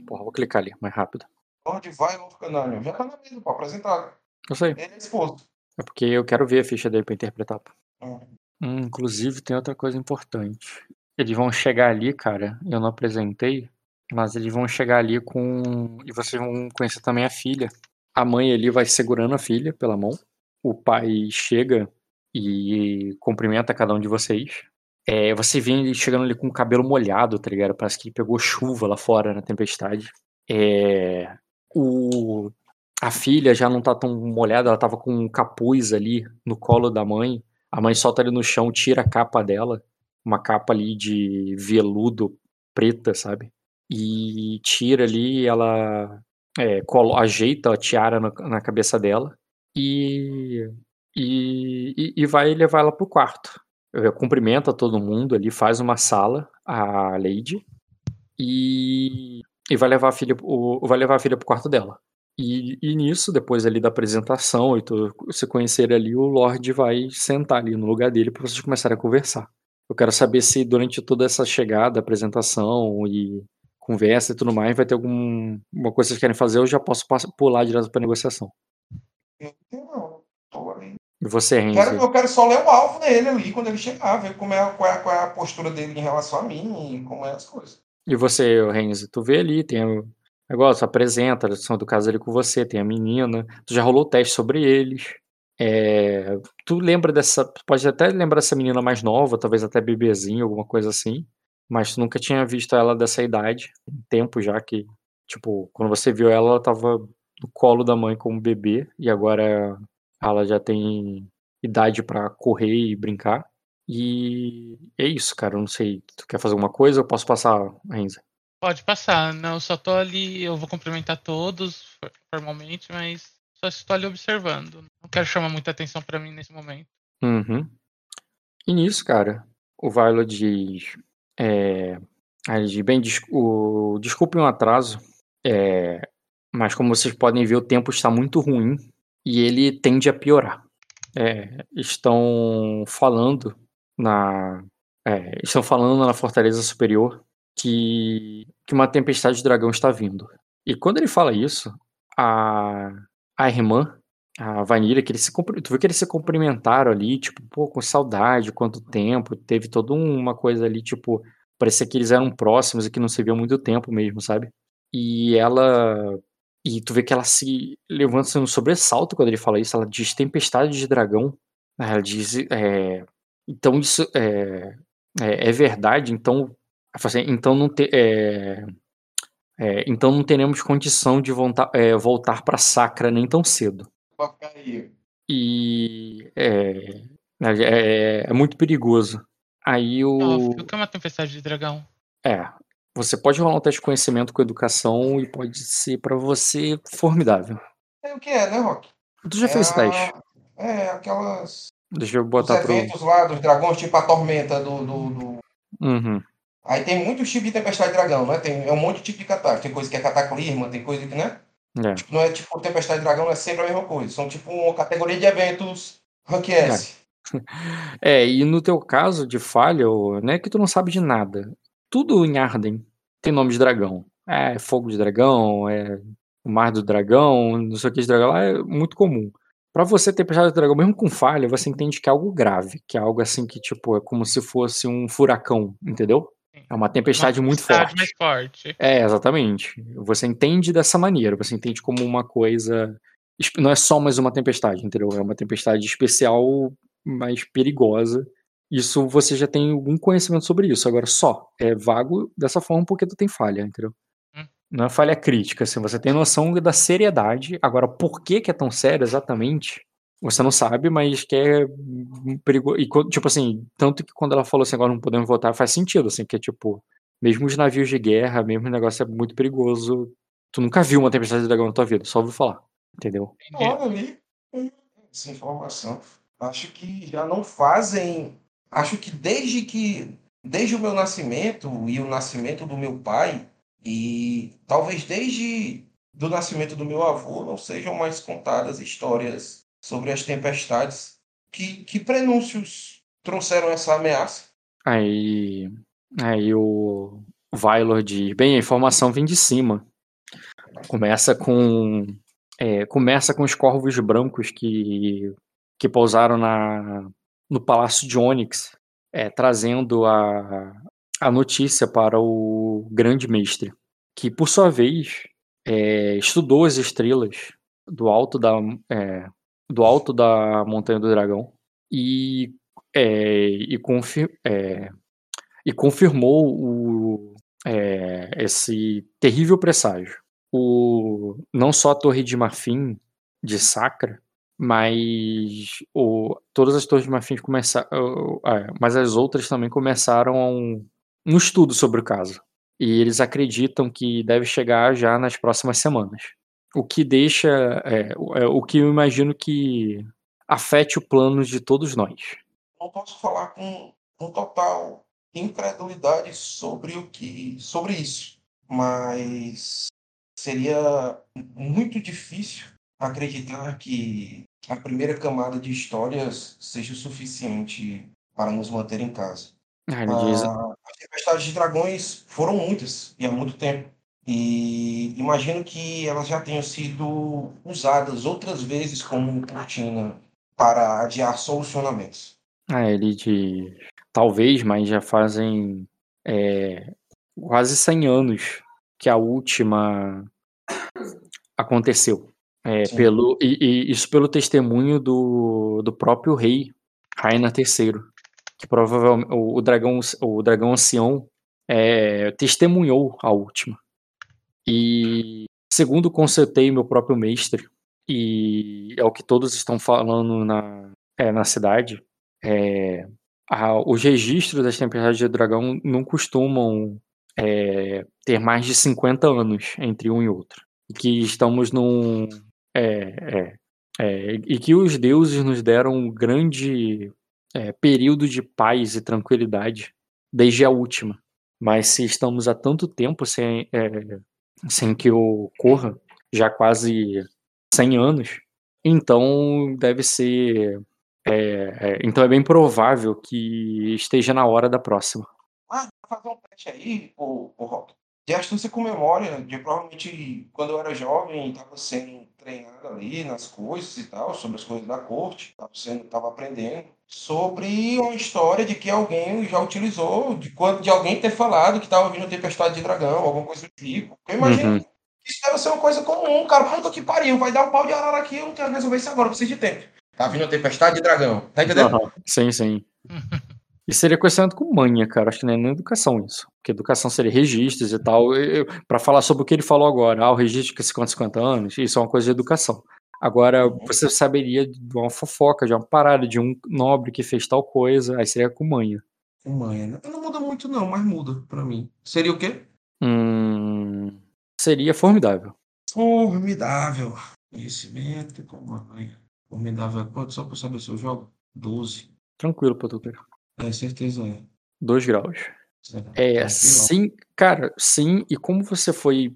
Porra, vou clicar ali, mais rápido. Onde vai o Canânio? Já tá na mesa, pô, apresentado. Eu sei. Ele é esposo. É porque eu quero ver a ficha dele pra interpretar. Hum. Hum, inclusive, tem outra coisa importante. Eles vão chegar ali, cara. Eu não apresentei, mas eles vão chegar ali com. E vocês vão conhecer também a filha. A mãe ali vai segurando a filha pela mão. O pai chega e cumprimenta cada um de vocês. É, você ele chegando ali com o cabelo molhado, tá ligado? Parece que ele pegou chuva lá fora na tempestade. É, o, a filha já não tá tão molhada, ela tava com um capuz ali no colo da mãe. A mãe solta ali no chão, tira a capa dela, uma capa ali de veludo preta, sabe? E tira ali, ela é, colo- ajeita a tiara na, na cabeça dela e, e- e vai levar ela pro quarto. Cumprimenta todo mundo ali, faz uma sala, a Lady, e, e vai levar a filha, o, vai levar a filha pro quarto dela. E, e nisso, depois ali da apresentação e se conhecer ali, o Lorde vai sentar ali no lugar dele para vocês começarem a conversar. Eu quero saber se durante toda essa chegada, apresentação e conversa e tudo mais, vai ter alguma coisa que vocês querem fazer, eu já posso pular direto pra negociação. Eu não, tô ali. E você, Eu quero, eu quero só ler o alvo dele ali quando ele chegar, ver como é, qual, é, qual é a postura dele em relação a mim e como é as coisas. E você, Renzi? Tu vê ali, tem o negócio, apresenta a lição do caso ali com você, tem a menina, tu já rolou teste sobre eles. É, tu lembra dessa. tu Pode até lembrar dessa menina mais nova, talvez até bebezinha, alguma coisa assim. Mas tu nunca tinha visto ela dessa idade. Tem tempo já que. Tipo, quando você viu ela, ela tava no colo da mãe como bebê. E agora ela já tem idade pra correr e brincar. E é isso, cara. Eu não sei. Tu quer fazer alguma coisa? Eu posso passar, Renza? Pode passar, não, eu só tô ali, eu vou cumprimentar todos for- formalmente, mas só estou ali observando. Não quero chamar muita atenção pra mim nesse momento. Uhum. E nisso, cara, o Viola diz. É, ele diz, bem, des, o, desculpe um atraso, é, mas como vocês podem ver, o tempo está muito ruim e ele tende a piorar. É, estão falando na. é, estão falando na Fortaleza Superior que, que uma tempestade de dragão está vindo. E quando ele fala isso, a, a irmã a Vanilla, que eles se tu viu que eles se cumprimentaram ali, tipo, pô, com saudade, quanto tempo, teve toda uma coisa ali, tipo, parecia que eles eram próximos e que não se viam há muito tempo mesmo, sabe? E ela, e tu vê que ela se levanta no sobressalto quando ele fala isso, ela diz tempestade de dragão, ela diz, é, então isso é, é, é verdade, então, ela assim, então não te, é, é, então não teremos condição de voltar, é, voltar para Sacra nem tão cedo. E é, é, é muito perigoso. Aí o. Que é uma tempestade de dragão? É. Você pode rolar um teste de conhecimento com educação e pode ser pra você formidável. É o que é, né, Rock? Tu já fez esse é, teste? a- é, aquelas. Deixa eu botar pro. eventos lá dos dragões, tipo a tormenta do, do, do- Uhum. Aí tem muitos tipos de tempestade de dragão, né? Tem, é um monte de tipo de catástrofe. Tem coisa que é cataclisma, tem coisa que, né? É. Tipo, não é tipo tempestade de dragão, não é sempre a mesma coisa. São tipo uma categoria de eventos rank S. É, e no teu caso de falha, não é que tu não sabe de nada. Tudo em Arden tem nome de dragão. É fogo de dragão, é o mar do dragão, não sei o que de dragão lá, é muito comum. Pra você ter tempestade de dragão, mesmo com falha, você entende que é algo grave, que é algo assim que, tipo, é como se fosse um furacão, entendeu? É uma tempestade Uma muito tempestade forte. mais forte. É, exatamente. Você entende dessa maneira, você entende como uma coisa. Não é só mais uma tempestade, entendeu? É uma tempestade especial, mais perigosa. Isso você já tem algum conhecimento sobre isso. Agora, só é vago dessa forma porque tu tem falha, entendeu? Hum. Não é falha crítica, assim, você tem noção da seriedade. Agora, por que que é tão sério exatamente? Você não sabe, mas que é perigoso. E, tipo assim, tanto que quando ela falou assim, agora não podemos votar, faz sentido, assim, que é tipo, mesmo os navios de guerra, mesmo o negócio é muito perigoso. Tu nunca viu uma tempestade de dragão na tua vida, só ouviu falar, entendeu? Olha ali, essa informação. Acho que já não fazem acho que desde que desde o meu nascimento e o nascimento do meu pai e talvez desde do nascimento do meu avô não sejam mais contadas histórias sobre as tempestades que, que prenúncios trouxeram essa ameaça. Aí, aí o Vailor diz, bem, a informação vem de cima. Começa com é, começa com os corvos brancos que, que pousaram na, no Palácio de Onyx, é, trazendo a, a notícia para o Grande Mestre, que por sua vez é, estudou as estrelas do alto da, é, do alto da Montanha do Dragão e, é, e, confir, é, e confirmou o, é, esse terrível presságio. O, não só a Torre de Marfim de Sacra, mas o, todas as torres de marfim começaram, é, mas as outras também começaram um, um estudo sobre o caso. E eles acreditam que deve chegar já nas próximas semanas. O que deixa, é, é, o que eu imagino que afete o plano de todos nós. Não posso falar com, com total incredulidade sobre o que, sobre isso, mas seria muito difícil acreditar que a primeira camada de histórias seja o suficiente para nos manter em casa. Ah, diz... As tempestades de dragões foram muitas e há muito tempo. E imagino que elas já tenham sido usadas outras vezes como cortina para adiar solucionamentos. Ah, ele de talvez, mas já fazem é, quase 100 anos que a última aconteceu. É, pelo, e, e, isso pelo testemunho do, do próprio rei, Raina III, que provavelmente o, o dragão, o dragão ancião é, testemunhou a última. E segundo consultei meu próprio mestre, e é o que todos estão falando na, é, na cidade, é, a, os registros das tempestades de dragão não costumam é, ter mais de 50 anos entre um e outro. E que estamos num. É, é, e que os deuses nos deram um grande período de paz e tranquilidade desde a última. Mas se estamos há tanto tempo sem, sem que ocorra, já quase 100 anos, então deve ser. então é bem provável que esteja na hora da próxima. Ah, fazer um teste aí, o, Rock. De astúcia com memória, de provavelmente quando eu era jovem, estava sendo treinado ali nas coisas e tal, sobre as coisas da corte, estava sendo, tava aprendendo sobre uma história de que alguém já utilizou, de quando de alguém ter falado que estava vindo tempestade de dragão, alguma coisa do tipo. Eu imagino uhum. que isso deve ser uma coisa comum, cara. Puta que pariu, vai dar um pau de arara aqui, eu não quero resolver isso agora, eu preciso de tempo. Tá vindo tempestade de dragão, tá entendendo? Uhum. Sim, sim. E seria questionado com manha, cara. Acho que não é nem educação isso. Porque educação seria registros e tal. para falar sobre o que ele falou agora, ah, o registro que 50, 50 anos, isso é uma coisa de educação. Agora, uhum. você saberia de uma fofoca, de uma parada, de um nobre que fez tal coisa, aí seria com manha. Com manha. Né? Não muda muito, não, mas muda para mim. Seria o quê? Hum, seria formidável. Formidável. Conhecimento com manha. Formidável. Quanto só pra saber se eu jogo? 12. Tranquilo, Patuqueiro. É, certeza é. Dois graus. É, sim, cara, sim, e como você foi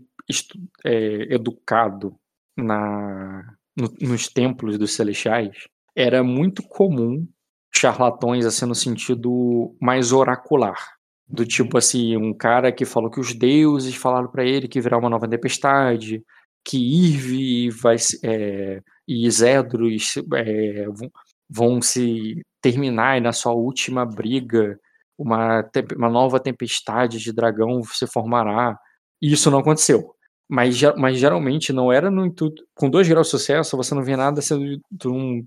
é, educado na, no, nos templos dos celestiais, era muito comum charlatões, assim, no sentido mais oracular. Do tipo assim, um cara que falou que os deuses falaram para ele que virá uma nova tempestade, que Irve vai, é, e Zedros é, vão se terminar e na sua última briga uma, uma nova tempestade de dragão se formará. E isso não aconteceu. Mas, mas geralmente não era no intuito. Com dois graus de sucesso, você não vê nada sendo. Um,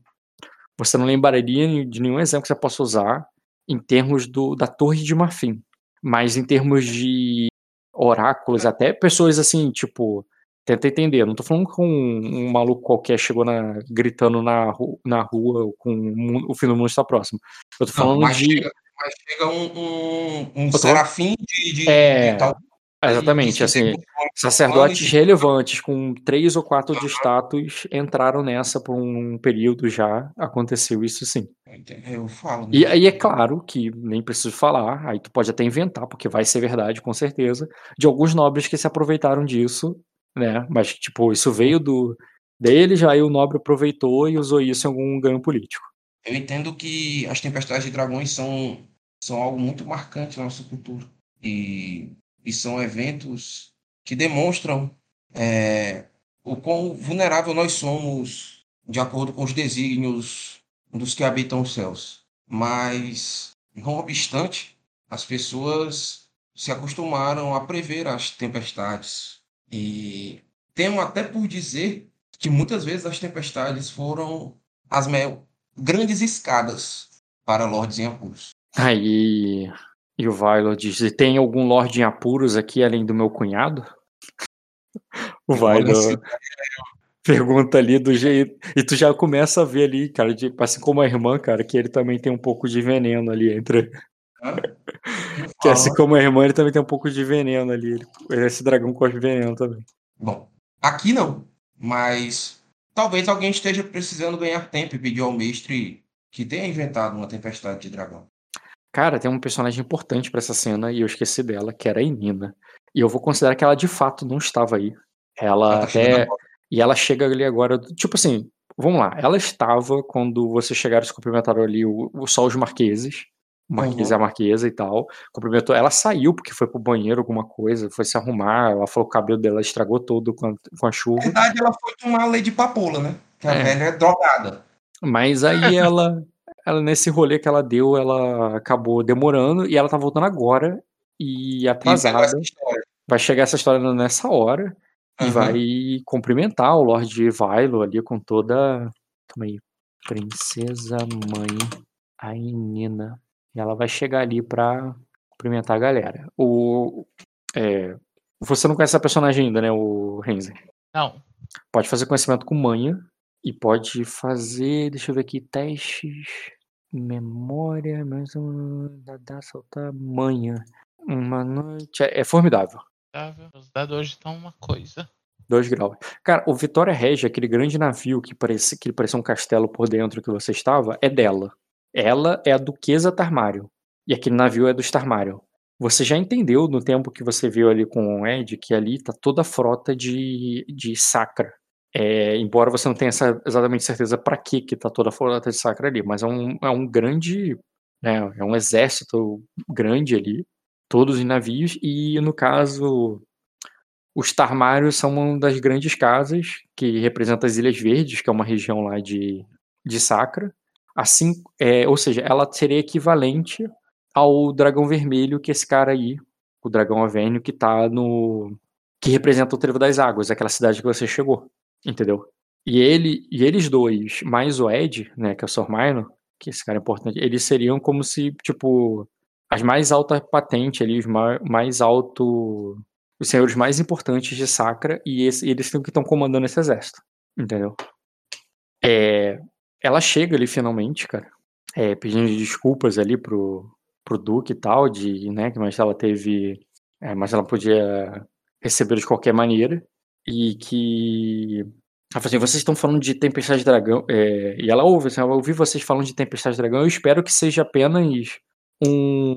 você não lembraria de nenhum exemplo que você possa usar em termos do, da Torre de Marfim. Mas em termos de oráculos, até pessoas assim, tipo, Tenta entender, não tô falando com um, um maluco qualquer chegou na, gritando na, ru, na rua com o, o fim do mundo está próximo. Eu tô falando não, mas de. Chega, mas chega um, um, um serafim de, de, é, de tal. Exatamente, assim, sacerdotes relevantes com três ou quatro de status entraram nessa por um período já, aconteceu isso sim. eu falo. né? E aí é claro que nem preciso falar, aí tu pode até inventar, porque vai ser verdade, com certeza, de alguns nobres que se aproveitaram disso, né? Mas, tipo, isso veio do deles, aí o nobre aproveitou e usou isso em algum ganho político. Eu entendo que as tempestades de dragões são, são algo muito marcante na nossa cultura. E, e são eventos que demonstram é, o quão vulnerável nós somos de acordo com os desígnios dos que habitam os céus. Mas, não obstante, as pessoas se acostumaram a prever as tempestades. E temo até por dizer que muitas vezes as tempestades foram as grandes escadas para lordes em apuros. Aí e o Vailor diz: "E tem algum lorde em apuros aqui além do meu cunhado?" O Vailor pergunta ali do jeito. E tu já começa a ver ali, cara, de, assim como a irmã, cara, que ele também tem um pouco de veneno ali entre. hã? Que assim como a irmã, ele também tem um pouco de veneno ali. Ele- esse dragão cospe veneno também. Bom, aqui não, mas talvez alguém esteja precisando ganhar tempo e pedir ao mestre que tenha inventado uma tempestade de dragão. Cara, tem um personagem importante pra essa cena e eu esqueci dela, que era a Inina. E eu vou considerar que ela de fato não estava aí. Ela Ela tá até. E ela chega ali agora. Tipo assim, vamos lá. Ela estava quando vocês chegaram e se cumprimentaram ali, o, o, só os marqueses. Marquês e a marquesa e tal. Cumprimentou. Ela saiu porque foi pro banheiro, alguma coisa, foi se arrumar. Ela falou que o cabelo dela estragou todo com a, com a Na chuva. verdade, ela foi tomar lei de papoula, né? Que a É. velha é drogada. Mas aí ela, ela, nesse rolê que ela deu, ela acabou demorando e ela tá voltando agora e E atrasada. Vai chegar essa história nessa hora e Aham. vai cumprimentar o Lorde Vailo ali com toda. Calma aí. Princesa Mãe Ainina. E ela vai chegar ali pra cumprimentar a galera. O. É, você não conhece essa personagem ainda, né, o Renzi? Não. Pode fazer conhecimento com manha e pode fazer, deixa eu ver aqui, testes, memória, mais um, dá soltar manha. Uma noite, é, é formidável. Os dados hoje estão uma coisa. Dois graus. Cara, o Vitória Regia, aquele grande navio que parecia, que parecia um castelo por dentro que você estava, é dela. Ela é a Duquesa Tarmário. E aquele navio é dos Tarmário. Você já entendeu no tempo que você viu ali com o Ed que ali tá toda a frota de, de Sacra. É, embora você não tenha essa, exatamente certeza para que que tá toda a frota de Sacra ali, mas é um, é um grande, né, é um exército grande ali, todos em navios e no caso os Tarmários são uma das grandes casas que representa as Ilhas Verdes, que é uma região lá de, de Sacra. Assim, é, ou seja, ela seria equivalente ao dragão vermelho que esse cara aí, o dragão Avênio, que tá no. que representa o Trevo das Águas, aquela cidade que você chegou. Entendeu? E ele e eles dois, mais o Ed, né, que é o Sormaino, que esse cara é importante, eles seriam como se, tipo, as mais altas patentes ali, os mais, mais alto. Os senhores mais importantes de Sacra, e esse, eles que estão comandando esse exército. Entendeu? É, ela chega ali finalmente, cara, é, pedindo desculpas ali pro, pro Duque e tal, de, né, que mas ela teve, é, mas ela podia receber de qualquer maneira, e que ela falou assim, vocês estão falando de Tempestade de Dragão, é, e ela ouve, assim, eu ouvi vocês falando de Tempestade de Dragão, eu espero que seja apenas um,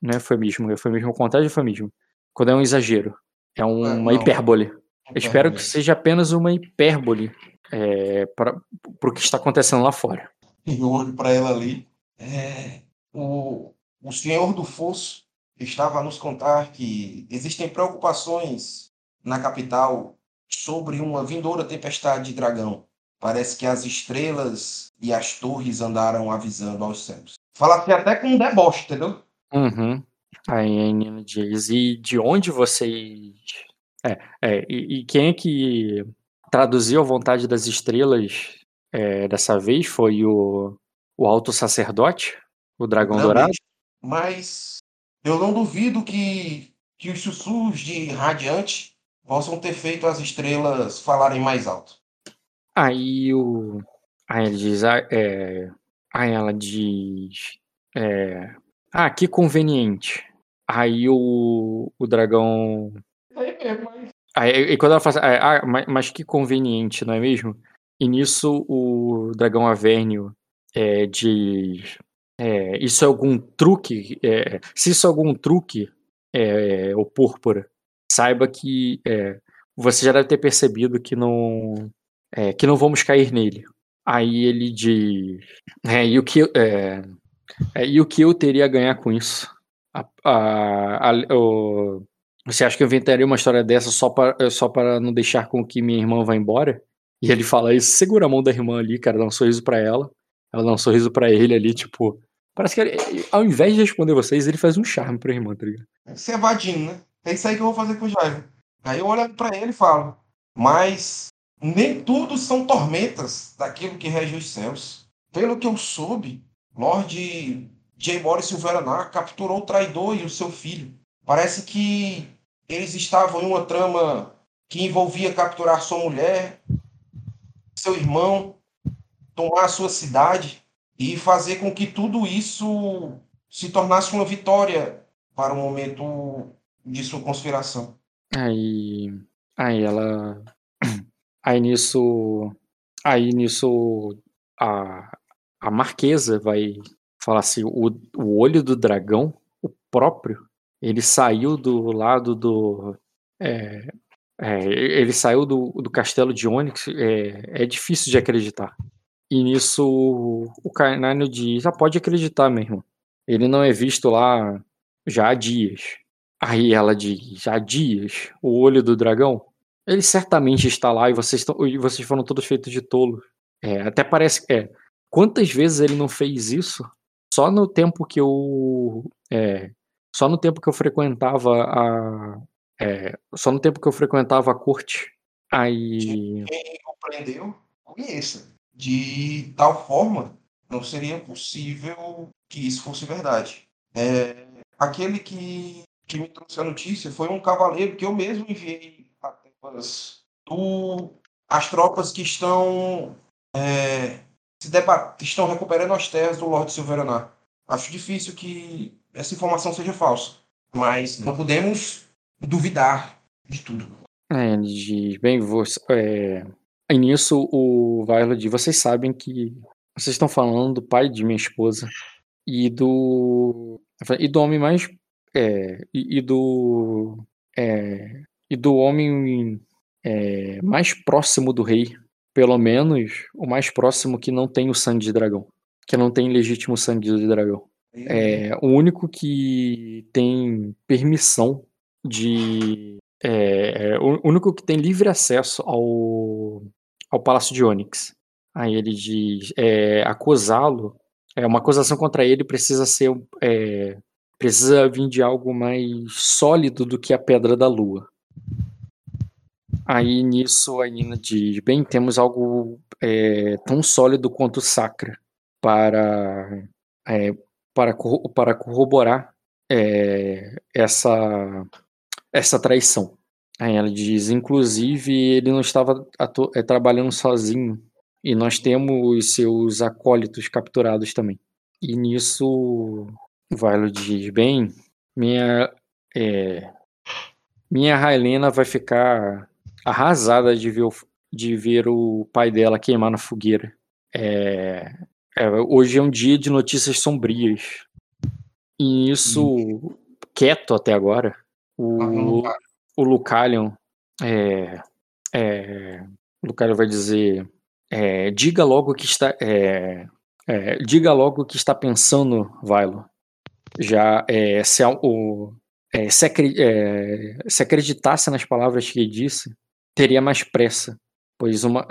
não é eufemismo, eufemismo contrário de eufemismo, quando é um exagero, é um- É, uma não. hipérbole. Eu espero que seja apenas uma hipérbole é, para o que está acontecendo lá fora. E eu olho para ela ali. É, o, o senhor do fosso estava a nos contar que existem preocupações na capital sobre uma vindoura tempestade de dragão. Parece que as estrelas e as torres andaram avisando aos céus. Falasse até com um deboche, entendeu? Uhum. Aí a Nina diz, e de onde vocês... É, é, e, e quem é que traduziu a vontade das estrelas é, dessa vez foi o, o alto sacerdote, o dragão Também. dourado? Mas eu não duvido que, que os sussurros de Radiante possam ter feito as estrelas falarem mais alto. Aí o. Aí ele diz. ah, é, aí ela diz. é, ah, que conveniente. Aí o, o dragão. É, mas Aí, e quando ela fala assim, ah, mas, mas que conveniente, não é mesmo? E nisso o dragão Avernio é, de é, isso é algum truque, é, se isso é algum truque, é, o púrpura, saiba que é, você já deve ter percebido que não é, que não vamos cair nele. Aí ele diz, é, e o que e o que eu teria a ganhar com isso? A, a, a, você acha que eu inventaria uma história dessa só para só para não deixar com que minha irmã vá embora? E ele fala isso, segura a mão da irmã ali, cara, dá um sorriso para ela. Ela dá um sorriso para ele ali, tipo, parece que ele, ao invés de responder vocês, ele faz um charme pra irmã, tá ligado? Se evadindo, né? É isso aí que eu vou fazer com o Jairo. Aí eu olho pra ele e falo, mas nem tudo são tormentas daquilo que rege os céus. Pelo que eu soube, Lord J. Boris Silveranar capturou o traidor e o seu filho. Parece que eles estavam em uma trama que envolvia capturar sua mulher, seu irmão, tomar a sua cidade e fazer com que tudo isso se tornasse uma vitória para o momento de sua conspiração. Aí, aí ela, aí nisso, aí nisso a, a marquesa vai falar assim, o, o olho do dragão, o próprio, ele saiu do lado do é, é, ele saiu do, do castelo de Onyx, é, é difícil de acreditar. E nisso o Carnânio diz: Ah, pode acreditar mesmo. Ele não é visto lá já há dias. Aí ela diz: há dias? O olho do dragão? Ele certamente está lá e vocês, tão, e vocês foram todos feitos de tolos. É, até parece. É, quantas vezes ele não fez isso? Só no tempo que eu. É, só no tempo que eu frequentava a. É, só no tempo que eu frequentava a corte. Aí. Quem compreendeu, conheça de tal forma não seria possível que isso fosse verdade. É, aquele que, que me trouxe a notícia foi um cavaleiro que eu mesmo enviei a terras do as tropas que estão é, se debat, estão recuperando as terras do Lorde Silveranar. Acho difícil que essa informação seja falsa, mas não podemos duvidar de tudo. É, de, bem, você, é, nisso o Violet, vocês sabem que vocês estão falando do pai de minha esposa e do e do homem mais é, e, e do é, e do homem é, mais próximo do rei, pelo menos o mais próximo que não tem o sangue de dragão, que não tem legítimo sangue de dragão. É o único que tem permissão de é, é, o único que tem livre acesso ao ao Palácio de Onyx. Aí ele diz: é, acusá-lo, é, uma acusação contra ele precisa ser. É, precisa vir de algo mais sólido do que a Pedra da Lua. Aí nisso a Nina diz: bem, temos algo é, tão sólido quanto o Sacra para, é, para, para corroborar é, essa, essa traição. Aí ela diz, inclusive, ele não estava é, trabalhando sozinho. E nós temos seus acólitos capturados também. E nisso, Vilo diz, bem, minha, é, minha Raelena vai ficar arrasada de ver, o, de ver o pai dela queimar na fogueira. É, é, hoje é um dia de notícias sombrias. E isso, hum. quieto até agora, o, o Lucalion, é, é, Lucalion vai dizer, é, diga logo que está, é, é, diga logo o que está pensando, Vailo. Já é, se, o, se, se, acreditasse nas palavras que ele disse, teria mais pressa, pois uma,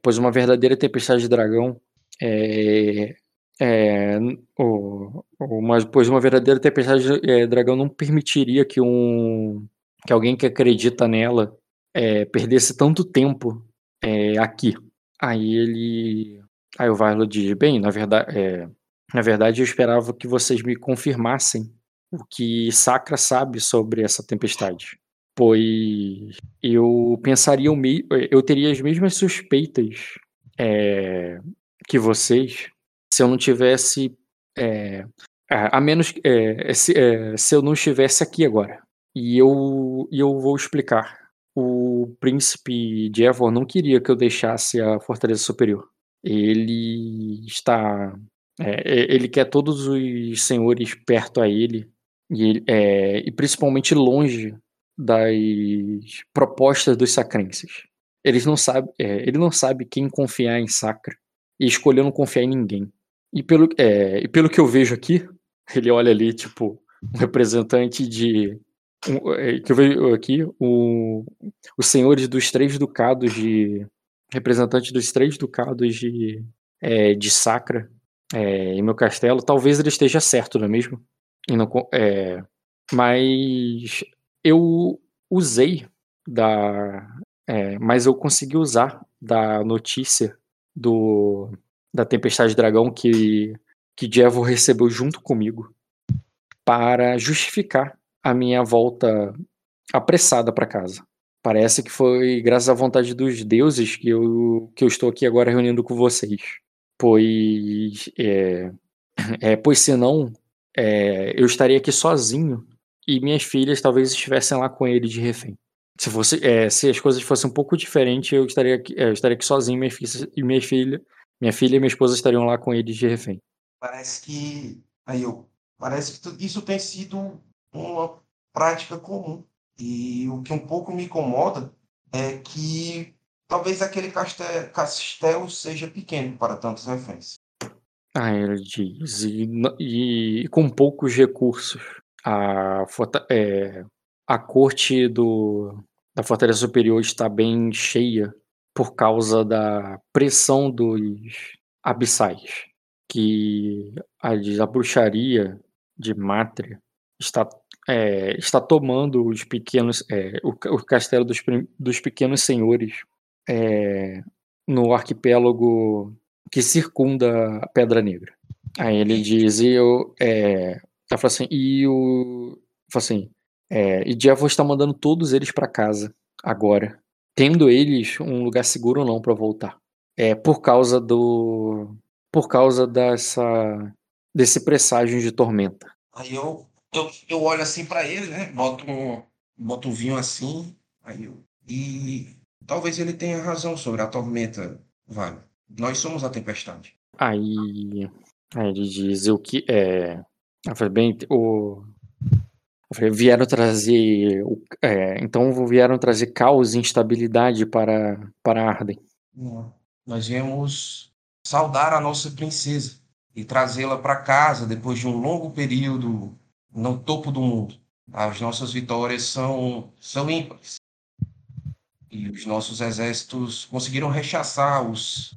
pois uma verdadeira tempestade de dragão é, é, o, uma, pois uma verdadeira tempestade de é, dragão não permitiria que um que alguém que acredita nela é, perdesse tanto tempo é, aqui. Aí ele. Aí o Varlo diz: Bem, na verdade, é, na verdade eu esperava que vocês me confirmassem o que Sacra sabe sobre essa tempestade. Pois eu pensaria, eu teria as mesmas suspeitas é, que vocês se eu não tivesse. É, a menos é, se, é, se eu não estivesse aqui agora. E eu, e eu vou explicar. O príncipe de Evor não queria que eu deixasse a Fortaleza Superior. ele está. é, ele quer todos os senhores perto a ele, e, é, e principalmente longe das propostas dos sacrenses. Eles não sabe, é, ele não sabe quem confiar em Sacra e escolheu não confiar em ninguém. E pelo, é, e pelo que eu vejo aqui, ele olha ali, tipo, um representante de. um, é, que eu vejo aqui, o, os senhores dos três ducados de. Representante dos três ducados de, é, de Sacra é, em meu castelo. Talvez ele esteja certo, não é mesmo? Não é, mas eu usei da. é, mas eu consegui usar da notícia do da Tempestade Dragão que, que Dievon recebeu junto comigo para justificar a minha volta apressada para casa. Parece que foi graças à vontade dos deuses que eu, que eu estou aqui agora reunindo com vocês. Pois, é, é, pois senão, é, eu estaria aqui sozinho e minhas filhas talvez estivessem lá com ele de refém. Se, fosse, é, se as coisas fossem um pouco diferentes, eu estaria aqui, é, eu estaria aqui sozinho minha filha, e minha filha, minha filha e minha esposa estariam lá com ele de refém. Parece que. Aí eu. Parece que isso tem sido uma prática comum. E o que um pouco me incomoda é que talvez aquele caste- castelo seja pequeno para tantos reféns. Ah, ele diz, e, e com poucos recursos. A, é, a corte do, da Fortaleza Superior está bem cheia por causa da pressão dos abissais. Que a, a bruxaria de Mátria está, é, está tomando os pequenos, é, o, o castelo dos, dos pequenos senhores é, no arquipélago que circunda a Pedra Negra. Aí ele diz, e eu, é, fala assim, e o, assim, é, e Diavol está mandando todos eles para casa agora, tendo eles um lugar seguro ou não para voltar. É por causa do, por causa dessa, desse presságio de tormenta. Aí eu, eu, eu olho assim para ele, né? Boto um, boto um vinho assim. Aí eu, e talvez ele tenha razão sobre a tormenta, Vale. Nós somos a tempestade. Aí, aí ele diz o que é, bem, o vieram trazer, é, então vieram trazer caos e instabilidade para para Arden. Não. Nós viemos saudar a nossa princesa e trazê-la para casa depois de um longo período no topo do mundo. As nossas vitórias são, são ímpares. E os nossos exércitos conseguiram rechaçar os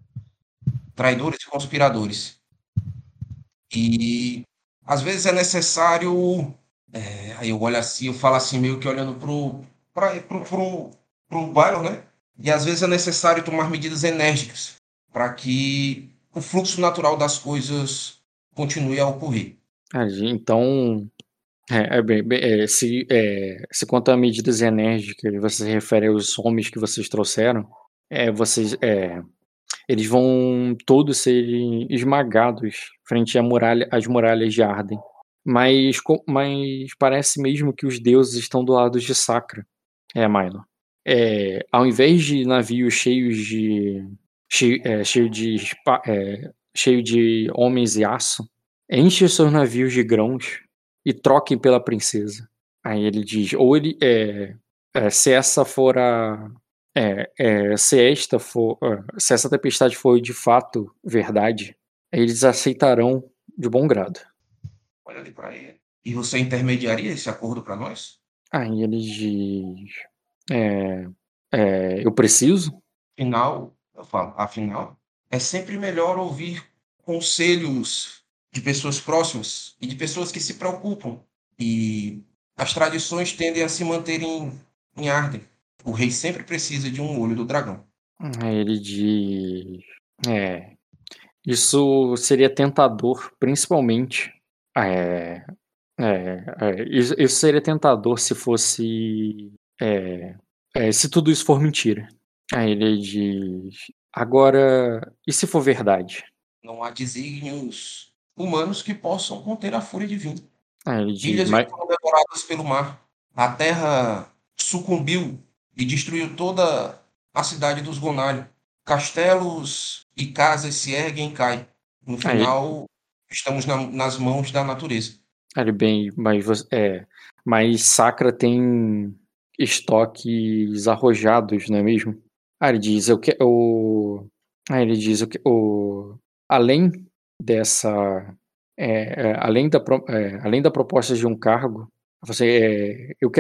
traidores e conspiradores. E às vezes é necessário. É, aí eu olho assim, eu falo assim, meio que olhando pro, pra, pro, pro, pro Byron, né? E às vezes é necessário tomar medidas enérgicas para que o fluxo natural das coisas continue a ocorrer. Ah, Então, é, é bem, é, se, é, se quanto a medidas enérgicas você se refere aos homens que vocês trouxeram, é, vocês, é, eles vão todos serem esmagados frente à muralha, às muralhas de Arden. Mas, mas parece mesmo que os deuses estão do lado de Sacra, é, Milo. É, ao invés de navios cheios de cheio, é, cheio de é, cheio de homens e aço, enche seus navios de grãos e troquem pela princesa. Aí ele diz, ou ele é, é, se essa for a é, se esta for se essa tempestade for de fato verdade, eles aceitarão de bom grado. Olha ali para ele. E você intermediaria esse acordo para nós? Aí ele diz, é, é, eu preciso? Afinal, eu falo, afinal, é sempre melhor ouvir conselhos de pessoas próximas e de pessoas que se preocupam. E as tradições tendem a se manter em, em Arden. O rei sempre precisa de um olho do dragão. Aí ele diz, é, isso seria tentador, principalmente. É, é, é, isso, seria tentador se fosse. é, é, se tudo isso for mentira. Aí ele diz: Agora, e se for verdade? Não há desígnios humanos que possam conter a fúria divina. Aí ele diz: Ilhas "Mas- foram devoradas pelo mar. A terra sucumbiu e destruiu toda a cidade dos Gonalho. Castelos e casas se erguem e caem. No final, estamos na- nas mãos da natureza. Ali bem, mas é, mas Sacra tem estoques arrojados, não é mesmo? Ah, ele diz, eu que, o, ah, ele diz, o, além dessa, é, é, além da, é, além da proposta de um cargo, você, é, eu,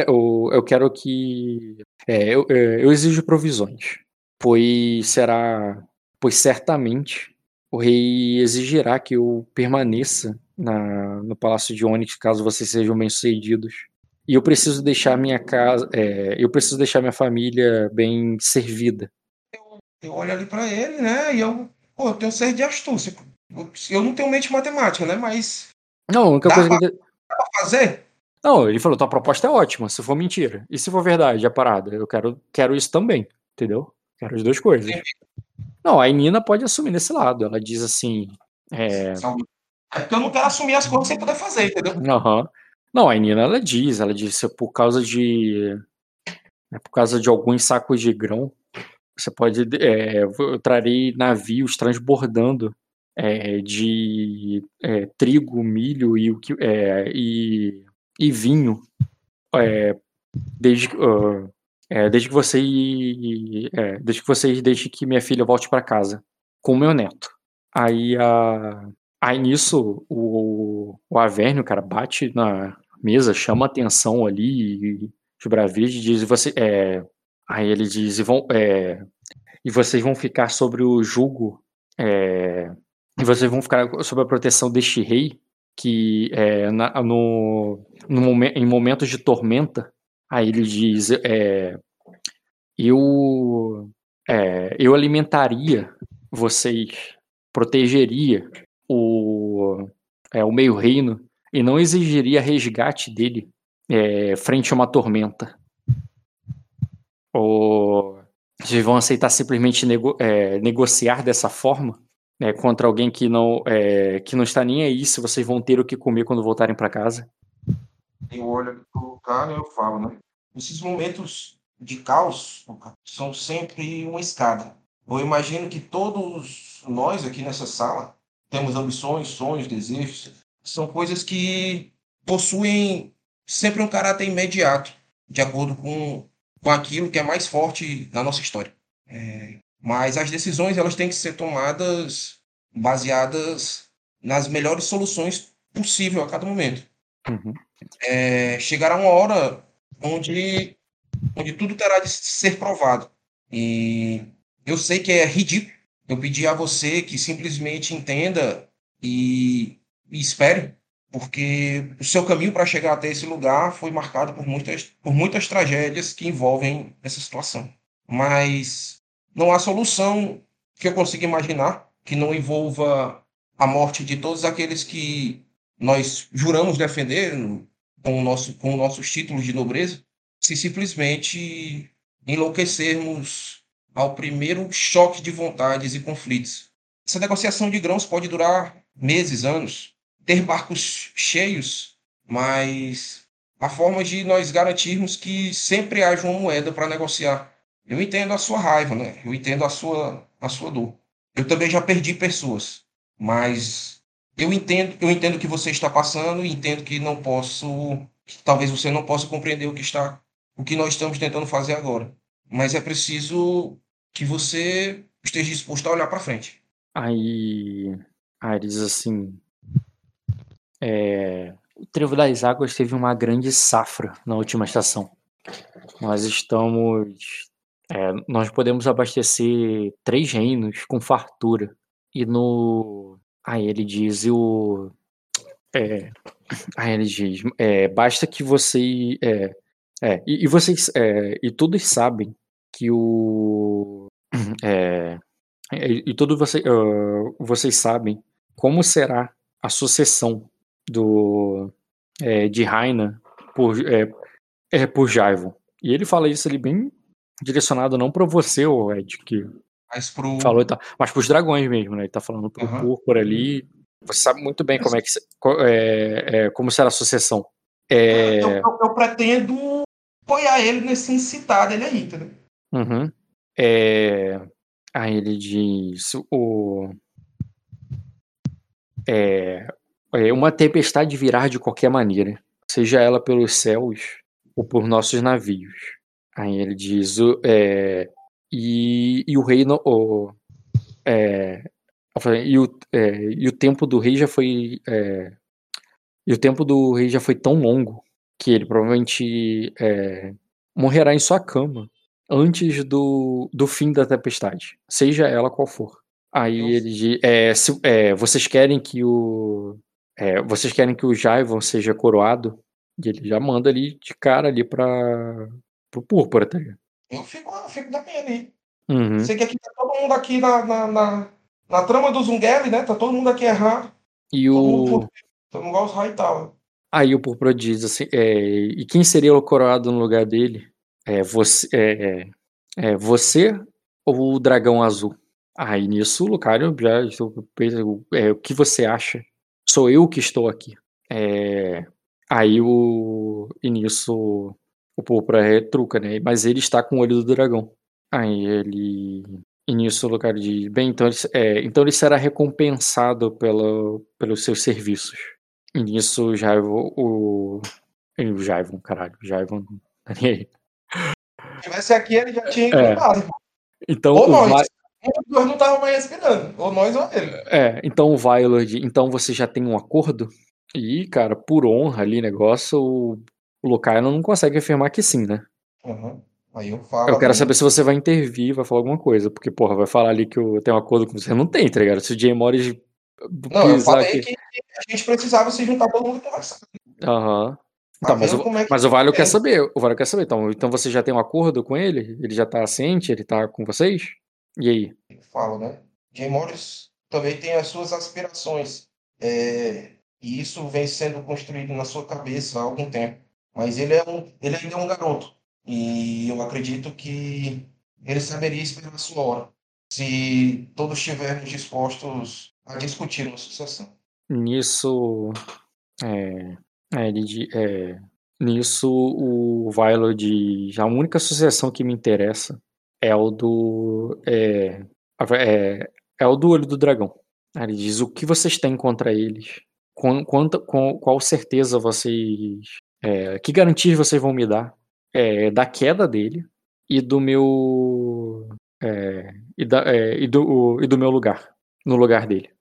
eu, quero que, é, eu, eu exijo provisões, pois será, pois certamente o rei exigirá que eu permaneça na, no Palácio de Onyx caso vocês sejam bem-sucedidos. E eu preciso deixar minha casa, é, eu preciso deixar minha família bem servida. Eu olho ali para ele, né? E eu, pô, eu tenho sede de astúcia. Eu- Eu não tenho mente matemática, né? Mas Não, a única Dá coisa que ele... pra fazer? Não, ele falou, tua proposta é ótima, se for mentira. E se for verdade, a parada? Eu quero, quero isso também, entendeu? Quero as duas coisas. Não, a Nina pode assumir nesse lado. Ela diz assim. É, É porque eu não quero assumir as coisas sem poder fazer, entendeu? Aham. Não, a Nina ela diz, ela disse por causa de é por causa de alguns sacos de grão, você pode é, eu trarei navios transbordando é, de é, trigo, milho e o que é, e, e vinho é, desde ah, é, desde que você é, desde que vocês deixem que minha filha volte para casa com o meu neto. Aí a Aí nisso, o, o Avernio, cara, bate na mesa, chama atenção ali, e os Bravides diz, você, é, aí ele diz, e, vão, é, e vocês vão ficar sobre o jugo, é, e vocês vão ficar sob a proteção deste rei, que é, na, no, no em momentos de tormenta, aí ele diz, é, eu, é, eu alimentaria vocês, protegeria o, é, o meio-reino e não exigiria resgate dele é, frente a uma tormenta. Ou vocês vão aceitar simplesmente nego, é, negociar dessa forma né, contra alguém que não, é, que não está nem aí se vocês vão ter o que comer quando voltarem para casa? Eu olho ali pro cara e eu falo, né? Esses momentos de caos são sempre uma escada. Eu imagino que todos nós aqui nessa sala temos ambições, sonhos, desejos. São coisas que possuem sempre um caráter imediato, de acordo com, com aquilo que é mais forte na nossa história. É, mas as decisões elas têm que ser tomadas baseadas nas melhores soluções possível a cada momento. Uhum. É, chegará uma hora onde, onde tudo terá de ser provado. E eu sei que é ridículo eu pedir a você que simplesmente entenda e, e espere, porque o seu caminho para chegar até esse lugar foi marcado por muitas, por muitas tragédias que envolvem essa situação. Mas não há solução que eu consiga imaginar que não envolva a morte de todos aqueles que nós juramos defender com, o nosso, com nossos títulos de nobreza, se simplesmente enlouquecermos ao primeiro choque de vontades e conflitos. Essa negociação de grãos pode durar meses, anos, ter barcos cheios, mas a forma de nós garantirmos que sempre haja uma moeda para negociar. Eu entendo a sua raiva, né? Eu entendo a sua, a sua dor. Eu também já perdi pessoas, mas eu entendo, eu entendo o que você está passando e entendo que não posso, que talvez você não possa compreender o que está, o que nós estamos tentando fazer agora. Mas é preciso que você esteja disposto a olhar para frente. Aí Ares assim. é, o Trevo das Águas teve uma grande safra na última estação. Nós estamos. é, nós podemos abastecer três reinos com fartura. E no. Aí ele diz, o. É, aí ele diz, é, basta que você. É, é, e, e vocês. é, e todos sabem que o. É, e, e todos você, ah, vocês sabem como será a sucessão do é, de Raina por, é, é, por Jaivon. E ele fala isso ali bem direcionado não para você, Ed, que Mas pro. falou tal, mas para os dragões mesmo, né? Ele tá falando pro Aham. Púrpura ali. Você sabe muito bem como é que é, é, como será a sucessão. É, Eu, eu- eu pretendo apoiar ele nesse incitar dele aí, entendeu? Uhum. É, Aí ele diz: o. É, é, uma tempestade virá de qualquer maneira, seja ela pelos céus ou por nossos navios. Aí ele diz: é, e, e o reino. O, é, e, o, é, e o tempo do rei já foi. É, e o tempo do rei já foi tão longo que ele provavelmente é, morrerá em sua cama antes do, do fim da tempestade, seja ela qual for. Aí Nossa. ele diz: é, se, é, vocês querem que o. é, vocês querem que o Jaivon seja coroado? E ele já manda ali de cara ali pra. pro púrpura, tá ligado? Eu fico, eu fico da minha ali. Uhum. Sei que aqui tá todo mundo aqui na, na, na, na trama do Zungeli, né? Tá todo mundo aqui errado. E Todo o. mundo, todo mundo igual os Hightower. Aí o Púrpura diz assim, é, e quem seria o coroado no lugar dele? É você, é, é, você ou o dragão azul? Aí nisso Lucario já é, o que você acha? Sou eu que estou aqui. É, aí o e nisso o Púrpura retruca, né? Mas ele está com o olho do dragão. Aí ele e nisso o Lucario diz, bem, então ele, é, então ele será recompensado pelo, pelos seus serviços. E nisso o Jaivon, o. O Jaivon, caralho, o Jaivon. Se tivesse aqui, ele já tinha É. Então Ou nós. Dos dois não tava mais respirando. Ou nós ou ele. É, então o Violet, então você já tem um acordo? E, cara, por honra ali, negócio, o, o Lucario não consegue afirmar que sim, né? Uhum. Aí eu falo. Eu quero ali, saber se você vai intervir, vai falar alguma coisa, porque, porra, vai falar ali que eu tenho um acordo com você. Não tem, tá ligado? Se o Jay Morris Não, eu falei aqui. que a gente precisava se juntar todo mundo e conversar. Aham. Tá Tá, mas, vendo o, é mas o Violet quer é? saber. O Violet quer saber. Então, então você já tem um acordo com ele? Ele já tá ciente? Ele tá com vocês? E aí? eu falo, né? Jay Morris também tem as suas aspirações. É, e isso vem sendo construído na sua cabeça há algum tempo. Mas ele, é um, ele ainda é um garoto. E eu acredito que ele saberia esperar a sua hora. Se todos estivermos dispostos a discutir uma sucessão. Nisso. É, é, ele é, nisso, o Violet diz: a única sucessão que me interessa é o do. É, é, é o do olho do dragão. Ele diz: o que vocês têm contra eles? Quan- quanta- com- qual certeza vocês. É, que garantias vocês vão me dar é, da queda dele e do meu. é, e, da- é, e do, e do meu lugar. No lugar dele.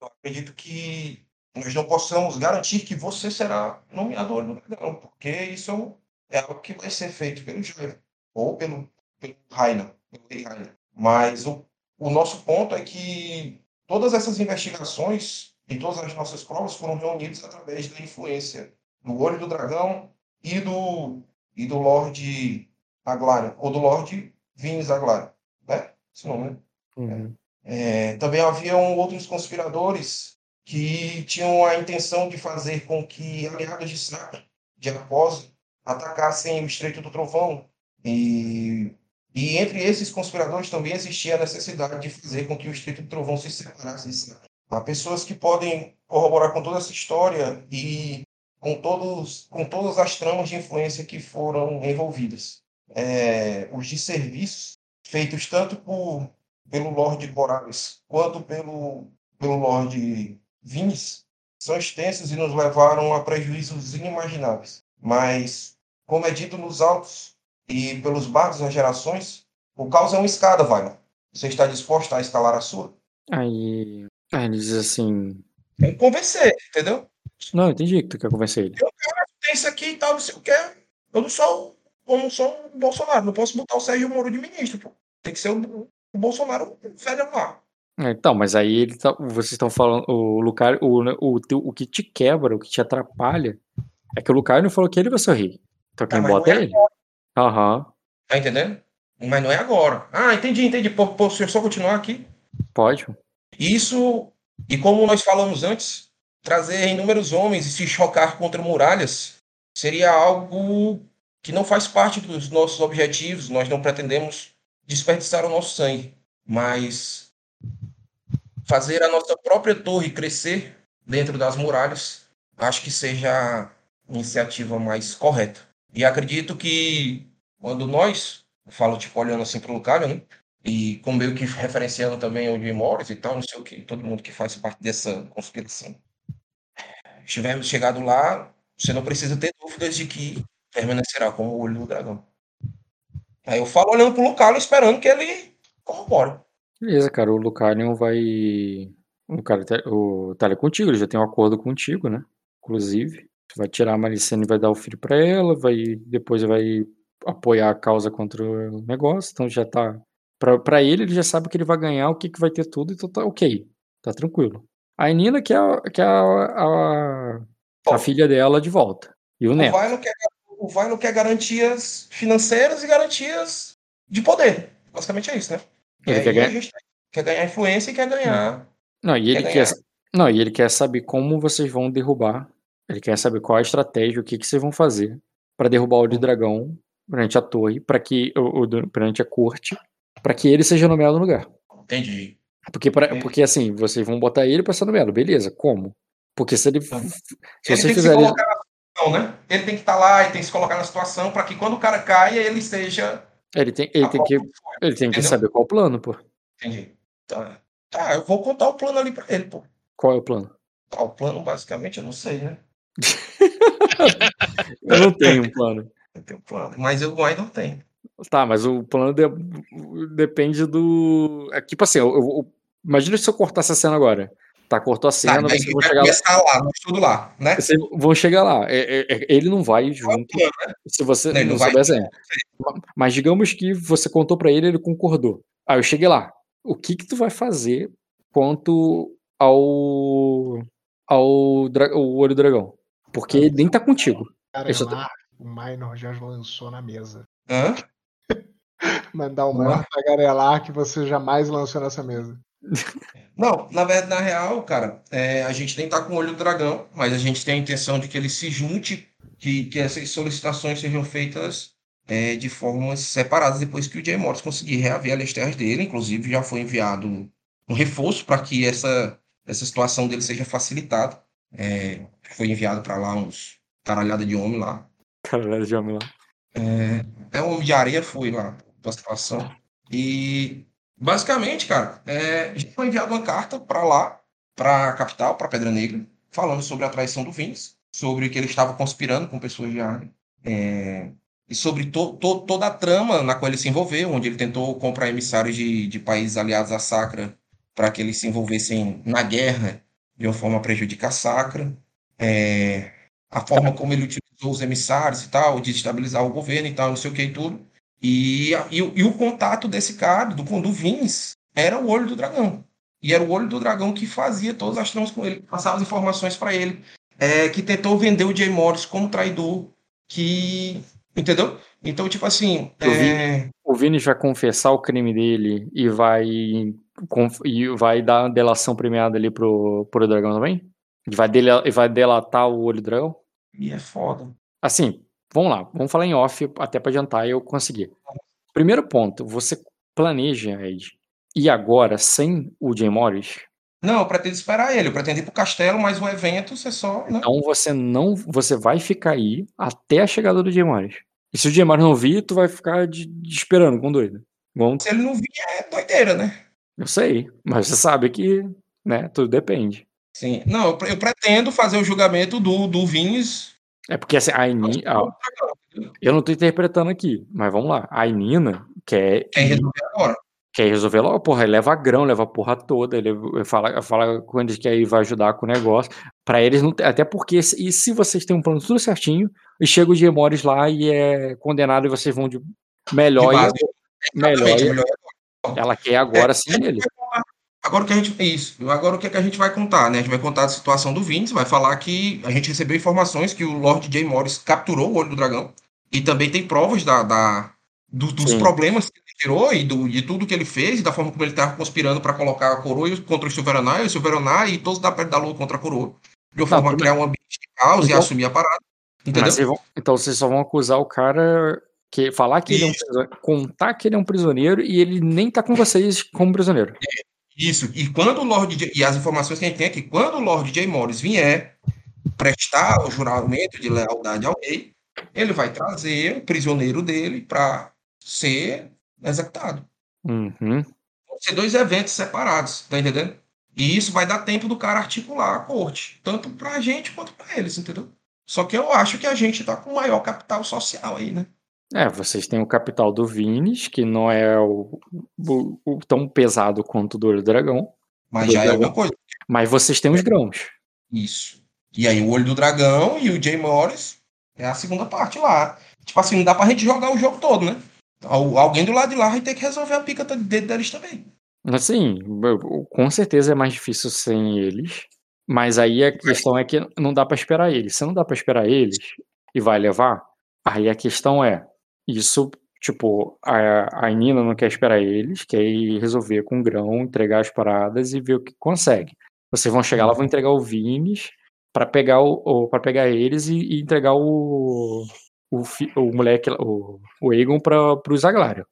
Eu acredito que nós não possamos garantir que você será nomeado dragão, porque isso é algo que vai ser feito pelo Jairo, ou pelo, pelo Rainer, pelo. Mas o, o nosso ponto é que todas essas investigações e todas as nossas provas foram reunidas através da influência do olho do dragão e do, e do Lorde Aglarion, ou do Lorde Vinus Aglarion, né? Esse nome, né? Uhum. É, também haviam outros conspiradores que tinham a intenção de fazer com que aliados de Sacra, de Arpose, atacassem o Estreito do Trovão. E, e entre esses conspiradores também existia a necessidade de fazer com que o Estreito do Trovão se separasse de Sacra. Há pessoas que podem corroborar com toda essa história e com, todos, com todas as tramas de influência que foram envolvidas. É, os desserviços feitos tanto por pelo Lorde Boralis quanto pelo, pelo Lorde Vins são extensos e nos levaram a prejuízos inimagináveis. Mas, como é dito nos autos e pelos bardos das gerações, o caos é uma escada, Vaila. Você está disposto a escalar a sua? Aí, aí ele diz assim: Tem que convencer, entendeu? Não, eu entendi que tu quer convencer ele. Tem isso aqui e tal, não sei o que. Eu não sou, eu não sou o Bolsonaro, não posso botar o Sérgio Moro de ministro. Pô. Tem que ser o, o Bolsonaro velho lá. É, então, mas aí ele tá, vocês estão falando, o Lucario, o, né, o, o que te quebra, o que te atrapalha, é que o Lucario não falou que ele vai rei. Então quem mas bota é é ele. Aham, Tá entendendo? Mas não é agora. Ah, entendi, entendi. Pô, eu só continuar aqui. pode. Isso, e como nós falamos antes, trazer inúmeros homens e se chocar contra muralhas seria algo que não faz parte dos nossos objetivos. Nós não pretendemos desperdiçar o nosso sangue, mas fazer a nossa própria torre crescer dentro das muralhas, acho que seja a iniciativa mais correta. E acredito que quando nós, falo tipo olhando assim para o Lucario, né? e com meio que referenciando também o Jim Morris e tal, não sei o que, todo mundo que faz parte dessa conspiração. Estivermos chegado lá, você não precisa ter dúvidas de que permanecerá como o olho do dragão. Aí eu falo olhando pro Lucalo, esperando que ele corrobore. Beleza, cara, o Lucarion vai. O cara tá, o, tá ali contigo, ele já tem um acordo contigo, né? Inclusive. Vai tirar a Malicene e vai dar o filho pra ela, vai. Depois vai apoiar a causa contra o negócio, então já tá. Pra, pra ele, ele já sabe que ele vai ganhar, o que, que vai ter tudo, então tá ok. Tá tranquilo. A Nina quer, a- quer a, a, a filha dela de volta. E o O neto. Vai não quer, o Vai não quer garantias financeiras e garantias de poder. Basicamente é isso, né? Ele aí quer ganhar- gente quer ganhar influência e quer ganhar. Não, e ele Quer quer, ganhar. não, e ele quer saber como vocês vão derrubar. Ele quer saber qual a estratégia, o que, que vocês vão fazer pra derrubar o de dragão perante a torre, para que o, o- perante a corte, pra que ele seja nomeado no lugar. Entendi. Porque, pra- É. porque assim, vocês vão botar ele pra ser nomeado, beleza? Como? Porque se ele, se Ele tem que se colocar na situação, né? Ele tem que estar lá e tem que se colocar na situação para que quando o cara caia, ele seja. ele tem, ele tem que, ele tem que saber qual o plano, pô. Entendi. Tá. Tá, eu vou contar o plano ali pra ele, pô. Qual é o plano? Tá, o plano, basicamente, eu não sei, né? Eu não tenho um plano. Eu tenho um plano, mas eu ainda não tenho. Tá, mas o plano de- depende do. É tipo assim, eu, eu- eu- imagina se eu cortasse a cena agora. Tá, cortou a Tá, cena, daí vocês vão vai chegar lá. começar lá, no estudo lá, né? Vocês vão chegar lá. É- é- é- ele não vai junto plano, se você Ele não não vai souber assim. Ma- Mas digamos que você contou pra ele, ele concordou. Aí eu cheguei lá. O que que tu vai fazer quanto ao ao dra- o olho do dragão? Porque ele nem tá contigo. Cara, tô- lá, o Minor já lançou na mesa. Hã? Mandar o Não. maior tagarelar que você jamais lançou nessa mesa. Não, na verdade, na real, cara, é, a gente nem tá com o olho do dragão, mas a gente tem a intenção de que ele se junte, que, que essas solicitações sejam feitas é, de formas separadas depois que o Jay Morris conseguir reaver as terras dele. Inclusive, já foi enviado um reforço para que essa, essa situação dele seja facilitada. É, foi enviado para lá uns caralhada de homem lá. Caralho, de homem lá. É um homem de areia, foi lá a situação. E basicamente, cara, é, já foi enviada uma carta para lá, para a capital, para Pedra Negra, falando sobre a traição do Vince, sobre que ele estava conspirando com pessoas de área, é, e sobre to, to- toda a trama na qual ele se envolveu, onde ele tentou comprar emissários de, de países aliados à Sacra para que eles se envolvessem na guerra de uma forma a prejudicar a Sacra. É, a forma como ele utilizou os emissários e tal, de estabilizar o governo e tal, não sei o que e tudo. E, e, o- e o contato desse cara, do, Vince, era o olho do dragão. E era o olho do dragão que fazia todas as tramas com ele, passava as informações para ele, é, que tentou vender o Jay Morris como traidor, que. Entendeu? Então, tipo assim. Vi. é, O Vini vai confessar o crime dele e vai e vai dar uma delação premiada ali pro, pro dragão também? E vai, dele, vai delatar o olho do dragão? E é foda. Assim, vamos lá, vamos falar em off até pra adiantar eu conseguir. Primeiro ponto, você planeja, Ed, e agora sem o Jay Morris? Não, eu pretendo esperar ele, eu pretendo ir pro castelo, mas o evento você só. Né? Então você não, você vai ficar aí até a chegada do Jay Morris. E se o Jay Morris não vir, tu vai ficar de, de esperando com doido. Vamos, Se ele não vier, é doideira, né? eu sei, mas você sabe que, né, tudo depende. Sim. Não, eu, pre- eu pretendo fazer o julgamento do, do Vince. É porque assim, a Nina, eu não tô interpretando aqui, mas vamos lá. A Nina quer, Quem resolver agora. quer resolver logo, porra, ele leva grão, leva a porra toda, ele fala, fala quando eles querem ir, vai ajudar com o negócio. Pra eles não, até porque e se vocês têm um plano tudo certinho, e chega o Morris lá e é condenado e vocês vão de melhor, De melhor, melhor. ela quer agora sim ele. Agora o que a gente. Isso. Agora o que, é que a gente vai contar, né? A gente vai contar a situação do Vince, vai falar que a gente recebeu informações que o Lord Jay Morris capturou o olho do dragão. E também tem provas da, da- do- dos Sim. problemas que ele tirou e do, de tudo que ele fez, e da forma como ele estava conspirando para colocar a coroa contra o Silveranai, o Silveranai e todos da perto da lua contra a coroa. De uma forma a criar um ambiente de caos e Então- assumir a parada. Entendeu? Vocês vão- então vocês só vão acusar o cara que falar que ele é um Isso. prisioneiro, contar que ele é um prisioneiro e ele nem tá com vocês como prisioneiro. Isso. E quando o Lord J- e as informações que a gente tem é que quando o Lord J. Morris vier prestar o juramento de lealdade ao rei, ele vai trazer o prisioneiro dele para ser executado. Uhum. Vão ser dois eventos separados, tá entendendo? E isso vai dar tempo do cara articular a corte, tanto pra gente quanto pra eles, entendeu? Só que eu acho que a gente tá com maior capital social aí, né? É, vocês têm o capital do Vines, que não é o, o- o tão pesado quanto o do Olho do Dragão, Mas Do já é dragão. alguma coisa. mas vocês têm os grãos. Isso. E aí o Olho do Dragão e o Jay Morris é a segunda parte lá. Tipo assim, não dá pra gente jogar o jogo todo, né? Al- Alguém do lado de lá vai ter que resolver a pica de dedo deles também. Assim, com certeza é mais difícil sem eles, mas aí a questão é que não dá pra esperar eles. Se não dá pra esperar eles e vai levar, aí a questão é, isso, tipo, a, a Nina não quer esperar eles, quer ir resolver com grão, entregar as paradas e ver o que consegue. Vocês vão chegar lá, vão entregar o Vines pra pegar o, para pegar eles e, e entregar o o, o moleque, o, o Egon para o Zaglário.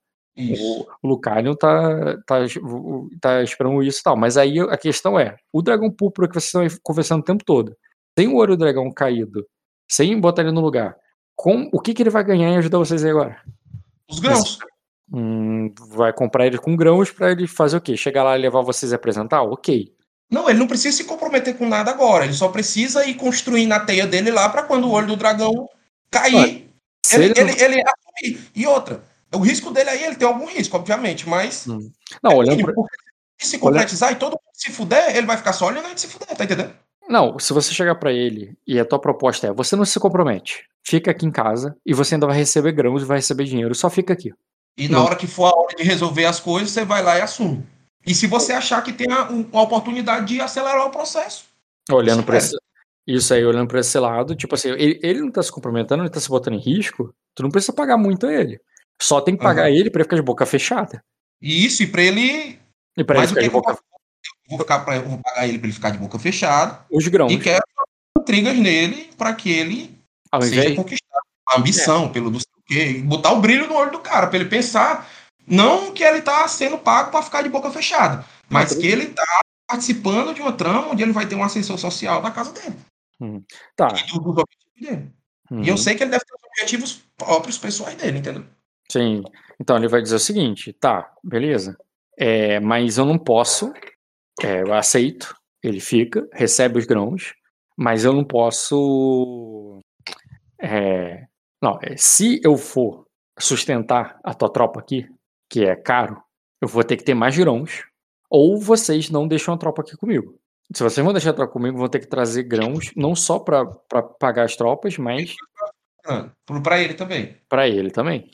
O, o Lucario tá, tá, o- tá esperando isso e tal. Mas aí a questão é: o dragão púrpura que vocês estão conversando o tempo todo, sem o olho do dragão caído, sem botar ele no lugar, com, o que, que ele vai ganhar em ajudar vocês aí agora? Os grãos. Hum, vai comprar ele com grãos pra ele fazer o quê? Chegar lá e levar vocês e apresentar? Ok. Não, ele não precisa se comprometer com nada agora. Ele só precisa ir construindo a teia dele lá pra quando o olho do dragão cair, Se ele, ele não- ele, ele. E outra, o risco dele aí, ele tem algum risco, obviamente, mas. Hum. Não, olhando pra, porque se concretizar e todo mundo se fuder, ele vai ficar só olhando a gente se fuder, tá entendendo? Não, se você chegar pra ele e a tua proposta é, você não se compromete, fica aqui em casa e você ainda vai receber grãos e vai receber dinheiro, só fica aqui. E na Não. hora que for a hora de resolver as coisas, você vai lá e assume. E se você achar que tem a- um- uma oportunidade de acelerar o processo. Olhando Isso pra é. esse, isso aí, olhando pra esse lado, tipo assim, ele, ele não tá se comprometendo, ele tá se botando em risco, tu não precisa pagar muito a ele. Só tem que pagar Aham. ele pra ele ficar de boca fechada. E isso, e pra ele. E pra ele Mas o ficar que, de boca eu vou ficar pra, vou pagar ele pra ele ficar de boca fechada. os grãos. E quero intrigas nele pra que ele Ao seja invés, conquistado. A ambição, pelo não sei o quê. Botar o brilho no olho do cara, pra ele pensar. Não que ele tá sendo pago pra ficar de boca fechada, mas tudo que ele tá participando de uma trama onde ele vai ter uma ascensão social da casa dele. tá. E do- dos objetivos dele. Hum, E eu sei que ele deve ter os objetivos próprios pessoais dele, entendeu? Sim. Então ele vai dizer o seguinte, tá, beleza. É, mas eu não posso. É, eu aceito. Ele fica, recebe os grãos, mas eu não posso. é, não, é, se eu for sustentar a tua tropa aqui, que é caro, eu vou ter que ter mais grãos. Ou vocês não deixam a tropa aqui comigo. Se vocês vão deixar a tropa comigo, vão ter que trazer grãos, não só pra pra pagar as tropas, mas Ah, Pra ele também. Pra ele também.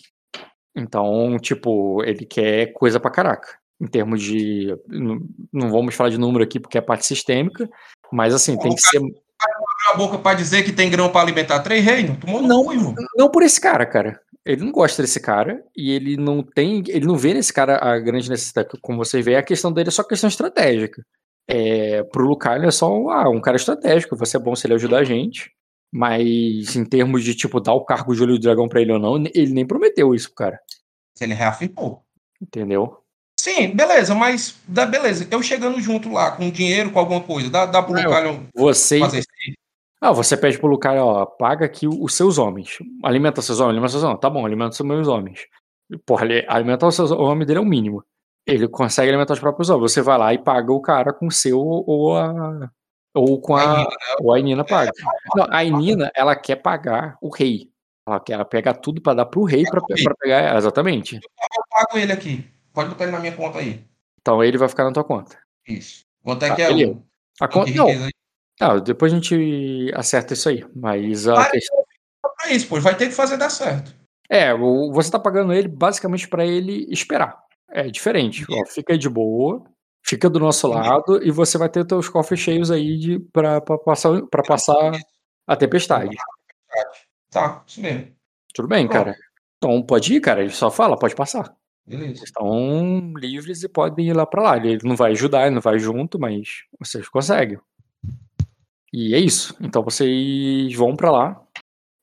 Então, tipo, ele quer coisa pra caraca. Em termos de. Não vamos falar de número aqui porque é parte sistêmica, mas assim, tem que ser. Abriu a boca pra dizer que tem grão pra alimentar três reinos? Tomou Não. irmão. Não por esse cara, cara. Ele não gosta desse cara e ele não tem. Ele não vê nesse cara a grande necessidade. Como vocês veem, a questão dele é só questão estratégica. É, pro Lucario é só ah, um cara estratégico. Vai ser bom se ele ajudar a gente. Mas em termos de, tipo, dar o cargo de olho do dragão pra ele ou não, ele nem prometeu isso, pro cara. Se ele reafirmou. Entendeu? Sim, beleza, mas dá, beleza. Eu chegando junto lá, com dinheiro, com alguma coisa, dá, dá pro Ah, Lucalho Você fazer isso aí? Ah, você pede pro Lucario, ó, paga aqui os seus homens. Alimenta seus homens, alimenta seus homens. Tá bom, alimenta os meus homens. Porra, ele- alimentar os seus homens dele é o mínimo. Ele consegue alimentar os próprios homens. Você vai lá e paga o cara com o seu ou a. Ou com A a. Nina, Ou a Nina paga. Não, a Nina, ela quer pagar o rei. Ela quer ela pega tudo pra dar pro rei pra, pra pegar ela. Exatamente. Eu pago ele aqui. Pode botar ele na minha conta aí. Então ele vai ficar na tua conta. Isso. Quanto é Tá, que é o. A conta. Não, ah, depois a gente acerta isso aí. Mas a questão. Pra isso, pô. Vai ter que fazer dar certo. É, você tá pagando ele basicamente pra ele esperar. É diferente. Ó, fica aí de boa, fica do nosso lado e você vai ter teus cofres cheios aí pra passar, pra passar a tempestade. Tá, isso mesmo. Tudo bem, Pronto. cara? Então pode ir, cara. Ele só fala, pode passar. Beleza. Vocês estão livres e podem ir lá pra lá. Ele não vai ajudar, ele não vai junto, mas vocês conseguem. E é isso. Então vocês vão pra lá.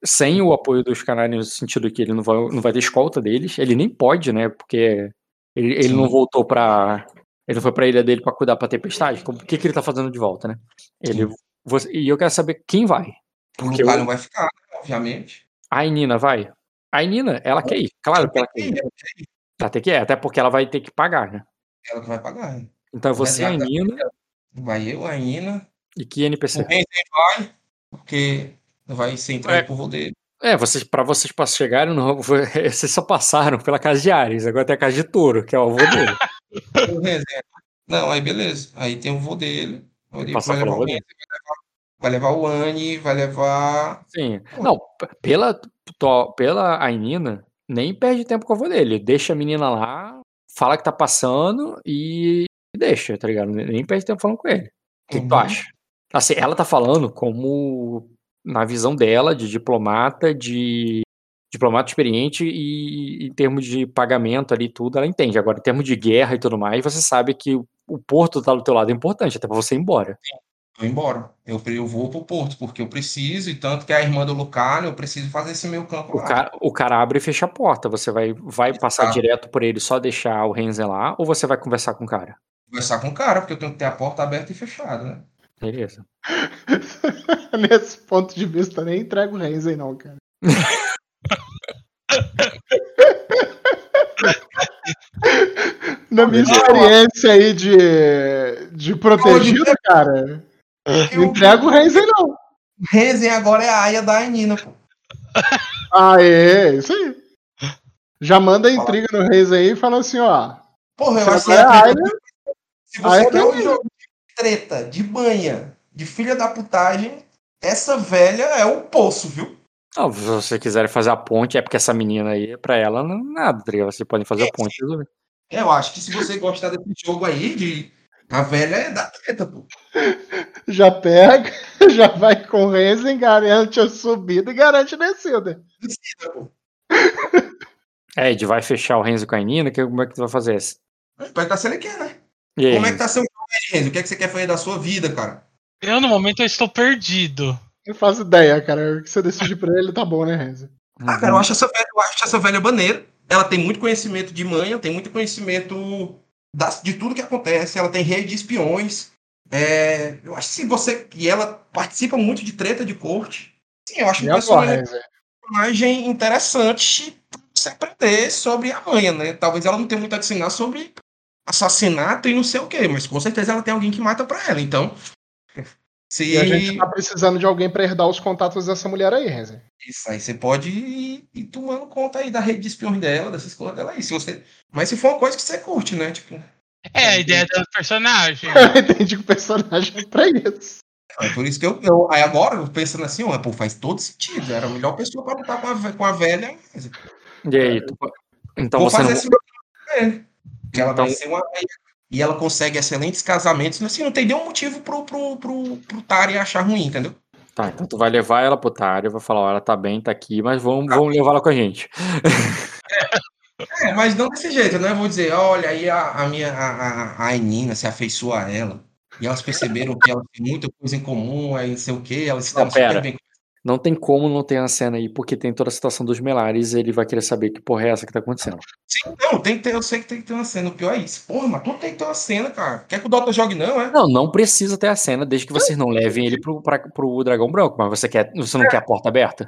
Sem o apoio dos canários, no sentido que ele não vai, não vai ter escolta deles. Ele nem pode, né? Porque ele, ele não voltou pra. Ele não foi pra ilha dele pra cuidar pra tempestade. O que, que ele tá fazendo de volta, né? Ele, você- e eu quero saber quem vai. O Porque Lucalho eu- não vai ficar, né, obviamente. A Nina vai? A Nina, ela quer ir. Claro que ela quer ir. Ela tem que, é, até porque ela vai ter que pagar, né? Ela que vai pagar. né? Então você, a da Nina. Vai eu, a Nina. e que NPC? O Renzen vai, porque vai ser entregue por dele. É, vocês, pra vocês chegarem, no, vocês só passaram pela casa de Ares, agora tem a casa de Touro, que é o avô dele. O Renzen. Não, aí beleza. Aí tem o vô dele. Ele vai, levar o Renzen, vai levar, vai o Anne, vai levar. Sim. Não, pela, pela Ainina, nem perde tempo com a avó dele. Deixa a menina lá, fala que tá passando e deixa, tá ligado? Nem perde tempo falando com ele. O que, que tu Uhum. acha? Assim, ela tá falando como na visão dela de diplomata, de diplomata experiente e em termos de pagamento ali tudo, ela entende. Agora, em termos de guerra e tudo mais, você sabe que o- o porto tá do teu lado é importante, até pra você ir embora. Vou embora. Eu, eu vou pro Porto, porque eu preciso, e tanto que a irmã do Lucano, eu preciso fazer esse meu campo O lá. cara, o cara abre e fecha a porta. Você vai, vai passar Exato. direto por ele só deixar o Renzen lá, ou você vai conversar com o cara? Conversar com o cara, porque eu tenho que ter a porta aberta e fechada, né? Beleza. Nesse ponto de vista, nem entrega o Renzen, não, cara. Na minha experiência aí de, de protegido, cara, não entrega o Renzen, não. Renzen agora é a aia da Anina, pô. Ah, é, isso aí. Já manda a intriga no Renzen aí e fala assim, ó. Porra, eu Você acho que é a área, Se você da um jogo de treta, de banha, de filha da putagem, essa velha é o poço, viu? Não, se você quiser fazer a ponte, é porque essa menina aí, pra ela, não é nada, tá ligado? Vocês podem fazer a ponte e resolver. Eu acho que se você gostar desse jogo aí, de. A velha é da treta, pô. já pega, já vai com o Renzen, garante a subida e garante a descida. Decida, pô. É, Ed, vai fechar o Renzo com a Nina, que, como é que tu vai fazer isso? Perguntar se ele quer, né? E aí, Como é que tá seu jogo aí, Renzo? O que é que você quer fazer da sua vida, cara? Eu, no momento, eu estou perdido. Não faço ideia, cara. O que você decide pra ele tá bom, né, Renzo? Ah, cara, eu acho essa velha, eu acho essa velha maneira. Ela tem muito conhecimento de manha, tem muito conhecimento das- de tudo que acontece. Ela tem rede de espiões. É, eu acho que se você. E ela participa muito de treta de corte. Sim, eu acho E um agora, personagem, interessante você aprender sobre a manha, né? Talvez ela não tenha muito a ensinar sobre assassinato e não sei o quê, mas com certeza ela tem alguém que mata pra ela. Então. Se... E a gente tá precisando de alguém pra herdar os contatos dessa mulher aí, Renzo. Isso aí você pode ir, ir tomando conta aí da rede de espiões dela, dessas coisas dela aí. Se você... Mas se for uma coisa que você curte, né? Tipo, É a ideia do personagem. Entendi que o personagem é pra isso. é por isso que eu, eu aí agora, eu pensando assim, ó, pô, faz todo sentido. Era a melhor pessoa pra lutar com a, com a velha. mas E aí, tu- então Vou você não. fazer esse meu com ele. Que ela vai Então- ser uma. E ela consegue excelentes casamentos. Assim, não tem nenhum motivo pro, pro, pro, pro Tari achar ruim, entendeu? Tá, então tu vai levar ela pro Tário, vai falar, ó, ela tá bem, tá aqui, mas vamos, vamos levar ela com a gente. É, mas não desse jeito, né? Vou dizer, olha, aí a, a minha a, a, a Nina se afeiçoou a ela. E elas perceberam que ela tem muita coisa em comum, aí não sei o quê, elas se deram super bem. Não tem como não ter a cena aí, porque tem toda a situação dos Melares, ele vai querer saber que porra é essa que tá acontecendo. Sim, não, tem que ter, eu sei que tem que ter uma cena. O pior é isso. Porra, mas tudo tem que ter uma cena, cara. Quer que o Dota jogue, não, é? Não, não precisa ter a cena, desde que vocês não levem ele pro, pra, pro Dragão Branco, mas você quer, você não quer a porta aberta?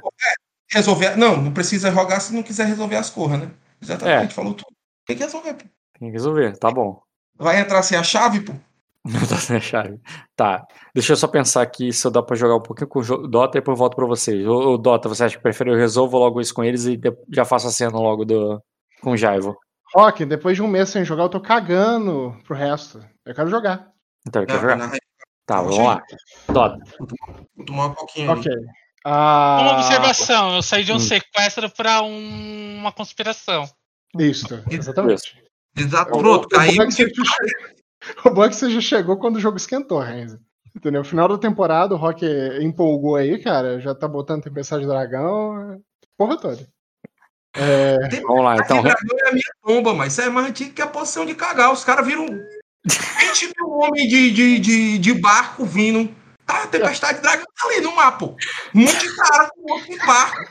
Resolver. Não, não precisa jogar se não quiser resolver as corras, né? Exatamente, É. falou tudo. Tem que resolver, pô. Tem que resolver, tá bom. Vai entrar sem a chave, pô. Não tá sem a chave. Tá, deixa eu só pensar aqui se eu dá pra jogar um pouquinho com o Dota e depois eu volto pra vocês. Ô, ô, Dota, você acha que prefere eu resolvo logo isso com eles e já faço a cena logo do, com o Jaivo? Rock, depois de um mês sem jogar, eu tô cagando pro resto. Eu quero jogar. Então, eu quero jogar? na- Tá, Vamos vamos lá. Dota, Vou tomar um pouquinho. Ok. Ah, Uma observação, eu saí de um Hum. sequestro pra um- uma conspiração. Isso, exatamente. Exato, pronto, caiu. é que você o bom é já chegou quando o jogo esquentou, Renzo. Entendeu? Final da temporada, o Rock empolgou aí, cara. Já tá botando Tempestade de Dragão. Porra toda. É, vamos lá. Então, dragão é a minha tomba, mas isso é mais antigo que a posição de cagar. Os caras viram 20 mil homens de, de, de, de barco vindo. Tá, a tempestade de dragão tá ali no mapa. monte de cara com um monte de barco.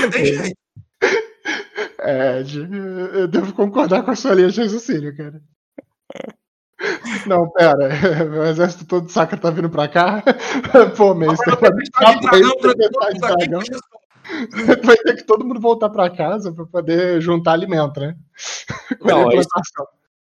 Não tem jeito. É, eu devo concordar com a sua linha de raciocínio, cara. Não, pera. O exército todo de Sacra tá vindo pra cá. Pô, dragão. Vai ter que todo mundo voltar pra casa pra poder juntar alimento, né? Não, é.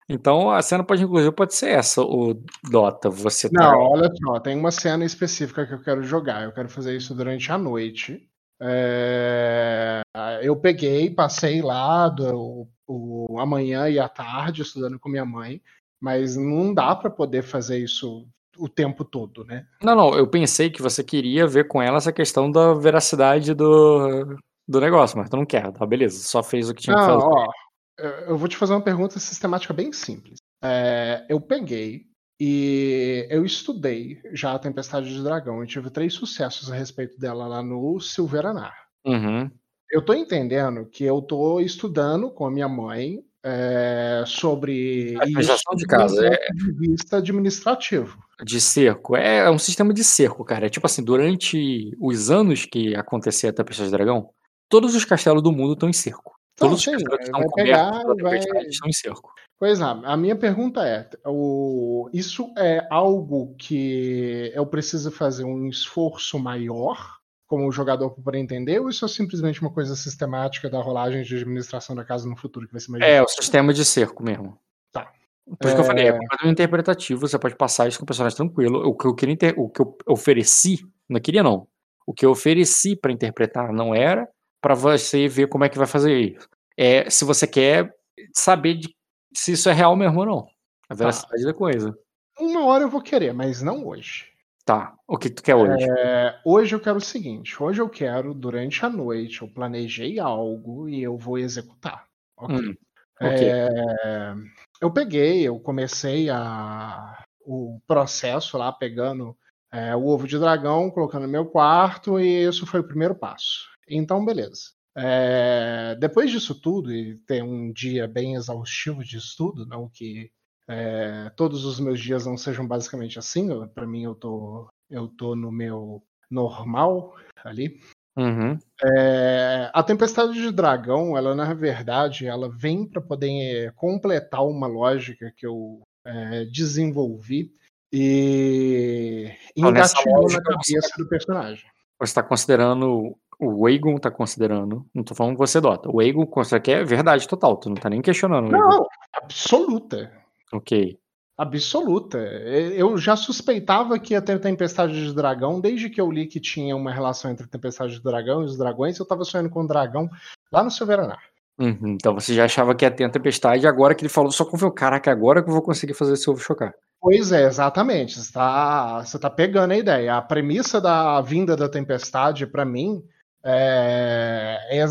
Então a cena pode, inclusive, pode ser essa, o Dota. Você tá. Não, olha só, tem uma cena específica que eu quero jogar. Eu quero fazer isso durante a noite. É, Eu peguei, passei lá do, o, a manhã e a tarde estudando com minha mãe, mas não dá pra poder fazer isso o tempo todo, né? Não, não, eu pensei que você queria ver com ela essa questão da veracidade do, do negócio, mas tu não quer, tá? Beleza, só fez o que tinha que Não, fazer. ó, eu eu vou te fazer uma pergunta sistemática bem simples. É, eu peguei e eu estudei já a Tempestade de Dragão. Eu tive três sucessos a respeito dela lá no Silveranar. Uhum. Eu tô entendendo que eu tô estudando com a minha mãe é, sobre A administração de casa, do é- ponto de vista administrativo. De cerco. É, é um sistema de cerco, cara. É tipo assim, durante os anos que acontecia a Tempestade de Dragão, todos os castelos do mundo estão em cerco. Não, Todos os sim, castelos que estão cobertos vai- tempestade estão em cerco. Pois é, a minha pergunta é: o, isso é algo que eu preciso fazer um esforço maior como jogador para entender, ou isso é simplesmente uma coisa sistemática da rolagem de administração da casa no futuro que vai ser mais É, o sistema de cerco mesmo. Tá. Por isso que eu falei, é É. completamente interpretativo, você pode passar isso com o personagem tranquilo. O que eu queria inter- o que eu ofereci, não queria não. O que eu ofereci pra interpretar não era pra você ver como é que vai fazer isso. É se você quer saber de- se isso é real mesmo ou não. A veracidade da coisa. Uma hora eu vou querer, mas não hoje. Tá. O que tu quer hoje? É, hoje eu quero o seguinte: hoje eu quero, durante a noite, eu planejei algo e eu vou executar. Ok? Hum, ok. É, eu peguei, eu comecei a, o processo lá, pegando é, o ovo de dragão, colocando no meu quarto, e isso foi o primeiro passo. Então, beleza. É, depois disso tudo, e ter um dia bem exaustivo de estudo, não que é, todos os meus dias não sejam basicamente assim, para mim eu tô, eu tô no meu normal ali. Uhum. É, a Tempestade de Dragão, ela na verdade, ela vem para poder completar uma lógica que eu é, desenvolvi e Então, engatilhou na cabeça do personagem. Você tá considerando. O Aegon tá considerando. Não tô falando você, Dota. O Aegon considera que é verdade total. Tu não tá nem questionando. Não, absoluta. Ok. Absoluta. Eu já suspeitava que ia ter Tempestade de Dragão desde que eu li que tinha uma relação entre Tempestade de Dragão e os dragões. Eu tava sonhando com o dragão lá no Silveranar. Uhum, Então você já achava que ia ter a tempestade, agora que ele falou, só confiou, caraca, agora que eu vou conseguir fazer esse ovo chocar. Pois é, exatamente. Você está você tá pegando a ideia. A premissa da vinda da tempestade, para mim, é, é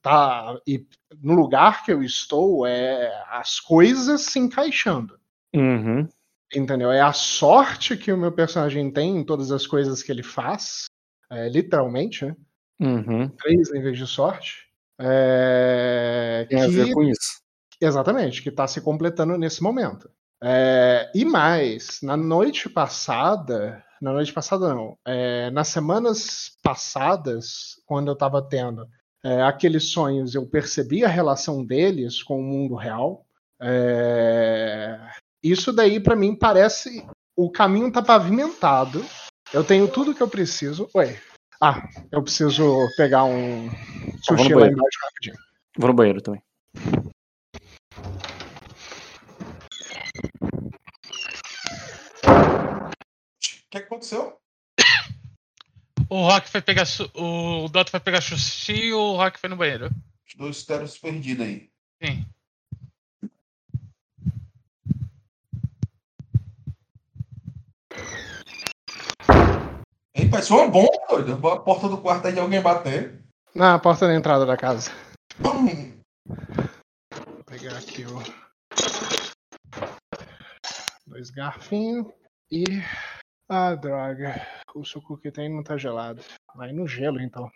tá, e no lugar que eu estou, é as coisas se encaixando. Uhum. Entendeu? É a sorte que o meu personagem tem em todas as coisas que ele faz. é, literalmente, né? Uhum. Três níveis de sorte. É, Tem a ver que- com isso. Exatamente, que está se completando nesse momento. É, e mais, na noite passada, na noite passada não, é, nas semanas passadas, quando eu estava tendo é, aqueles sonhos, eu percebi a relação deles com o mundo real. É, isso daí, para mim, parece. O caminho está pavimentado. Eu tenho tudo que eu preciso. Oi. Ah, eu preciso pegar um sushi lá embaixo rapidinho. Vou no banheiro também. Que aconteceu? O Rock foi pegar. su- O Dota foi pegar sushi e o Rock foi no banheiro. Os dois se perdidos aí. Sim. Hein, pai, é uma bomba, doido. A porta do quarto aí de alguém bater. Na porta da entrada da casa. Hum, Vou pegar aqui o. Dois garfinhos e. Ah, droga. O suco que tem não tá gelado. Vai no gelo então.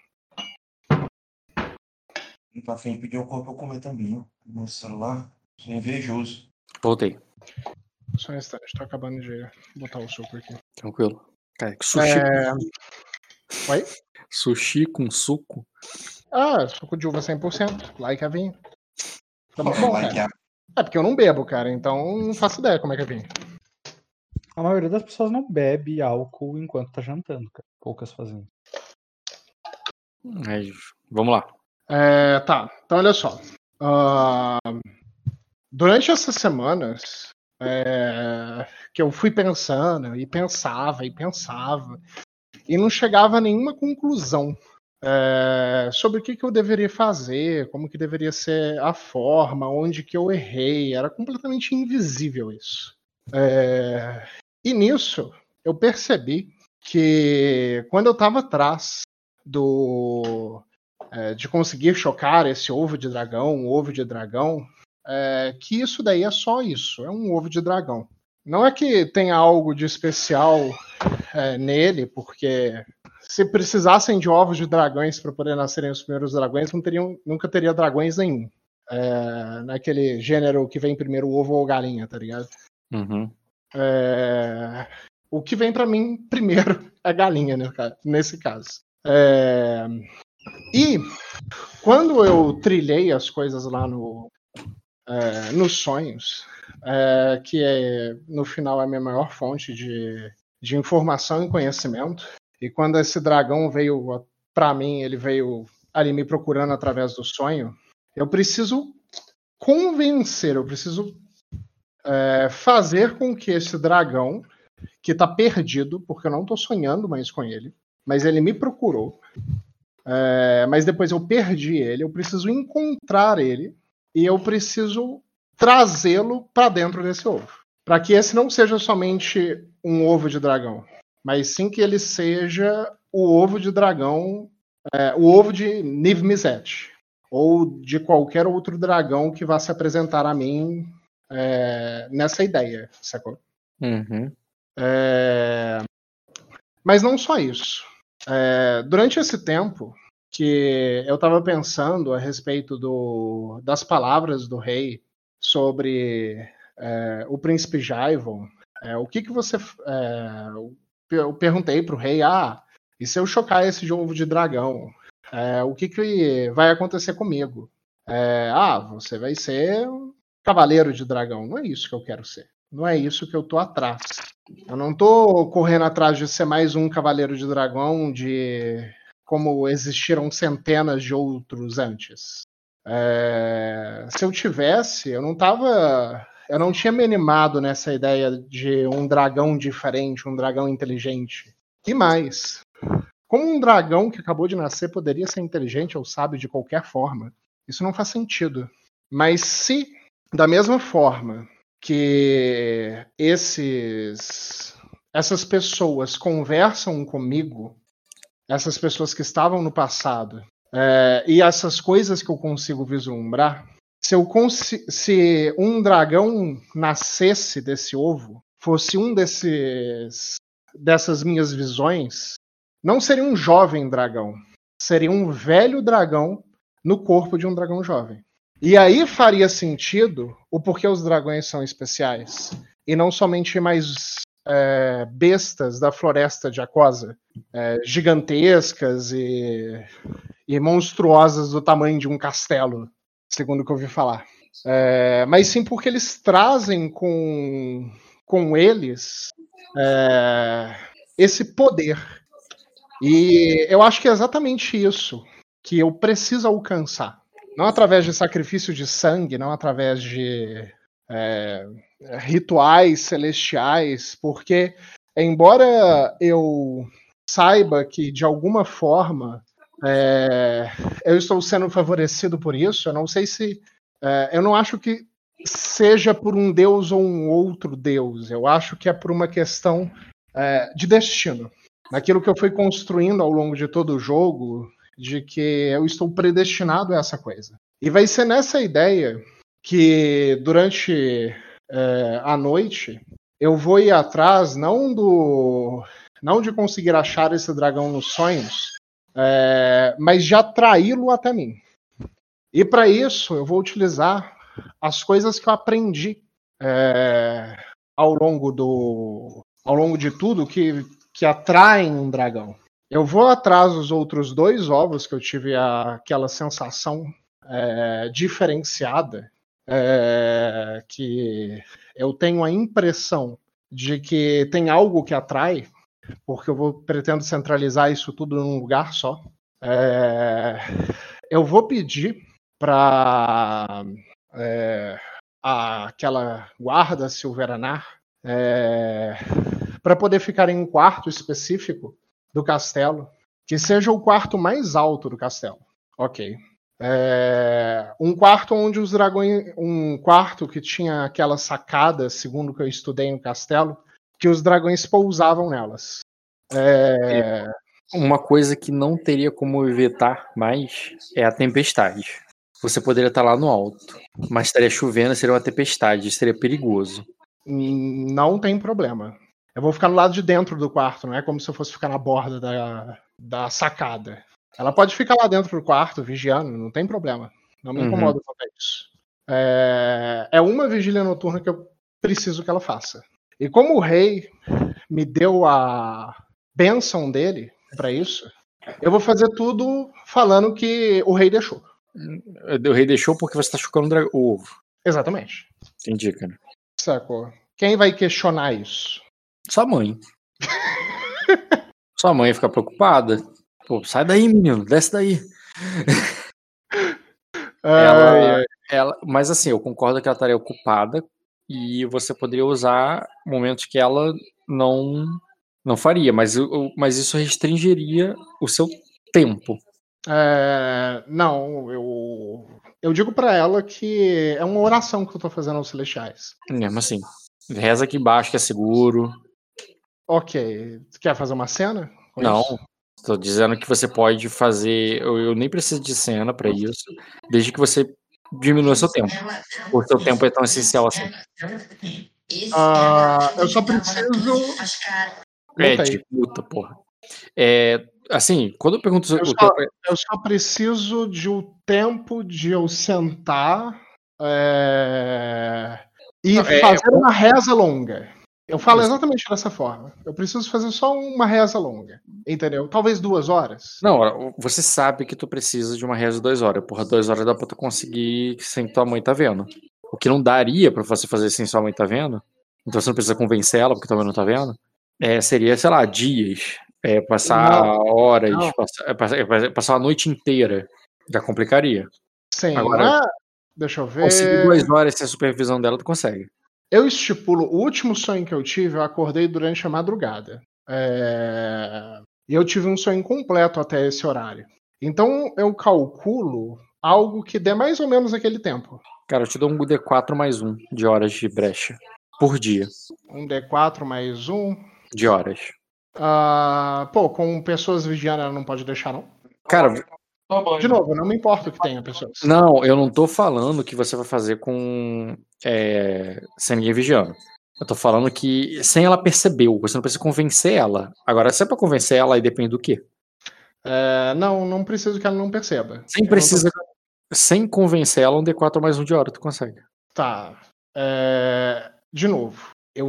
Tá afim de pedir o corpo pra eu comer também, ó. No celular. Sou invejoso. Voltei. Só um instante, tô acabando de botar o suco aqui. Tranquilo. Cara, que sushi. É... Oi? Sushi com suco. Ah, suco de uva 100%. Like a vinho. Tá bom, Like cara. a- É porque eu não bebo, cara, então não faço ideia como é que é vinho. A maioria das pessoas não bebe álcool enquanto tá jantando, cara. Poucas fazem. Mas, vamos lá. É, tá, então olha só. Ah, durante essas semanas é, que eu fui pensando e pensava e pensava e não chegava a nenhuma conclusão é, sobre o que, que eu deveria fazer, como que deveria ser a forma, onde que eu errei. Era completamente invisível isso. É, e nisso eu percebi que quando eu estava atrás do é, de conseguir chocar esse ovo de dragão, um ovo de dragão, é, que isso daí é só isso, é um ovo de dragão. Não é que tenha algo de especial é, nele, porque se precisassem de ovos de dragões para poder nascerem os primeiros dragões, não teriam, nunca teria dragões nenhum. É, naquele gênero que vem primeiro ovo ou galinha, tá ligado? Uhum. É, o que vem para mim primeiro é galinha, né, nesse caso. É, e quando eu trilhei as coisas lá no, é, nos sonhos, é, que é, no final é a minha maior fonte de, de informação e conhecimento, e quando esse dragão veio para mim, ele veio ali me procurando através do sonho, eu preciso convencer, eu preciso é, fazer com que esse dragão, que está perdido, porque eu não estou sonhando mais com ele, mas ele me procurou, é, mas depois eu perdi ele, eu preciso encontrar ele e eu preciso trazê-lo para dentro desse ovo. Para que esse não seja somente um ovo de dragão, mas sim que ele seja o ovo de dragão, é, o ovo de Niv Mizzet, ou de qualquer outro dragão que vá se apresentar a mim é, nessa ideia, sacou? Uhum. É, mas não só isso. É, durante esse tempo que eu estava pensando a respeito do, das palavras do rei sobre é, o príncipe Jaivon, é, o que que você é, eu perguntei pro rei, ah, e se eu chocar esse ovo de dragão, é, o que, que vai acontecer comigo? É, ah, você vai ser cavaleiro de dragão. Não é isso que eu quero ser. Não é isso que eu tô atrás. Eu não tô correndo atrás de ser mais um cavaleiro de dragão de como existiram centenas de outros antes. É, se eu tivesse, eu não tava eu não tinha me animado nessa ideia de um dragão diferente, um dragão inteligente. E mais, como um dragão que acabou de nascer poderia ser inteligente ou sábio de qualquer forma, isso não faz sentido. Mas se, da mesma forma que esses, essas pessoas conversam comigo, essas pessoas que estavam no passado, é, e essas coisas que eu consigo vislumbrar, se, eu se um dragão nascesse desse ovo, fosse um desses dessas minhas visões, não seria um jovem dragão, seria um velho dragão no corpo de um dragão jovem. E aí faria sentido o porquê os dragões são especiais e não somente mais é, bestas da floresta de Aquosa, é, gigantescas e, e monstruosas do tamanho de um castelo segundo o que eu ouvi falar. É, mas sim porque eles trazem com, com eles é, esse poder. E eu acho que é exatamente isso que eu preciso alcançar. Não através de sacrifício de sangue, não através de é, rituais celestiais, porque, embora eu saiba que de alguma forma é, eu estou sendo favorecido por isso. Eu não sei se. É, eu não acho que seja por um deus ou um outro deus. Eu acho que é por uma questão é, de destino. Naquilo que eu fui construindo ao longo de todo o jogo, de que eu estou predestinado a essa coisa. E vai ser nessa ideia que durante é, a noite eu vou ir atrás não do não de conseguir achar esse dragão nos sonhos, é, mas de atraí-lo até mim. E para isso eu vou utilizar as coisas que eu aprendi é, ao longo do ao longo de tudo que, que atraem um dragão. Eu vou atrás dos outros dois ovos que eu tive a, aquela sensação é, diferenciada, é, que eu tenho a impressão de que tem algo que atrai, porque eu vou pretendo centralizar isso tudo num lugar só. É, eu vou pedir para é, aquela guarda Silveranar é, para poder ficar em um quarto específico do castelo, que seja o quarto mais alto do castelo. Ok. É, um quarto onde os dragões. Um quarto que tinha aquela sacada, segundo o que eu estudei no castelo, que os dragões pousavam nelas. É, Uma coisa que não teria como evitar mais é a tempestade. Você poderia estar lá no alto, mas estaria chovendo, seria uma tempestade, seria perigoso. não tem problema. Eu vou ficar no lado de dentro do quarto, não é como se eu fosse ficar na borda da, da sacada. Ela pode ficar lá dentro do quarto, vigiando, não tem problema. Não me Uhum. incomoda quanto a isso. É, é uma vigília noturna que eu preciso que ela faça. E como o rei me deu a bênção dele para isso, eu vou fazer tudo falando que o rei deixou. O rei deixou porque você está chocando o ovo. Exatamente. Entendi, cara. Sacou? Quem vai questionar isso? Sua mãe. Sua mãe fica preocupada. Pô, sai daí, menino, desce daí. Ela-. Ela, mas assim, eu concordo que ela estaria ocupada e você poderia usar momentos que ela não não faria, mas, mas isso restringiria o seu tempo. É, não, eu, eu digo pra ela que é uma oração que eu tô fazendo aos celestiais. Mesmo assim. Reza aqui embaixo que é seguro. Ok, quer fazer uma cena? Não. isso? Tô dizendo que você pode fazer. Eu, eu nem preciso de cena pra isso, desde que você diminua seu tempo. O seu tempo é tão essencial assim. Ah, eu só preciso. É, de puta, porra. É, assim, quando eu pergunto Eu o só- tempo é- Eu só preciso de um tempo de eu sentar é, e Não, é- fazer uma reza longa. Eu falo exatamente dessa forma. Eu preciso fazer só uma reza longa. Entendeu? Talvez duas horas. Não, você sabe que tu precisa de uma reza de duas horas. Porra, duas horas dá pra tu conseguir sem que tua mãe tá vendo. O que não daria pra você fazer sem sua mãe tá vendo, então você não precisa convencer ela porque tua mãe não tá vendo, é, seria, sei lá, dias. É, passar Não, horas, não. Passar, é, passar- é, a noite inteira. Já complicaria. Sim. Agora- deixa eu ver. Conseguir duas horas sem a supervisão dela, tu consegue. Eu estipulo, o último sonho que eu tive, eu acordei durante a madrugada. É, E eu tive um sonho completo até esse horário. Então eu calculo algo que dê mais ou menos aquele tempo. Cara, eu te dou um D4 mais um de horas de brecha. Por dia. Um D4 mais um. De horas. Ah, pô, com pessoas vigiando ela não pode deixar, não? Cara, De novo, não me importo que tenha pessoas. Não, eu não tô falando que você vai fazer com. é, sem ninguém vigiando. Eu tô falando que sem ela percebeu, você não precisa convencer ela. Agora, se é pra convencer ela, aí depende do quê? É, não, não preciso que ela não perceba. Sem Eu não tô- precisa. Sem convencer ela, um D4 mais um de hora, tu consegue. Tá. É, De novo, eu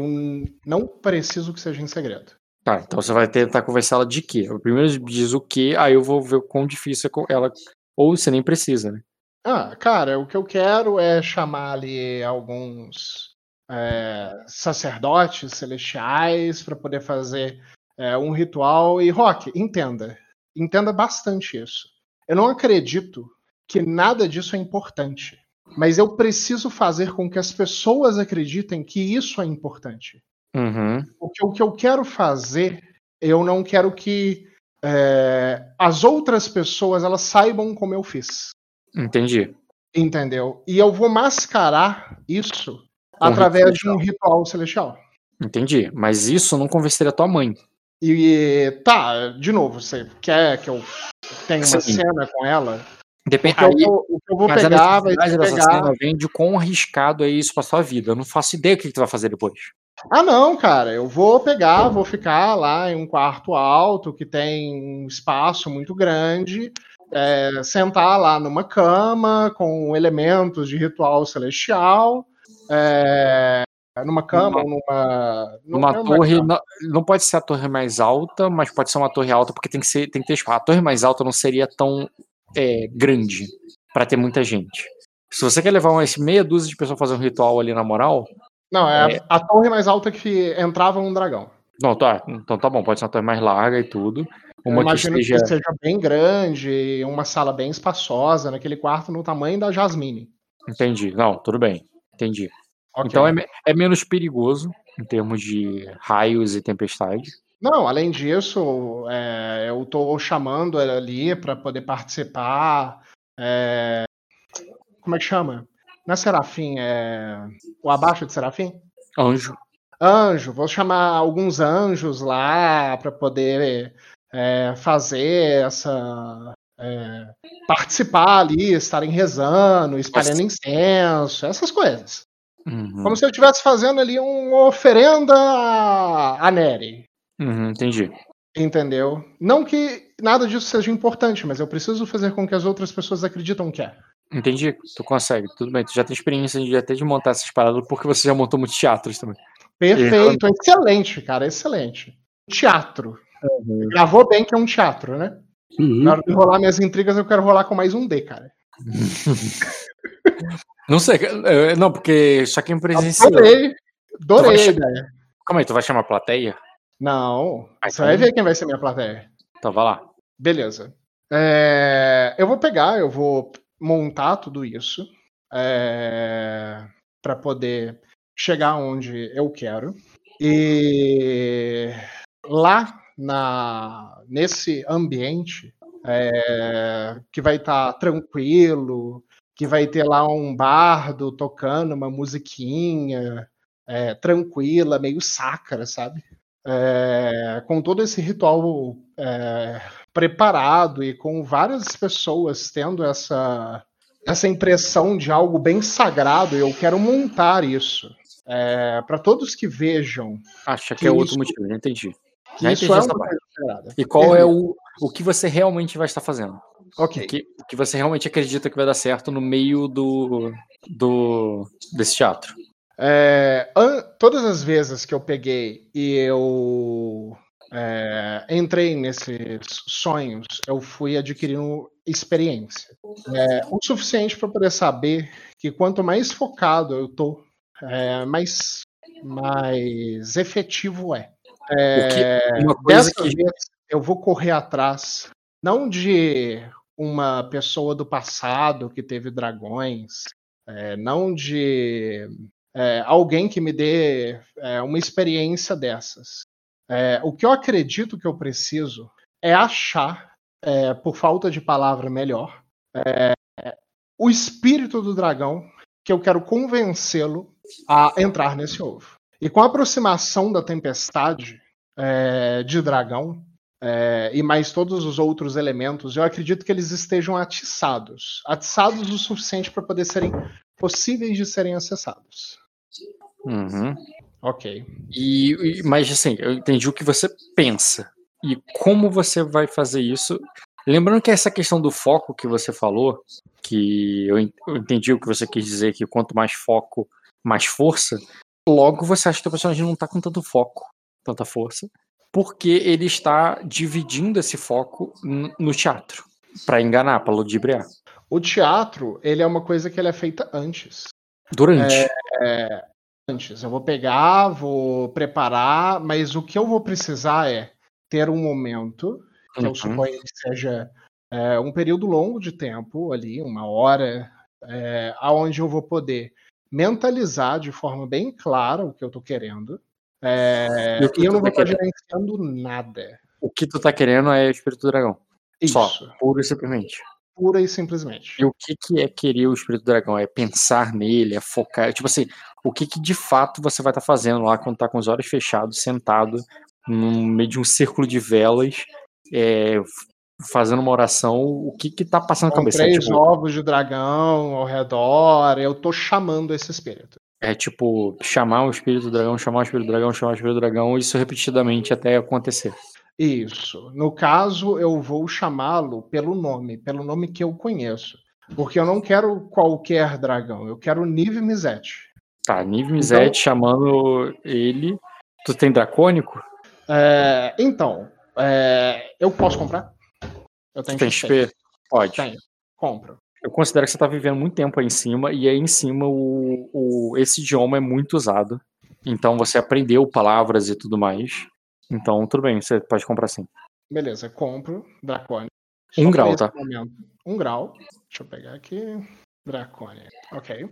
não preciso que seja em segredo. Tá, então você vai tentar convencer ela de quê? Primeiro diz o quê, aí eu vou ver o quão difícil é ela. Ou você nem precisa, né? Ah, cara, o que eu quero é chamar ali alguns é, sacerdotes celestiais para poder fazer é, um ritual. E, Rock, entenda. Entenda bastante isso. Eu não acredito que nada disso é importante. Mas eu preciso fazer com que as pessoas acreditem que isso é importante. Uhum. Porque o que eu quero fazer, eu não quero que é, as outras pessoas elas saibam como eu fiz. Entendi. Entendeu? E eu vou mascarar isso Com através de um ritual celestial. Entendi. Mas isso não convenceria tua mãe. E tá, de novo, você quer que eu tenha uma Sim. cena com ela? Depende. Porque eu Aí, vou, o que eu vou mas pegar a vai pegar. cena vem de quão arriscado é isso pra sua vida. Eu não faço ideia do que que tu vai fazer depois. Ah, não, cara, eu vou pegar, vou ficar lá em um quarto alto que tem um espaço muito grande, é, sentar lá numa cama com elementos de ritual celestial, é, numa cama numa. Numa é torre, cama. não, não pode ser a torre mais alta, mas pode ser uma torre alta porque tem que, ser, tem que ter espaço. A torre mais alta não seria tão é, grande pra ter muita gente. Se você quer levar umas meia dúzia de pessoas fazer um ritual ali na moral, Não, é, a torre mais alta que entrava um dragão. não, tá, então tá bom, pode ser uma torre mais larga e tudo. Eu Uma que imagino esteja. que seja bem grande, uma sala bem espaçosa, naquele quarto no tamanho da Jasmine. Entendi. Não, tudo bem. Entendi. Ok. Então é, é menos perigoso em termos de raios e tempestade. Não, além disso, é, eu tô chamando ela ali para poder participar. é, como é que chama? Não é Serafim, é o abaixo de Serafim? Anjo. Anjo, vou chamar alguns anjos lá para poder é, fazer essa. é, participar ali, estarem rezando, espalhando incenso, essas coisas. Uhum. Como se eu estivesse fazendo ali uma oferenda a, Neri. Uhum, entendi. Entendeu? Não que nada disso seja importante, mas eu preciso fazer com que as outras pessoas acreditam que é. Entendi. Tu consegue. Tudo bem. Tu já tem experiência de até de montar essas paradas porque você já montou muitos teatros também. Perfeito, excelente, cara, excelente. Teatro. Gravou bem que é um teatro, né? Uhum. Na hora de rolar minhas intrigas, eu quero rolar com mais um D, cara. Não sei. Não, porque só quem presenciou. Adorei. Adorei a che- ideia. Calma aí, tu vai chamar a plateia? Não, Ah, você então- vai ver quem vai ser minha plateia. Então vai lá. Beleza. É, eu vou pegar, eu vou montar tudo isso para poder chegar onde eu quero. E lá na, nesse ambiente é, que vai estar tranquilo, que vai ter lá um bardo tocando uma musiquinha é, tranquila, meio sacra, sabe? É, com todo esse ritual é, preparado e com várias pessoas tendo essa, essa impressão de algo bem sagrado, eu quero montar isso. para todos que vejam Acha que, Que é outro isso- motivo, já entendi. Já isso entendi é essa uma parte. E qual é o, o que você realmente vai estar fazendo? Ok. O que, que você realmente acredita que vai dar certo no meio do, do desse teatro? É, an- todas as vezes que eu peguei e eu é, entrei nesses sonhos, eu fui adquirindo experiência. É, o suficiente para poder saber que quanto mais focado eu tô, é, mais, mais efetivo é. Que, É, uma coisa que vez eu vou correr atrás, não de uma pessoa do passado que teve dragões, é, não de é, alguém que me dê é, uma experiência dessas. É, o que eu acredito que eu preciso é achar, é, por falta de palavra melhor, é, o espírito do dragão que eu quero convencê-lo a entrar nesse ovo. E com a aproximação da tempestade é, de dragão é, e mais todos os outros elementos, eu acredito que eles estejam atiçados atiçados o suficiente para poder serem possíveis de serem acessados. Uhum. Ok. E, e- mas assim, eu entendi o que você pensa. E como você vai fazer isso? Lembrando que essa questão do foco que você falou, que eu en- eu entendi o que você quis dizer, que quanto mais foco, mais força, logo você acha que o personagem não tá com tanto foco, tanta força, porque ele está dividindo esse foco no teatro, Pra enganar, pra ludibriar. O teatro, ele é uma coisa que ele é feita antes. Durante. É, antes. Eu vou pegar, vou preparar, mas o que eu vou precisar é ter um momento, que eu Uhum. suponho que seja é, um período longo de tempo ali, uma hora, é, aonde eu vou poder mentalizar de forma bem clara o que eu tô querendo. É, E que e eu não vou tá estar querendo? gerenciando nada. O que tu tá querendo é o espírito do dragão. Só, Isso, puro e simplesmente. pura e simplesmente. E o que, que é querer o espírito do dragão? É pensar nele, é focar. Tipo assim, o que, que de fato você vai estar fazendo lá quando tá com os olhos fechados, sentado, no meio de um círculo de velas, é, fazendo uma oração, o que que tá passando na cabeça? É três tipo, ovos de dragão ao redor, eu tô chamando esse espírito. é tipo chamar o espírito do dragão, chamar o espírito do dragão, chamar o espírito do dragão, isso repetidamente até acontecer. Isso. No caso, eu vou chamá-lo pelo nome, pelo nome que eu conheço. Porque eu não quero qualquer dragão, eu quero Nive Mizete. Tá, Nive Mizete chamando ele. Tu tem dracônico? É, então, é, eu posso comprar? Eu tenho tem XP. Pode. Tenho. Compro. Eu considero que você tá vivendo muito tempo aí em cima, e aí em cima o, o- esse idioma é muito usado. Então você aprendeu palavras e tudo mais. Então, tudo bem, você pode comprar sim. Beleza, compro Dracônia. Um grau, tá? momento. Um grau. Deixa eu pegar aqui. Dracônia. Ok.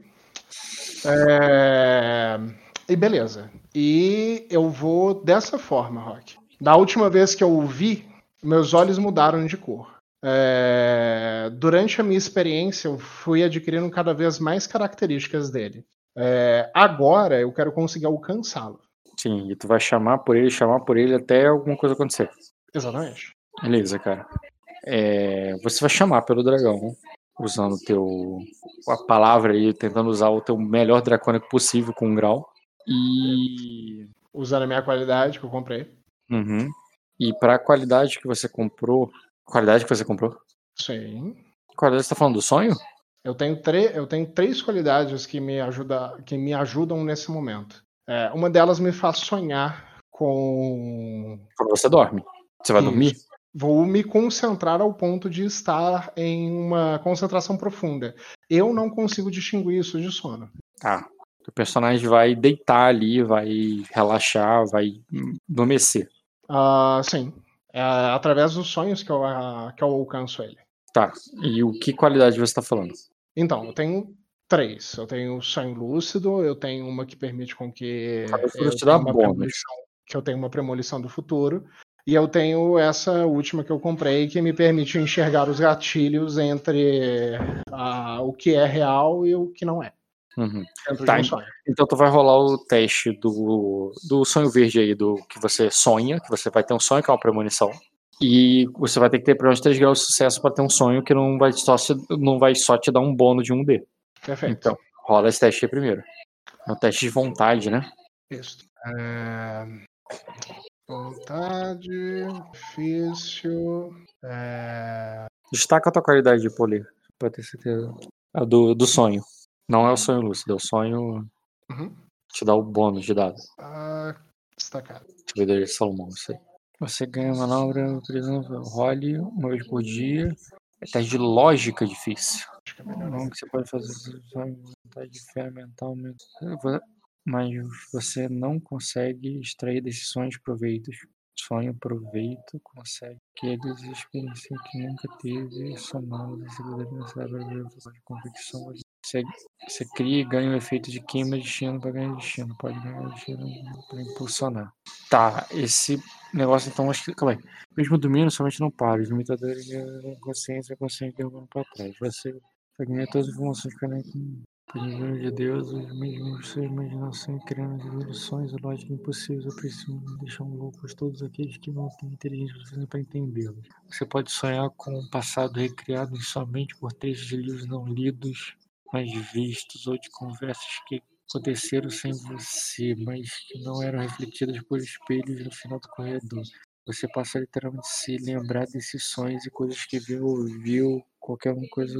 É, E beleza. E eu vou dessa forma, Rock. Da última vez que eu o vi, meus olhos mudaram de cor. É, Durante a minha experiência, eu fui adquirindo cada vez mais características dele. É, Agora eu quero conseguir alcançá-lo. Sim, e tu vai chamar por ele, chamar por ele até alguma coisa acontecer. Exatamente. Beleza, cara. É, você vai chamar pelo dragão, usando teu a palavra aí, tentando usar o teu melhor dracônico possível com um grau. E Usando a minha qualidade que eu comprei. Uhum. E para a qualidade que você comprou, qualidade que você comprou? Sim. Qualidade você tá falando do sonho? Eu tenho, tre- eu tenho três qualidades que me, ajuda, que me ajudam nesse momento. É, uma delas me faz sonhar com. Quando você dorme. Você vai Isso. dormir? Vou me concentrar ao ponto de estar em uma concentração profunda. Eu não consigo distinguir isso de sono. Tá. O personagem vai deitar ali, vai relaxar, vai adormecer. Ah, sim. É através dos sonhos que eu, ah, que eu alcanço ele. Tá. E o que qualidade você tá falando? Então, eu tenho três. Eu tenho o sonho lúcido, eu tenho uma que permite com que eu futuro te dá bônus. que eu tenho uma premonição do futuro. E eu tenho essa última que eu comprei que me permite enxergar os gatilhos entre ah, o que é real e o que não é. Uhum. Tá, um sonho. Então tu vai rolar o teste do, do sonho verde aí, do que você sonha, que você vai ter um sonho, que é uma premonição. E você vai ter que ter pelo menos 3 graus de sucesso para ter um sonho que não vai, só, se- não vai só te dar um bônus de 1D. Perfeito. Então, rola esse teste aí primeiro. É um teste de vontade, né? Isso. É, Vontade, difícil. É... Destaca a tua qualidade de poder, pra ter certeza. A do, do sonho. Não é o sonho lúcido, é o sonho Uhum. te dá o bônus de dado. Ah, destacado. Sabedoria de Salomão, isso aí. Você ganha manobra, por exemplo, role uma vez por dia. É teste de lógica difícil. Acho que é melhor. Não que você pode fazer vontade de fé mental, mas você não consegue extrair desses sonhos proveitos. Sonho proveito consegue que eles experienciem que nunca teve somado a sabedoria necessária de convicção. Você, você cria e ganha o efeito de queima de destino para ganhar destino. Pode ganhar destino para impulsionar. Tá, esse negócio então acho que. Calma aí. Mesmo dormindo, somente não para. Os limitadores de consciência consciente derrubando para trás. Você fragmenta todas as informações que por nível de Deus, os mesmos sua imaginação e criando ilusões e lógica impossíveis, eu preciso deixar loucos todos aqueles que não têm inteligência suficiente para entendê-los. Você pode sonhar com um passado recriado somente por trechos de livros não lidos, mas vistos, ou de conversas que aconteceram sem você, mas que não eram refletidas por espelhos no final do corredor. Você passa a literalmente se lembrar desses sonhos e coisas que viu, ouviu, qualquer coisa,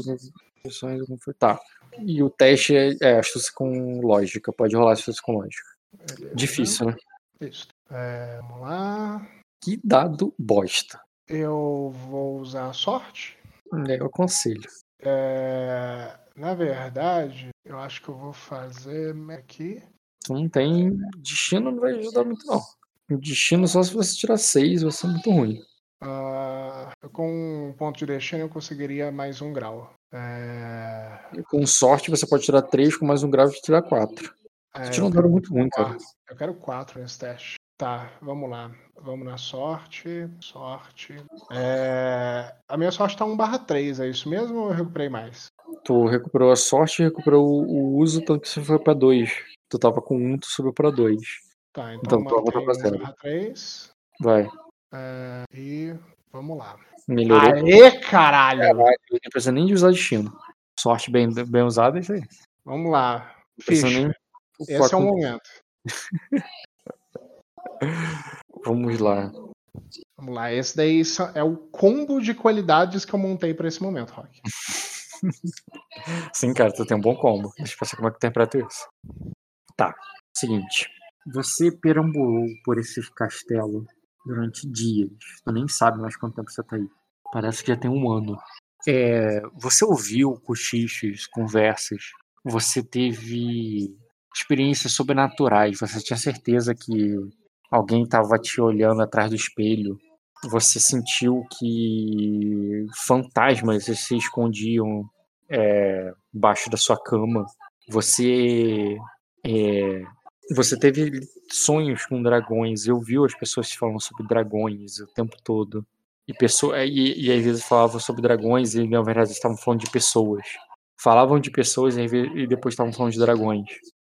Tá. E o teste é, é astúcia com lógica. Pode rolar astúcia com lógica. Beleza. Difícil, né? Isso. É, vamos lá. Que dado bosta. Eu vou usar a sorte. É, eu aconselho. É, na verdade, eu acho que eu vou fazer aqui. Não tem. Destino não vai ajudar muito, não. O destino só se você tirar seis, vai ser muito ruim. Ah, com um ponto de destino eu conseguiria mais um grau. É, com sorte você pode tirar três, com mais um grau de tirar quatro. é, Você tira um dado muito ruim, cara. Eu quero quatro nesse teste. Tá, vamos lá. Vamos na sorte. Sorte. É, A minha sorte tá 1 barra 3, é isso mesmo ou eu recuperei mais? Tu recuperou a sorte e recuperou o, uso, tanto que você foi pra dois. Tu tava com um, tu subiu pra dois. Tá, Então, então, tua volta pra 1 zero. barra 3. Vai. É, E vamos lá. Melhorou. Aê, caralho! Caralho, não precisa nem de usar destino. Sorte bem, bem usada é isso aí. Vamos lá. Ficha. nem. Esse é o momento. Vamos lá. Vamos lá. Esse daí é o combo de qualidades que eu montei pra esse momento, Rock. Sim, cara, tu tem um bom combo. Deixa eu pensar como é que eu interpreto isso. Tá. Seguinte. Você perambulou por esse castelo durante dias. Tu nem sabe mais quanto tempo você tá aí. Parece que já tem um ano. É, você ouviu cochichos, conversas. Você teve experiências sobrenaturais. Você tinha certeza que alguém estava te olhando atrás do espelho. você sentiu que fantasmas se escondiam é, embaixo da sua cama. Você é, você teve sonhos com dragões. Eu vi as pessoas falando sobre dragões o tempo todo. E, pessoa, e, e às vezes falavam sobre dragões e na verdade estavam falando de pessoas. Falavam de pessoas e depois estavam falando de dragões.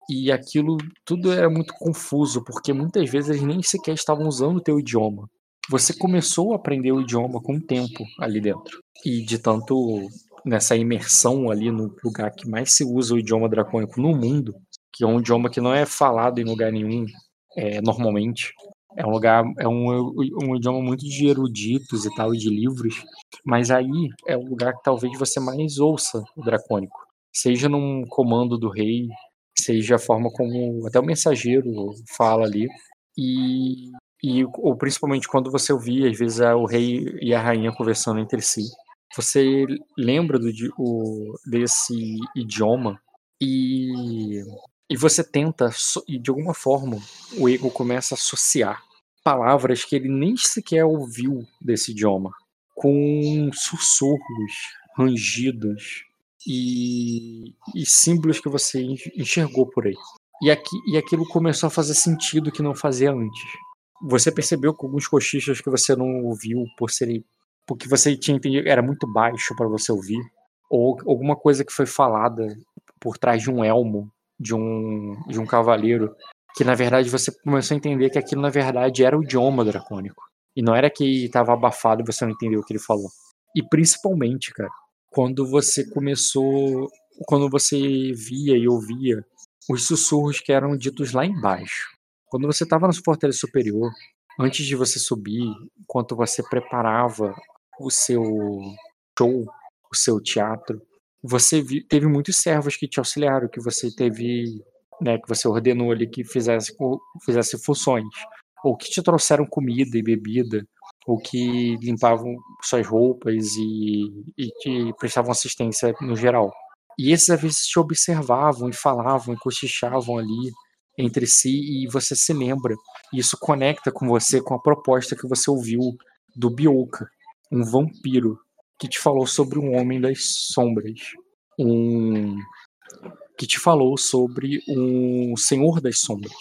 E aquilo tudo era muito confuso, porque muitas vezes eles nem sequer estavam usando o teu idioma. Você começou a aprender o idioma com o tempo ali dentro. E de tanto nessa imersão ali no lugar que mais se usa o idioma dracônico no mundo, que é um idioma que não é falado em lugar nenhum é, normalmente. É um lugar, é um, um idioma muito de eruditos e tal, e de livros, mas aí é o lugar que talvez você mais ouça o dracônico. Seja num comando do rei, seja a forma como até o mensageiro fala ali, e, e ou principalmente quando você ouvia, às vezes, o rei e a rainha conversando entre si. Você lembra do, o, desse idioma e e você tenta, e de alguma forma, o ego começa a associar palavras que ele nem sequer ouviu desse idioma, com sussurros, rangidos e, e símbolos que você enxergou por aí. E, aqui, e aquilo começou a fazer sentido que não fazia antes. Você percebeu que alguns cochichos que você não ouviu por serem porque você tinha entendido era muito baixo para você ouvir, ou alguma coisa que foi falada por trás de um elmo de um, de um cavaleiro, que na verdade você começou a entender que aquilo na verdade era o idioma dracônico. E não era que estava abafado e você não entendeu o que ele falou. E principalmente, cara, quando você começou, quando você via e ouvia os sussurros que eram ditos lá embaixo. Quando você estava no fortaleza superior, antes de você subir, enquanto você preparava o seu show, o seu teatro, você teve muitos servos que te auxiliaram, que você teve, né, que você ordenou ali que fizesse, fizesse funções, ou que te trouxeram comida e bebida, ou que limpavam suas roupas e, e te prestavam assistência no geral. E esses às vezes te observavam e falavam e cochichavam ali entre si e você se lembra. E isso conecta com você com a proposta que você ouviu do Bioka, um vampiro que te falou sobre um homem das sombras, um que te falou sobre um senhor das sombras.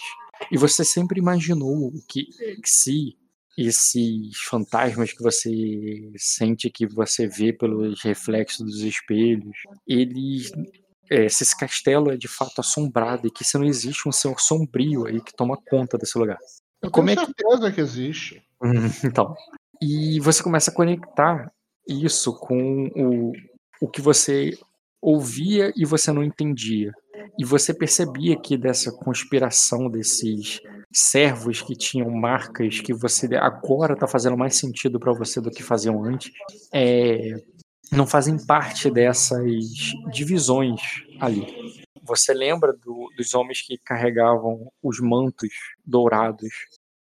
E você sempre imaginou que, que se esses fantasmas que você sente, que você vê pelos reflexos dos espelhos, eles é, se esse castelo é de fato assombrado e que se não existe um senhor sombrio aí que toma conta desse lugar. Eu Como tenho é certeza que... que existe. então. E você começa a conectar isso com o, o que você ouvia e você não entendia. E você percebia que dessa conspiração desses servos que tinham marcas que você agora está fazendo mais sentido para você do que faziam antes, é, não fazem parte dessas divisões ali. Você lembra do, dos homens que carregavam os mantos dourados,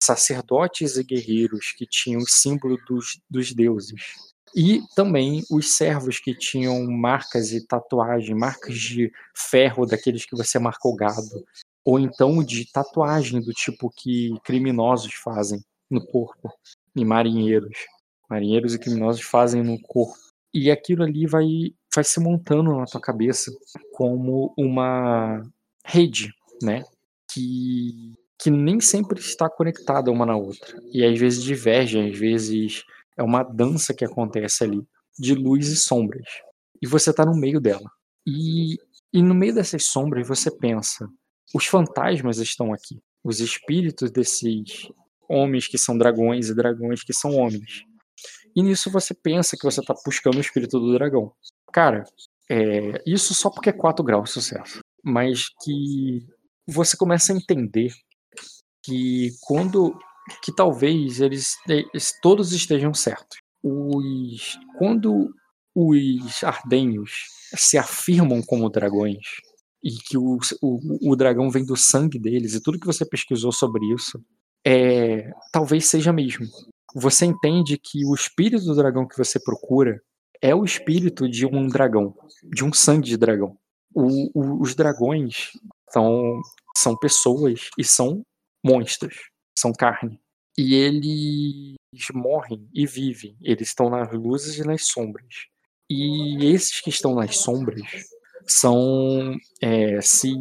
sacerdotes e guerreiros que tinham o símbolo dos, dos deuses e também os servos que tinham marcas e tatuagem, marcas de ferro daqueles que você marcou gado, ou então de tatuagem do tipo que criminosos fazem no corpo, e marinheiros. Marinheiros e criminosos fazem no corpo. E aquilo ali vai, vai se montando na tua cabeça como uma rede, né? Que, que nem sempre está conectada uma na outra. E às vezes diverge, às vezes é uma dança que acontece ali de luz e sombras. E você está no meio dela. E, e no meio dessas sombras você pensa: os fantasmas estão aqui. Os espíritos desses homens que são dragões e dragões que são homens. E nisso você pensa que você está buscando o espírito do dragão. Cara, é, isso só porque é 4 graus de sucesso. Mas que você começa a entender que quando que talvez eles, eles todos estejam certos. Os, quando os ardenhos se afirmam como dragões e que o, o, o, dragão vem do sangue deles e tudo que você pesquisou sobre isso é talvez seja mesmo. Você entende que o espírito do dragão que você procura é o espírito de um dragão, de um sangue de dragão. O, os dragões são, são pessoas e são monstros são carne. E ele morrem e vivem. Eles estão nas luzes e nas sombras. E esses que estão nas sombras são é, se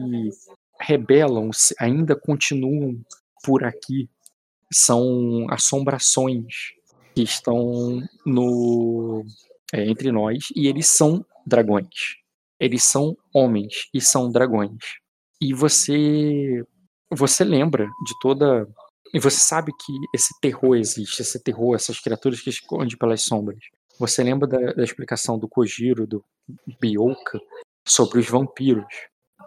rebelam, se ainda continuam por aqui. São assombrações que estão no é, entre nós e eles são dragões. Eles são homens e são dragões. E você você lembra de toda e você sabe que esse terror existe, esse terror, essas criaturas que escondem pelas sombras. Você lembra da, da explicação do Kojiro, do Bioka, sobre os vampiros.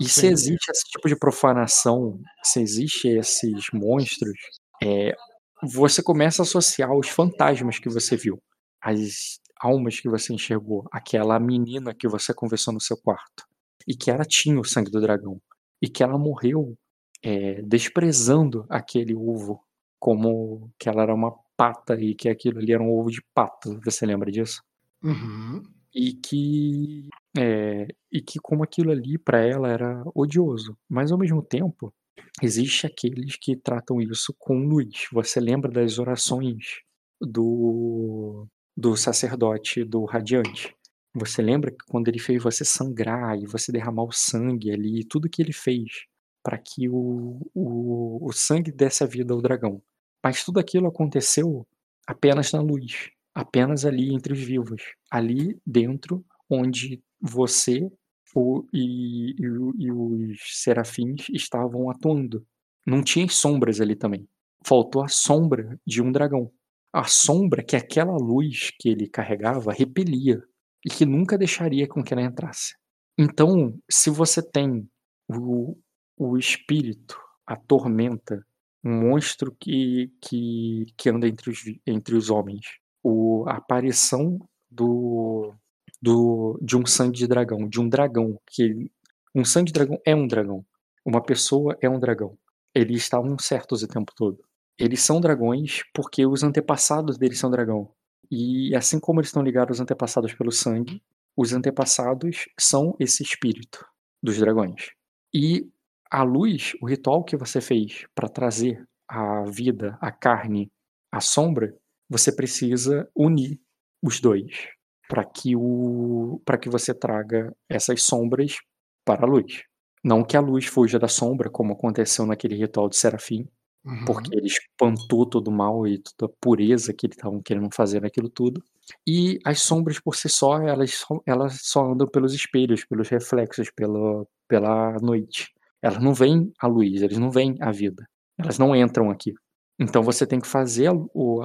E se existe esse tipo de profanação, se existe esses monstros, é, você começa a associar os fantasmas que você viu, as almas que você enxergou, aquela menina que você conversou no seu quarto, e que ela tinha o sangue do dragão, e que ela morreu é, desprezando aquele ovo como que ela era uma pata e que aquilo ali era um ovo de pato. Você lembra disso? Uhum. E que é, e que como aquilo ali para ela era odioso, mas ao mesmo tempo existe aqueles que tratam isso com luz. Você lembra das orações do do sacerdote do radiante? Você lembra que quando ele fez você sangrar e você derramar o sangue ali, tudo que ele fez para que o, o, o sangue desse a vida ao dragão. Mas tudo aquilo aconteceu apenas na luz, apenas ali entre os vivos, ali dentro onde você o, e, e, e os serafins estavam atuando. Não tinha sombras ali também. Faltou a sombra de um dragão. A sombra que aquela luz que ele carregava repelia e que nunca deixaria com que ela entrasse. Então, se você tem o, o espírito, a tormenta, um monstro que, que, que anda entre os, entre os homens, o, a aparição do, do, de um sangue de dragão, de um dragão, que um sangue de dragão é um dragão, uma pessoa é um dragão. Eles estavam certos o tempo todo. Eles são dragões porque os antepassados deles são dragão. E assim como eles estão ligados aos antepassados pelo sangue, os antepassados são esse espírito dos dragões. E a luz, o ritual que você fez para trazer a vida, a carne, a sombra, você precisa unir os dois para que o para que você traga essas sombras para a luz. Não que a luz fuja da sombra, como aconteceu naquele ritual de Serafim, uhum. porque ele espantou todo o mal e toda a pureza que eles estavam querendo fazer naquilo tudo. E as sombras por si só, elas só, elas só andam pelos espelhos, pelos reflexos, pela, pela noite. Elas não veem a luz, eles não veem a vida. Elas não entram aqui. Então você tem que fazer a,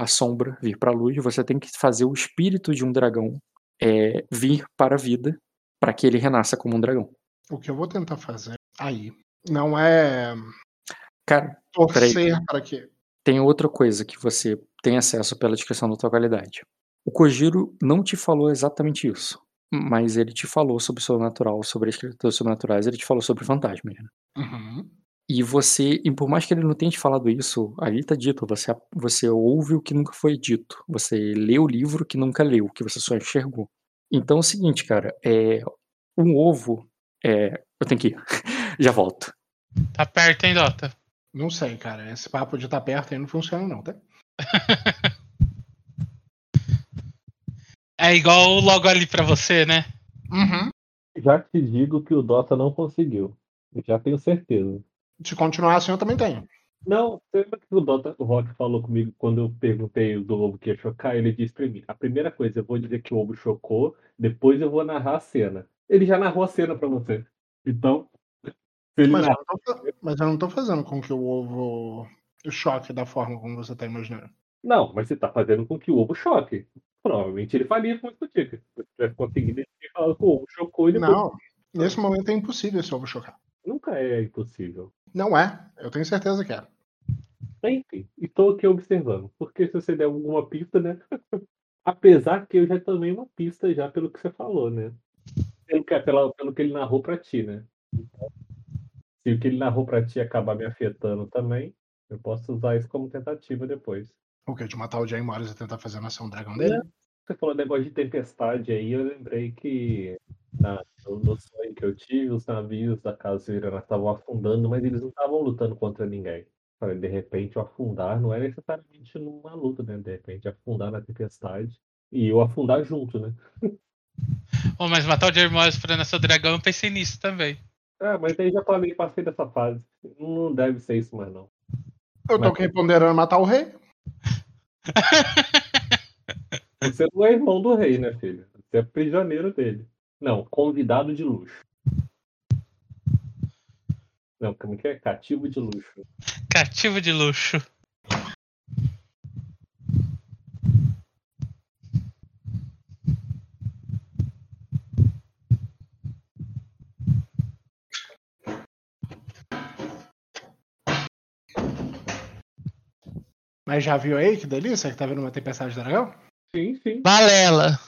a sombra vir para a luz, você tem que fazer o espírito de um dragão é, vir para a vida, para que ele renasça como um dragão. O que eu vou tentar fazer aí não é Cara, torcer para quê? Tem outra coisa que você tem acesso pela descrição da tua qualidade. O Kojiro não te falou exatamente isso mas ele te falou sobre o sobrenatural, sobre as criaturas sobrenaturais, ele te falou sobre fantasmas. Né? Uhum. E você, e por mais que ele não tenha te falado isso, ali tá dito, você, você ouve o que nunca foi dito, você lê o livro que nunca leu, que você só enxergou. Então é o seguinte, cara, é um ovo, é, eu tenho que ir, já volto. Tá perto, hein, Dota? Não sei, cara, esse papo de tá perto aí não funciona não, tá? É igual logo ali para você, né? Uhum. Já te digo que o Dota não conseguiu. Já tenho certeza. Se continuar assim, eu também tenho. Não, lembra que o Dota, o Rock falou comigo quando eu perguntei do ovo que ia chocar? Ele disse pra mim: a primeira coisa, eu vou dizer que o ovo chocou, depois eu vou narrar a cena. Ele já narrou a cena pra você. Então. Mas, narra... eu tô, mas, eu não tô fazendo com que o ovo choque da forma como você tá imaginando. Não, mas você tá fazendo com que o ovo choque. Provavelmente ele faria com isso contigo. Se tivesse conseguido, ele falar com o ovo chocou e depois... Não, nesse momento é impossível esse ovo chocar. Nunca é impossível. Não é, eu tenho certeza que é. Enfim, estou aqui observando. Porque se você der alguma pista, né? Apesar que eu já tomei uma pista já pelo que você falou, né? Pelo que, pelo, pelo que ele narrou pra ti, né? Então, se o que ele narrou pra ti acabar me afetando também, eu posso usar isso como tentativa depois. O que? De matar o Jay Morris e tentar fazer a nação dragão dele? Você falou negócio de tempestade aí, eu lembrei que na, no sonho que eu tive, os navios da Casa estavam afundando, mas eles não estavam lutando contra ninguém. De repente, o afundar não é necessariamente numa luta, né? De repente, afundar na tempestade e eu afundar junto, né? Oh, mas matar o Jerry Morris pra o dragão, eu pensei nisso também. É, mas aí já falei, passei dessa fase. Não deve ser isso mais, não. Eu tô aqui ponderando matar o rei. Você não é irmão do rei, né, filho? Você é prisioneiro dele. Não, convidado de luxo. Não, como que é? Cativo de luxo. Cativo de luxo. Mas já viu aí que delícia que tá vendo uma tempestade de dragão? Sim, sim. Balela.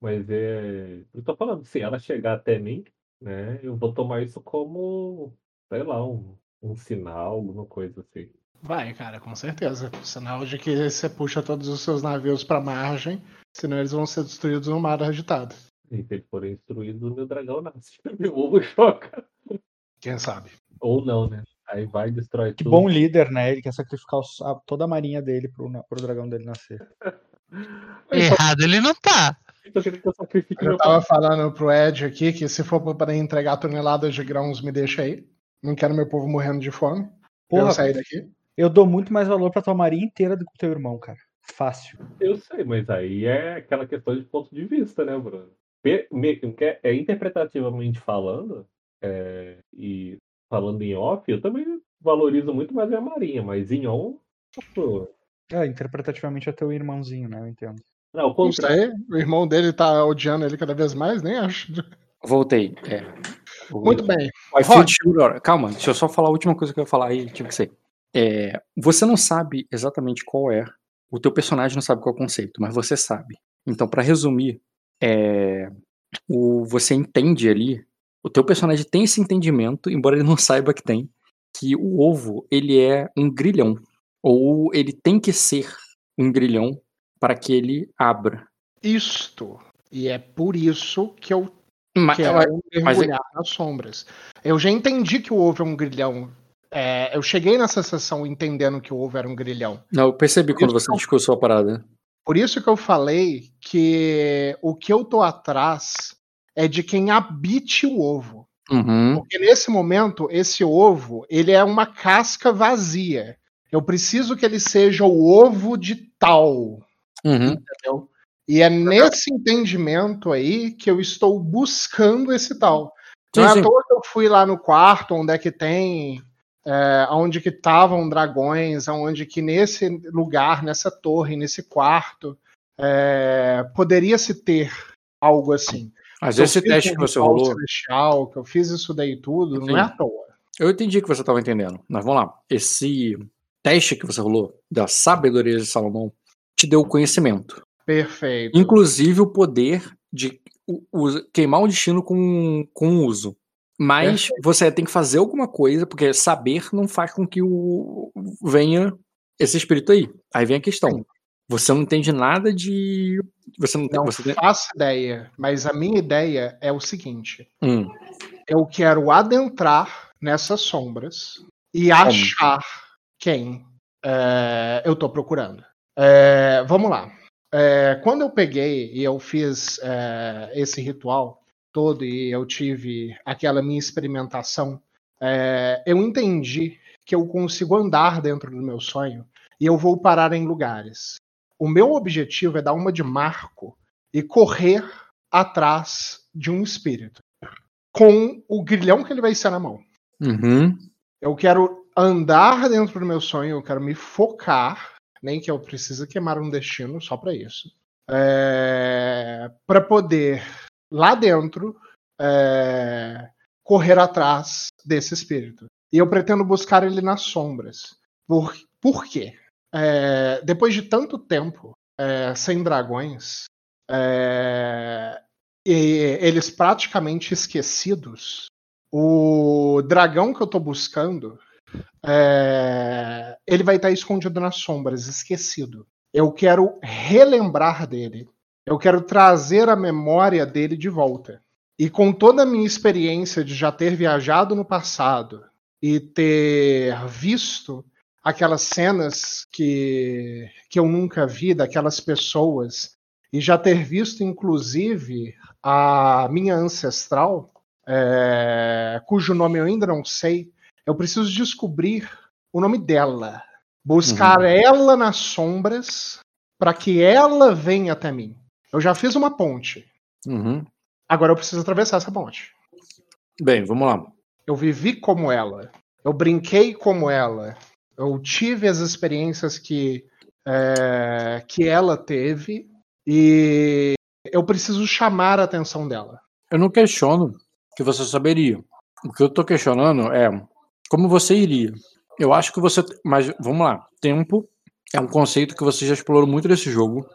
Mas é. Eu tô falando, se ela chegar até mim, né, eu vou tomar isso como, sei lá, um, um sinal, alguma coisa assim. Vai, cara, com certeza. Sinal de que você puxa todos os seus navios pra margem, senão eles vão ser destruídos no mar agitado. E se eles forem destruídos, o meu dragão nasce. Meu ovo choca. Quem sabe? Ou não, né? Aí vai e destrói Que tudo. bom líder, né? Ele quer sacrificar toda a marinha dele pro, pro dragão dele nascer. Errado ele não tá. Eu que eu tava falando pro Ed aqui que se for pra entregar toneladas de grãos, me deixa aí. Não quero meu povo morrendo de fome. Pra eu Porra, sair daqui. eu dou muito mais valor pra tua marinha inteira do que o teu irmão, cara. Fácil. Eu sei, mas aí é aquela questão de ponto de vista, né, Bruno? É, é interpretativamente falando, é, e falando em off, eu também valorizo muito mais a Marinha, mas em on, pô, É, interpretativamente é teu irmãozinho, né? Eu entendo. não, o Isso contrário. aí, o irmão dele tá odiando ele cada vez mais, nem acho. Voltei. É. Muito bem. o Rod. Calma, deixa eu só falar a última coisa que eu ia falar aí, tinha que ser. É, você não sabe exatamente qual é, o teu personagem não sabe qual é o conceito, mas você sabe. Então, pra resumir, é, o, você entende ali, o teu personagem tem esse entendimento, embora ele não saiba que tem, que o ovo, ele é um grilhão. Ou ele tem que ser um grilhão para que ele abra. Isto. E é por isso que eu Mas, quero mas é- mergulhar nas sombras. Eu já entendi que o ovo é um grilhão. É, eu cheguei nessa sessão entendendo que o ovo era um grilhão. não, eu percebi quando Isso você não- discursou a parada. Por isso que eu falei que o que eu tô atrás é de quem habite o ovo. Uhum. Porque nesse momento, esse ovo, ele é uma casca vazia. Eu preciso que ele seja o ovo de tal, Uhum. entendeu? E é nesse entendimento aí que eu estou buscando esse tal. Sim, Não é à toa que eu fui lá no quarto, onde é que tem, é, onde que estavam dragões, onde que nesse lugar, nessa torre, nesse quarto, é, poderia se ter algo assim. Mas eu esse teste que você rolou, celestial, que eu fiz isso daí tudo, não é à toa. eu entendi que você estava entendendo. Mas vamos lá. Esse teste que você rolou da sabedoria de Salomão te deu o conhecimento. Perfeito. Inclusive o poder de queimar o destino com, com uso. Mas você tem que fazer alguma coisa, porque saber não faz com que o venha esse espírito aí. Aí vem a questão. Você não entende nada de. Você não tem. Não Você tem... faço ideia, mas a minha ideia é o seguinte: Hum, eu quero adentrar nessas sombras e achar quem é, eu tô procurando. É, vamos lá. É, quando eu peguei e eu fiz é, esse ritual todo e eu tive aquela minha experimentação, é, eu entendi que eu consigo andar dentro do meu sonho e eu vou parar em lugares. O meu objetivo é dar uma de Marco e correr atrás de um espírito com o grilhão que ele vai ser na mão. uhum. Eu quero andar dentro do meu sonho, eu quero me focar, nem que eu precise queimar um destino só para isso, é, para poder lá dentro é, correr atrás desse espírito. E eu pretendo buscar ele nas sombras. Por, por quê? É, depois de tanto tempo é, sem dragões, é, eles praticamente esquecidos, o dragão que eu tô buscando, é, ele vai estar escondido nas sombras, esquecido. Eu quero relembrar dele. Eu quero trazer a memória dele de volta. E com toda a minha experiência de já ter viajado no passado e ter visto aquelas cenas que, que eu nunca vi daquelas pessoas e já ter visto, inclusive, a minha ancestral, é, cujo nome eu ainda não sei, eu preciso descobrir o nome dela. Buscar Uhum. ela nas sombras para que ela venha até mim. Eu já fiz uma ponte. Uhum. Agora eu preciso atravessar essa ponte. Bem, vamos lá. Eu vivi como ela. Eu brinquei como ela. Eu tive as experiências que, é, que ela teve. E eu preciso chamar a atenção dela. Eu não questiono que você saberia. O que eu tô questionando é como você iria. Eu acho que você. Mas vamos lá. Tempo é um conceito que você já explorou muito nesse jogo.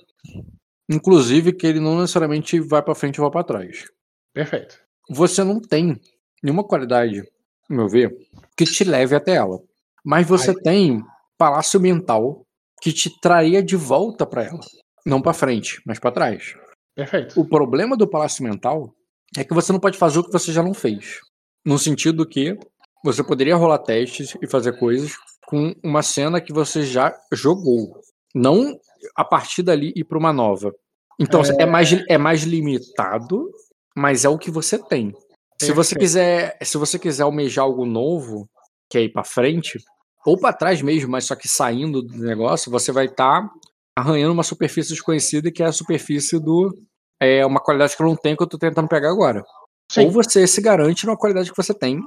Inclusive que ele não necessariamente vai pra frente ou vai pra trás. Perfeito. Você não tem nenhuma qualidade, no meu ver, que te leve até ela. Mas você tem palácio mental que te traria de volta pra ela. Não pra frente, mas pra trás. Perfeito. O problema do palácio mental é que você não pode fazer o que você já não fez. No sentido que você poderia rolar testes e fazer coisas com uma cena que você já jogou. Não a partir dali ir para uma nova. Então é... mais, é mais limitado, mas é o que você tem. Se você quiser, se você quiser almejar algo novo, que é ir para frente, ou para trás mesmo, mas só que saindo do negócio, você vai estar tá arranhando uma superfície desconhecida que é a superfície do é uma qualidade que eu não tenho que eu tô tentando pegar agora. Sim. Ou você se garante numa qualidade que você tem.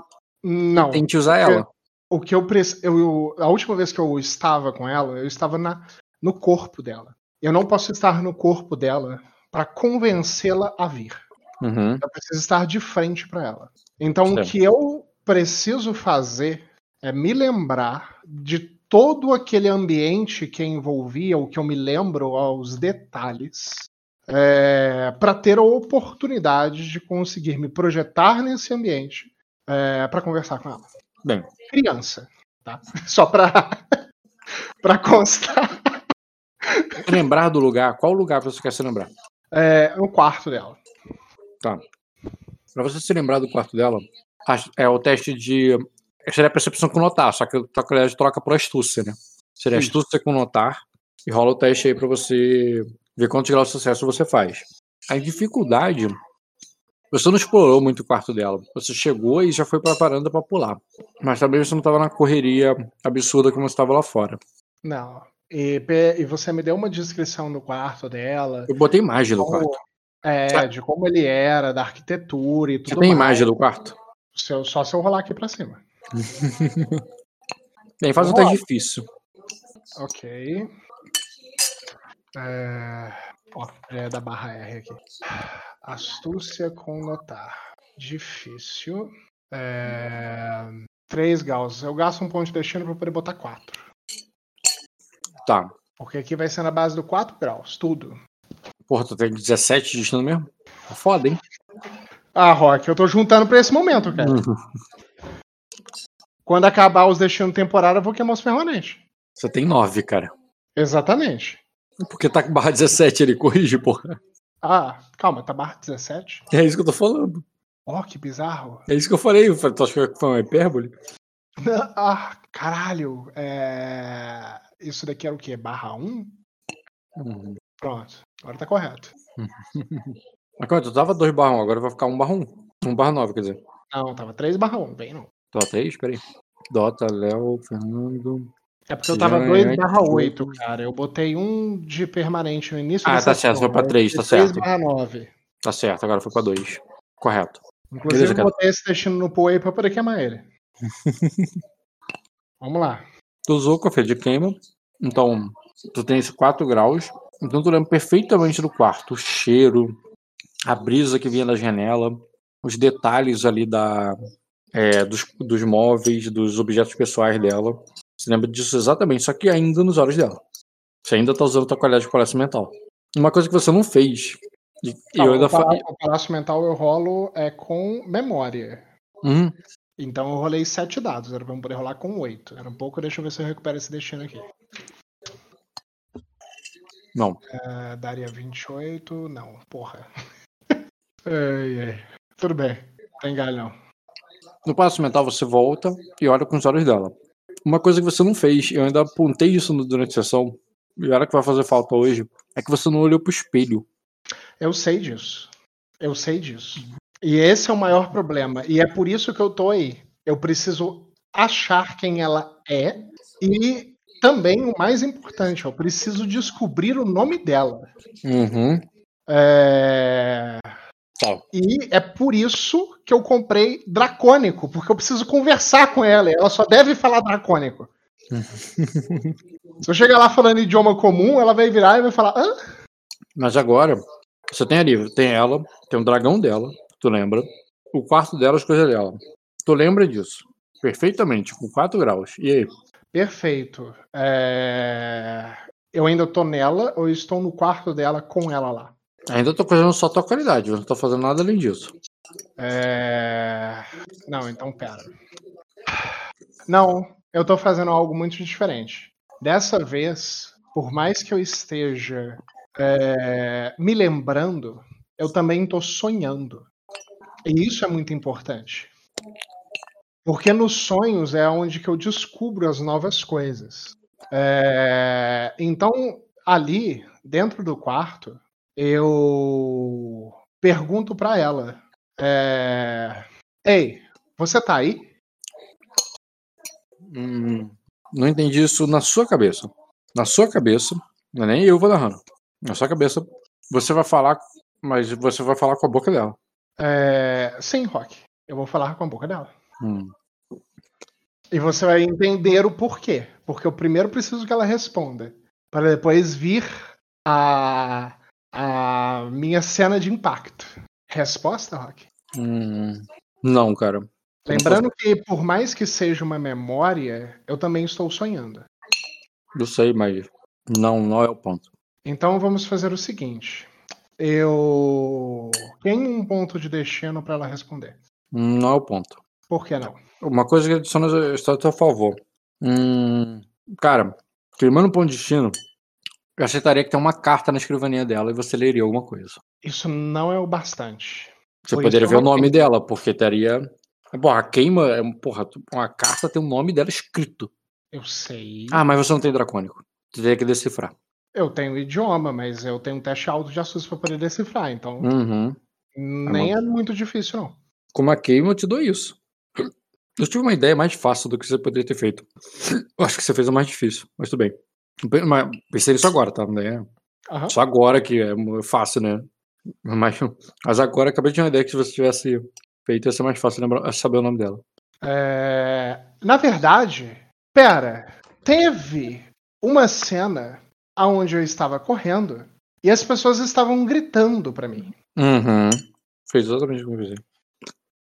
Não. E tente usar ela. O que eu, eu, a última vez que eu estava com ela, eu estava na, no corpo dela. Eu não posso estar no corpo dela para convencê-la a vir. Uhum. Eu preciso estar de frente para ela. Então certo. o que eu preciso fazer é me lembrar de todo aquele ambiente que envolvia, o que eu me lembro aos detalhes, é, para ter a oportunidade de conseguir me projetar nesse ambiente é, para conversar com ela. Bem. Criança, tá? Só para para constar. Lembrar do lugar. Qual lugar você quer se lembrar? É o quarto dela. Tá. Para você se lembrar do quarto dela, é o teste de seria a percepção com notar, só que a qualidade troca por astúcia, né? Seria Isso. astúcia com notar e rola o teste aí para você ver quantos graus de sucesso você faz. A dificuldade. Você não explorou muito o quarto dela. Você chegou e já foi pra varanda pra pular. Mas também você não tava na correria absurda como você estava lá fora. Não. E, e, você me deu uma descrição do quarto dela. Eu botei imagem do quarto. É, de como ele era, da arquitetura e tudo Você tem mais. imagem do quarto? Se eu, só se eu rolar aqui pra cima. Bem, faz um teste difícil. Ok. É... Ó, é da barra R aqui. Astúcia com notar. Difícil. É... 3 graus. Eu gasto um ponto de destino para poder botar 4. Tá. Porque aqui vai ser na base do 4 graus, tudo. Porra, tu tem 17 de destino mesmo? Tá foda, hein? Ah, Rock, eu tô juntando pra esse momento, cara. Uhum. Quando acabar os destinos temporários, eu vou queimar os permanentes. Você tem 9, cara. Exatamente. Porque tá com barra 17 ele corrige, porra. Ah, calma, tá barra 17? É isso que eu tô falando. Ó, oh, que bizarro. É isso que eu falei. Tu acha que foi uma hipérbole? Ah, caralho. É... Isso daqui era o quê? Barra 1? Uhum. Pronto. Agora tá correto. Mas como tu tava 2 barra 1, agora vai ficar 1 barra 1. 1 barra 9, quer dizer. Não, tava 3 barra 1, bem não. Tava 3? Peraí. Dota, Léo, Fernando. É porque eu tava 2 barra 8, cara. Eu botei um de permanente no início Ah, tá certo, foi pra 3, tá certo. 3 barra 9. Tá certo, agora foi pra 2. Correto. Inclusive, Beleza, eu botei esse destino no aí pra poder queimar ele. Vamos lá. Tu usou café de queima. Então, tu tem esses 4 graus. Então, tu lembra perfeitamente do quarto. O cheiro, a brisa que vinha da janela, os detalhes ali da, é, dos, dos móveis, dos objetos pessoais dela. Você lembra disso exatamente, só que ainda nos olhos dela. Você ainda tá usando a tua qualidade de palácio mental. Uma coisa que você não fez. E Não, eu ainda o, fa... palácio, o mental eu rolo é com memória. Uhum. Então eu rolei 7 dados, era pra eu poder rolar com 8. Era um pouco, deixa eu ver se eu recupero esse destino aqui. Não. É, daria 28. Não, porra. ai, ai. Tudo bem. Tem galho não. No palácio mental você volta e olha com os olhos dela. Uma coisa que você não fez, eu ainda apontei isso no- durante a sessão, e era que vai fazer falta hoje, é que você não olhou pro espelho. Eu sei disso. Eu sei disso. E esse é o maior problema. E é por isso que eu tô aí. Eu preciso achar quem ela é. E também o mais importante, eu preciso descobrir o nome dela. Uhum. É, Tá. E é por isso que eu comprei Dracônico, porque eu preciso conversar com ela. Ela só deve falar Dracônico. Se eu chegar lá falando idioma comum, ela vai virar e vai falar: Hã? Mas agora, você tem ali, tem ela, tem o dragão dela, tu lembra? O quarto dela, as coisas dela. Tu lembra disso? Perfeitamente, com 4 graus. E aí? Perfeito. É, Eu ainda tô nela ou estou no quarto dela com ela lá? Ainda tô fazendo só tua qualidade, não tô fazendo nada além disso. É... Não, então pera. Não, eu tô fazendo algo muito diferente. Dessa vez, por mais que eu esteja é, me lembrando, eu também tô sonhando. E isso é muito importante. Porque nos sonhos é onde que eu descubro as novas coisas. É, Então, ali, dentro do quarto, eu pergunto pra ela: é, Ei, você tá aí? Hum, não entendi isso na sua cabeça. Na sua cabeça, não é nem eu vou narrando. Na sua cabeça, você vai falar, mas você vai falar com a boca dela. É, Sim, Rock. Eu vou falar com a boca dela. Hum. E você vai entender o porquê. Porque eu primeiro preciso que ela responda. Para depois vir a, a minha cena de impacto. Resposta, Rock? Hum, não, cara. Lembrando que, por mais que seja uma memória, eu também estou sonhando. Eu sei, mas não, não é o ponto. Então vamos fazer o seguinte. Eu tenho um ponto de destino para ela responder. Não é o ponto. Por que não? Uma coisa que adiciona está a teu favor. Hum, cara, queimando um ponto de destino, eu aceitaria que tem uma carta na escrivaninha dela e você leria alguma coisa. Isso não é o bastante. Você Por poderia ver o nome dela, porque teria. Porra, a queima. é um- Porra, uma carta tem o nome dela escrito. Eu sei. Ah, mas você não tem dracônico. Tu teria que decifrar. Eu tenho idioma, mas eu tenho um teste alto de astúcia para poder decifrar. Então Uhum. nem é muito difícil, não. Com uma queima, eu te dou isso. Eu tive uma ideia mais fácil do que você poderia ter feito. Eu acho que você fez a mais difícil, mas tudo bem. Mas pensei nisso agora, tá? Não é Aham. Só agora que é fácil, né? Mas, mas agora acabei de ter uma ideia que se você tivesse feito ia ser mais fácil lembrar, saber o nome dela. É, Na verdade, pera, teve uma cena onde eu estava correndo e as pessoas estavam gritando para mim. Uhum. Fez exatamente como eu fiz.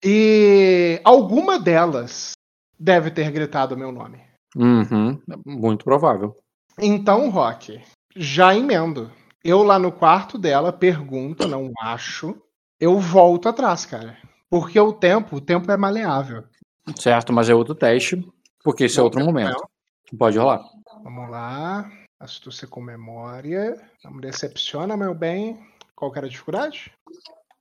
E alguma delas deve ter gritado meu nome. Uhum. Muito provável. Então, Rock, já emendo. Eu lá no quarto dela pergunto, não acho. Eu volto atrás, cara. Porque o tempo, o tempo é maleável. Certo, mas é outro teste, porque esse é Não, outro não. momento. Pode rolar. Vamos lá. Astúcia com memória. Não me decepciona, meu bem. Qual que era a dificuldade?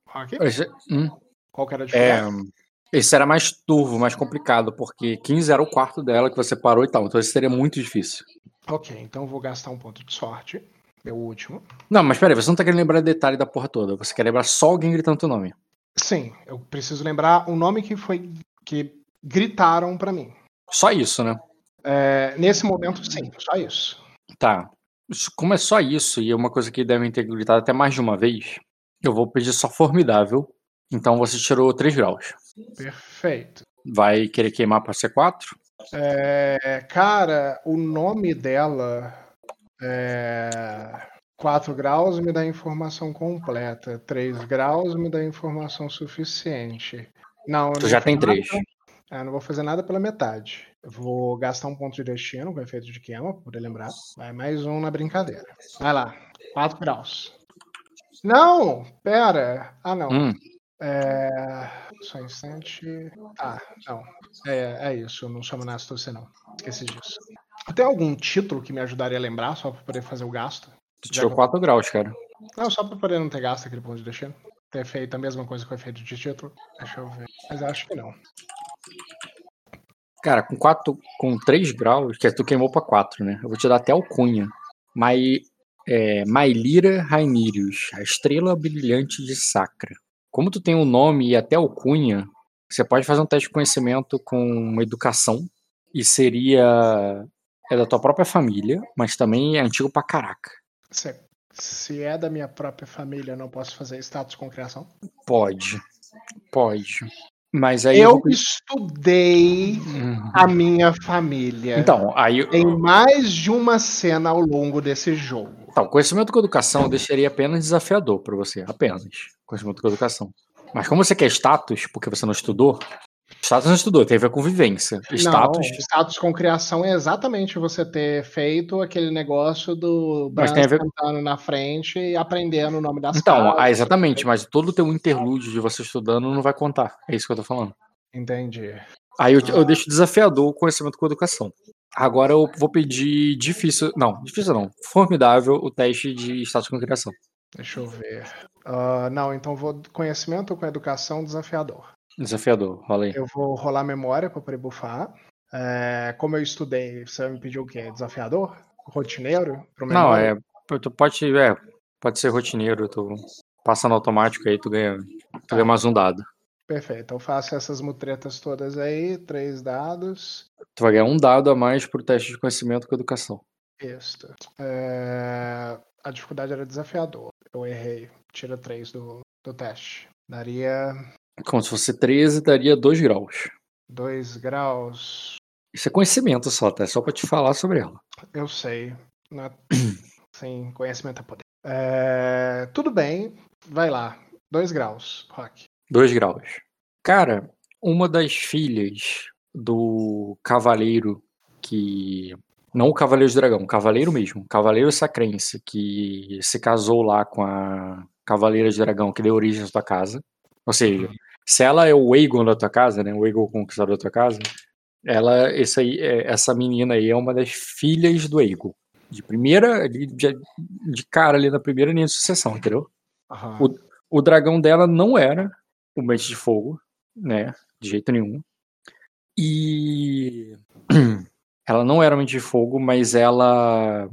Rock? Esse, hum, Qual que era a é, dificuldade? Esse era mais turvo, mais complicado, porque 15 era o quarto dela que você parou e tal. Então esse seria muito difícil. Ok, então eu vou gastar um ponto de sorte. Meu último. Não, mas peraí, você não tá querendo lembrar detalhe da porra toda. Você quer lembrar só alguém gritando teu nome. Sim, eu preciso lembrar o nome que foi que gritaram pra mim. Só isso, né? É, nesse momento, sim, só isso. Tá. Como é só isso, e é uma coisa que devem ter gritado até mais de uma vez, eu vou pedir só formidável. Então você tirou 3 graus. Perfeito. Vai querer queimar pra ser 4? É, cara, o nome dela é 4 graus me dá informação completa. 3 graus me dá informação suficiente. Não, Tu já tem fazer nada 3. pela- é, não vou fazer nada pela metade. Vou gastar um ponto de destino com efeito de queima, poder lembrar. Vai mais um na brincadeira. Vai lá, 4 graus. Não, pera. Ah, não. Hum, É... Só um instante. Ah, não. É, é isso, eu não sou na astúcia, não. Esqueci disso. Tem algum título que me ajudaria a lembrar, só pra poder fazer o gasto? tu tirou 4 graus, cara. Não, só pra poder não ter gasto aquele ponto de destino. Ter feito a mesma coisa com o efeito de título. Deixa eu ver. Mas eu acho que não. Cara, com quatro, com 3 graus, que tu queimou pra 4, né? Eu vou te dar até alcunha. Mai, é, Mailira Rainirius, a estrela brilhante de Sacra. Como tu tem um nome e até alcunha, você pode fazer um teste de conhecimento com educação e seria é da tua própria família, mas também é antigo pra caraca. Se, se é da minha própria família, eu não posso fazer status com criação? Pode. Pode. Mas aí Eu pedir- estudei Uhum. a minha família Então, aí eu- em mais de uma cena ao longo desse jogo. Então, conhecimento com educação eu deixaria apenas desafiador pra você, apenas. Conhecimento com educação. Mas como você quer status, porque você não estudou, status não estudou, tem a ver com vivência. Status, Não, status com criação é exatamente você ter feito aquele negócio do Mas Bran tem a ver- sentando na frente e aprendendo o nome das então, ah, exatamente, mas todo o teu interlúdio de você estudando não vai contar. É isso que eu tô falando. Entendi. Aí eu, eu deixo desafiador o conhecimento com educação. Agora eu vou pedir difícil, não, difícil não, formidável o teste de status com criação. Deixa eu ver. Ah, não, então vou conhecimento com educação desafiador. Desafiador, rola aí. Eu vou rolar memória para poder bufar. É, como eu estudei, você me pediu o quê? Desafiador? Rotineiro? Não, é. Tu pode, é, pode ser rotineiro, tu passa no automático aí, tu ganha, tu ganha mais um dado. Perfeito. Eu faço essas mutretas todas aí, três dados. Tu vai ganhar um dado a mais pro teste de conhecimento com educação. Isto. É, A dificuldade era desafiador. Eu errei. Tira três do, do teste. Daria Como se fosse 13, daria 2 graus. dois graus. Isso é conhecimento só, tá? É só pra te falar sobre ela. Eu sei. Não é- Sim, conhecimento é poder. É, Tudo bem. Vai lá. Dois graus, Rock. 2 graus. Cara, uma das filhas do cavaleiro que. Não o Cavaleiro de Dragão, o Cavaleiro mesmo, o Cavaleiro Sacrense, que se casou lá com a Cavaleira de Dragão, que deu origem à tua casa. Ou seja, se ela é o Aegon da tua casa, né? O Aegon conquistador da tua casa, ela, esse aí, é- essa menina aí é uma das filhas do Aegon. De primeira, de, de cara ali na primeira linha de sucessão, entendeu? Aham. O dragão dela não era o mente de fogo, né? De jeito nenhum. E ela não era mente de fogo, mas ela.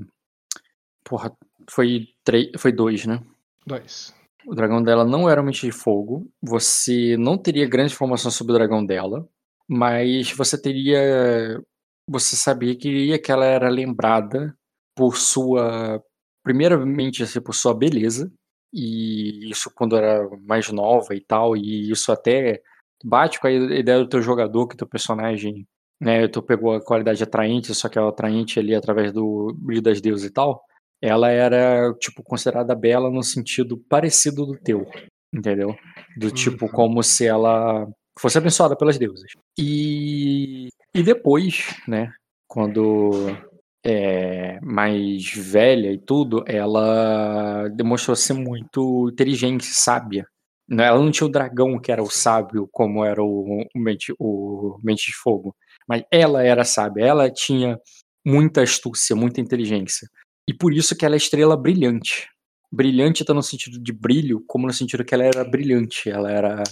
Porra, foi, três, foi dois, né? Dois. O dragão dela não era mente de fogo. Você não teria grande informação sobre o dragão dela, mas você teria. Você sabia que que ela era lembrada por sua. Primeiramente, assim, por sua beleza. E isso quando era mais nova e tal. E isso até bate com a ideia do teu jogador, que teu personagem. Né, tu pegou a qualidade atraente, só que é atraente ali através do brilho das deusas e tal ela era, tipo, considerada bela no sentido parecido do teu, entendeu? Do tipo, Uhum. como se ela fosse abençoada pelas deusas. E, e depois, né, quando é mais velha e tudo, ela demonstrou ser muito inteligente, sábia. Né, Ela não tinha o dragão que era o sábio, como era o, o, mente, o mente de fogo. Mas ela era sábia, ela tinha muita astúcia, muita inteligência. E por isso que ela é estrela brilhante. Brilhante tá no sentido de brilho, como no sentido que ela era brilhante. Ela era.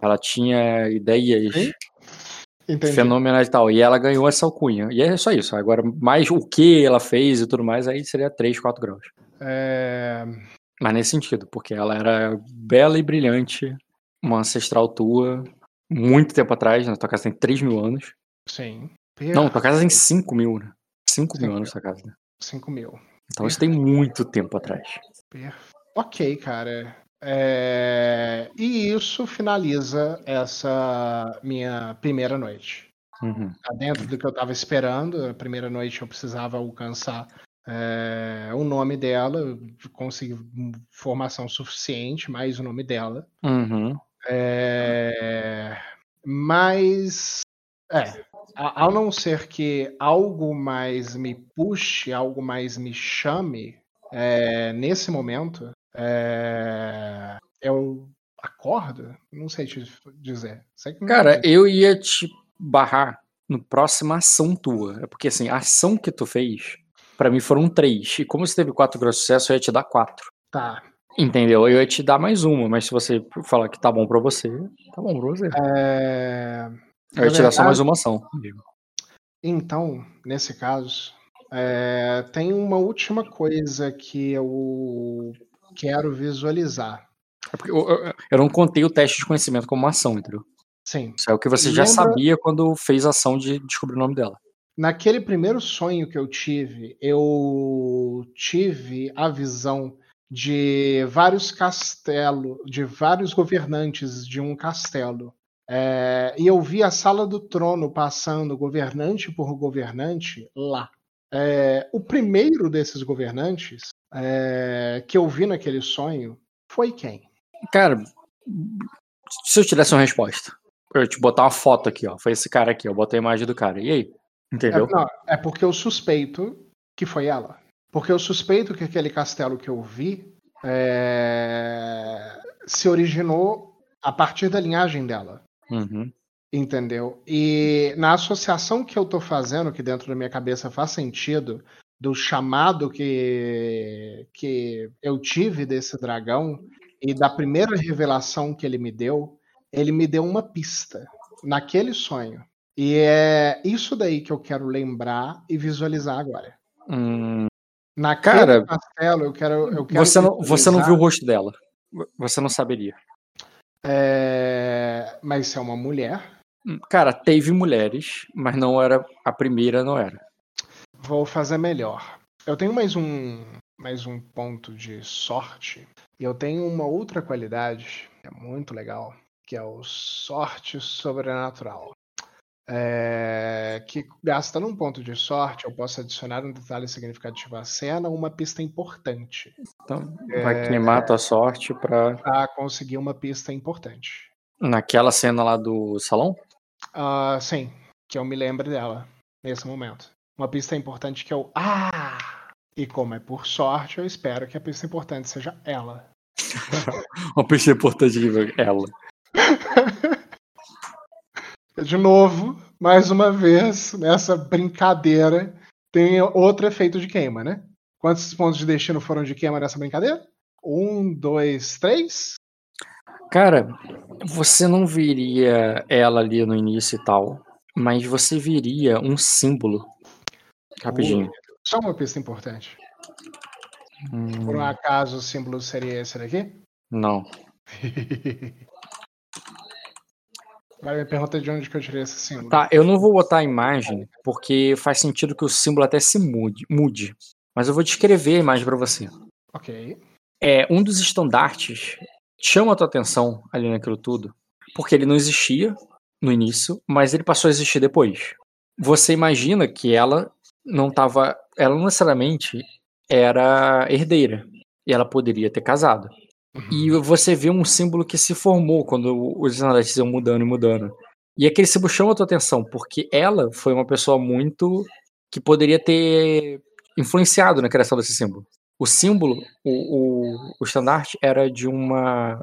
Ela tinha ideias fenomenais e tal. E ela ganhou essa alcunha. E é só isso. Agora, mais o que ela fez e tudo mais, aí seria 3, 4 graus. É, Mas nesse sentido, porque ela era bela e brilhante, uma ancestral tua, muito tempo atrás, na tua casa tem 3 mil anos. Sim. Não, tua casa tem 5 mil, né? 5 mil anos tua casa, né? 5 mil. Então isso tem muito tempo atrás. Ok, cara. É, E isso finaliza essa minha primeira noite. Uhum. Tá dentro do que eu tava esperando. A primeira noite eu precisava alcançar é, o nome dela, consegui informação suficiente, mais o nome dela. Uhum. É, Mas, é, ao não ser que algo mais me puxe, algo mais me chame, é, nesse momento, é, eu acordo? Não sei te dizer. Sei Cara, eu ia te barrar no próxima ação tua. É porque assim, a ação que tu fez, pra mim foram três. E como você teve quatro graus de sucesso, eu ia te dar quatro. Tá. Entendeu? Eu ia te dar mais uma, mas se você falar que tá bom pra você, tá bom pra você. É, Eu ia dar só verdade- mais uma ação. Então, nesse caso, é, tem uma última coisa que eu quero visualizar. É porque eu, eu- eu não contei o teste de conhecimento como uma ação, entendeu? Sim. Isso é o que você já Lembra- sabia quando fez a ação de descobrir o nome dela. Naquele primeiro sonho que eu tive, eu tive a visão de vários castelos, de vários governantes de um castelo. É, e eu vi a sala do trono passando governante por governante lá. É, o primeiro desses governantes é, que eu vi naquele sonho foi quem? Cara, se eu te desse uma resposta, eu te botar uma foto aqui, ó. Foi esse cara aqui, eu botei a imagem do cara. E aí? Entendeu? É, não, é porque eu suspeito que foi ela. Porque eu suspeito que aquele castelo que eu vi é, se originou a partir da linhagem dela. Uhum. Entendeu? E na associação que eu tô fazendo, que dentro da minha cabeça faz sentido, do chamado que, que eu tive desse dragão e da primeira revelação que ele me deu, ele me deu uma pista naquele sonho. E é isso daí que eu quero lembrar e visualizar agora. Hum, Naquele Cara, castelo, eu quero. Eu quero você, não, você não viu o rosto dela. Você não saberia. É, Mas é uma mulher, Hum, Cara, teve mulheres, mas não era. A primeira não era. Vou fazer melhor. Eu tenho mais um, mais um ponto de sorte. E eu tenho uma outra qualidade que é muito legal, que é o sorte sobrenatural. É, que gastando um ponto de sorte, eu posso adicionar um detalhe significativo à cena ou uma pista importante Então, vai queimar a tua sorte pra. para conseguir uma pista importante. Naquela cena lá do salão? Ah, sim, que eu me lembre dela nesse momento. Uma pista importante que eu. Ah! E como é por sorte, eu espero que a pista importante seja ela. Uma pessoa importante de ela. De novo, mais uma vez, nessa brincadeira, tem outro efeito de queima, né? Quantos pontos de destino foram de queima nessa brincadeira? Um, dois, três? Cara, você não viria ela ali no início e tal, mas você viria um símbolo. Rapidinho. Só uma pista importante. Hum, Por um acaso o símbolo seria esse daqui? não. Agora me pergunta de onde que eu tirei esse símbolo. Tá, eu não vou botar a imagem porque faz sentido que o símbolo até se mude, mude. Mas eu vou descrever a imagem pra você. Ok. É, um dos estandartes chama a tua atenção ali naquilo tudo, porque ele não existia no início, mas ele passou a existir depois. Você imagina que ela não estava, ela não necessariamente era herdeira e ela poderia ter casado. E você vê um símbolo que se formou quando os estandartes iam mudando e mudando. E aquele símbolo chama a tua atenção, porque ela foi uma pessoa muito que poderia ter influenciado na criação desse símbolo. O símbolo, o, o, o estandarte era de uma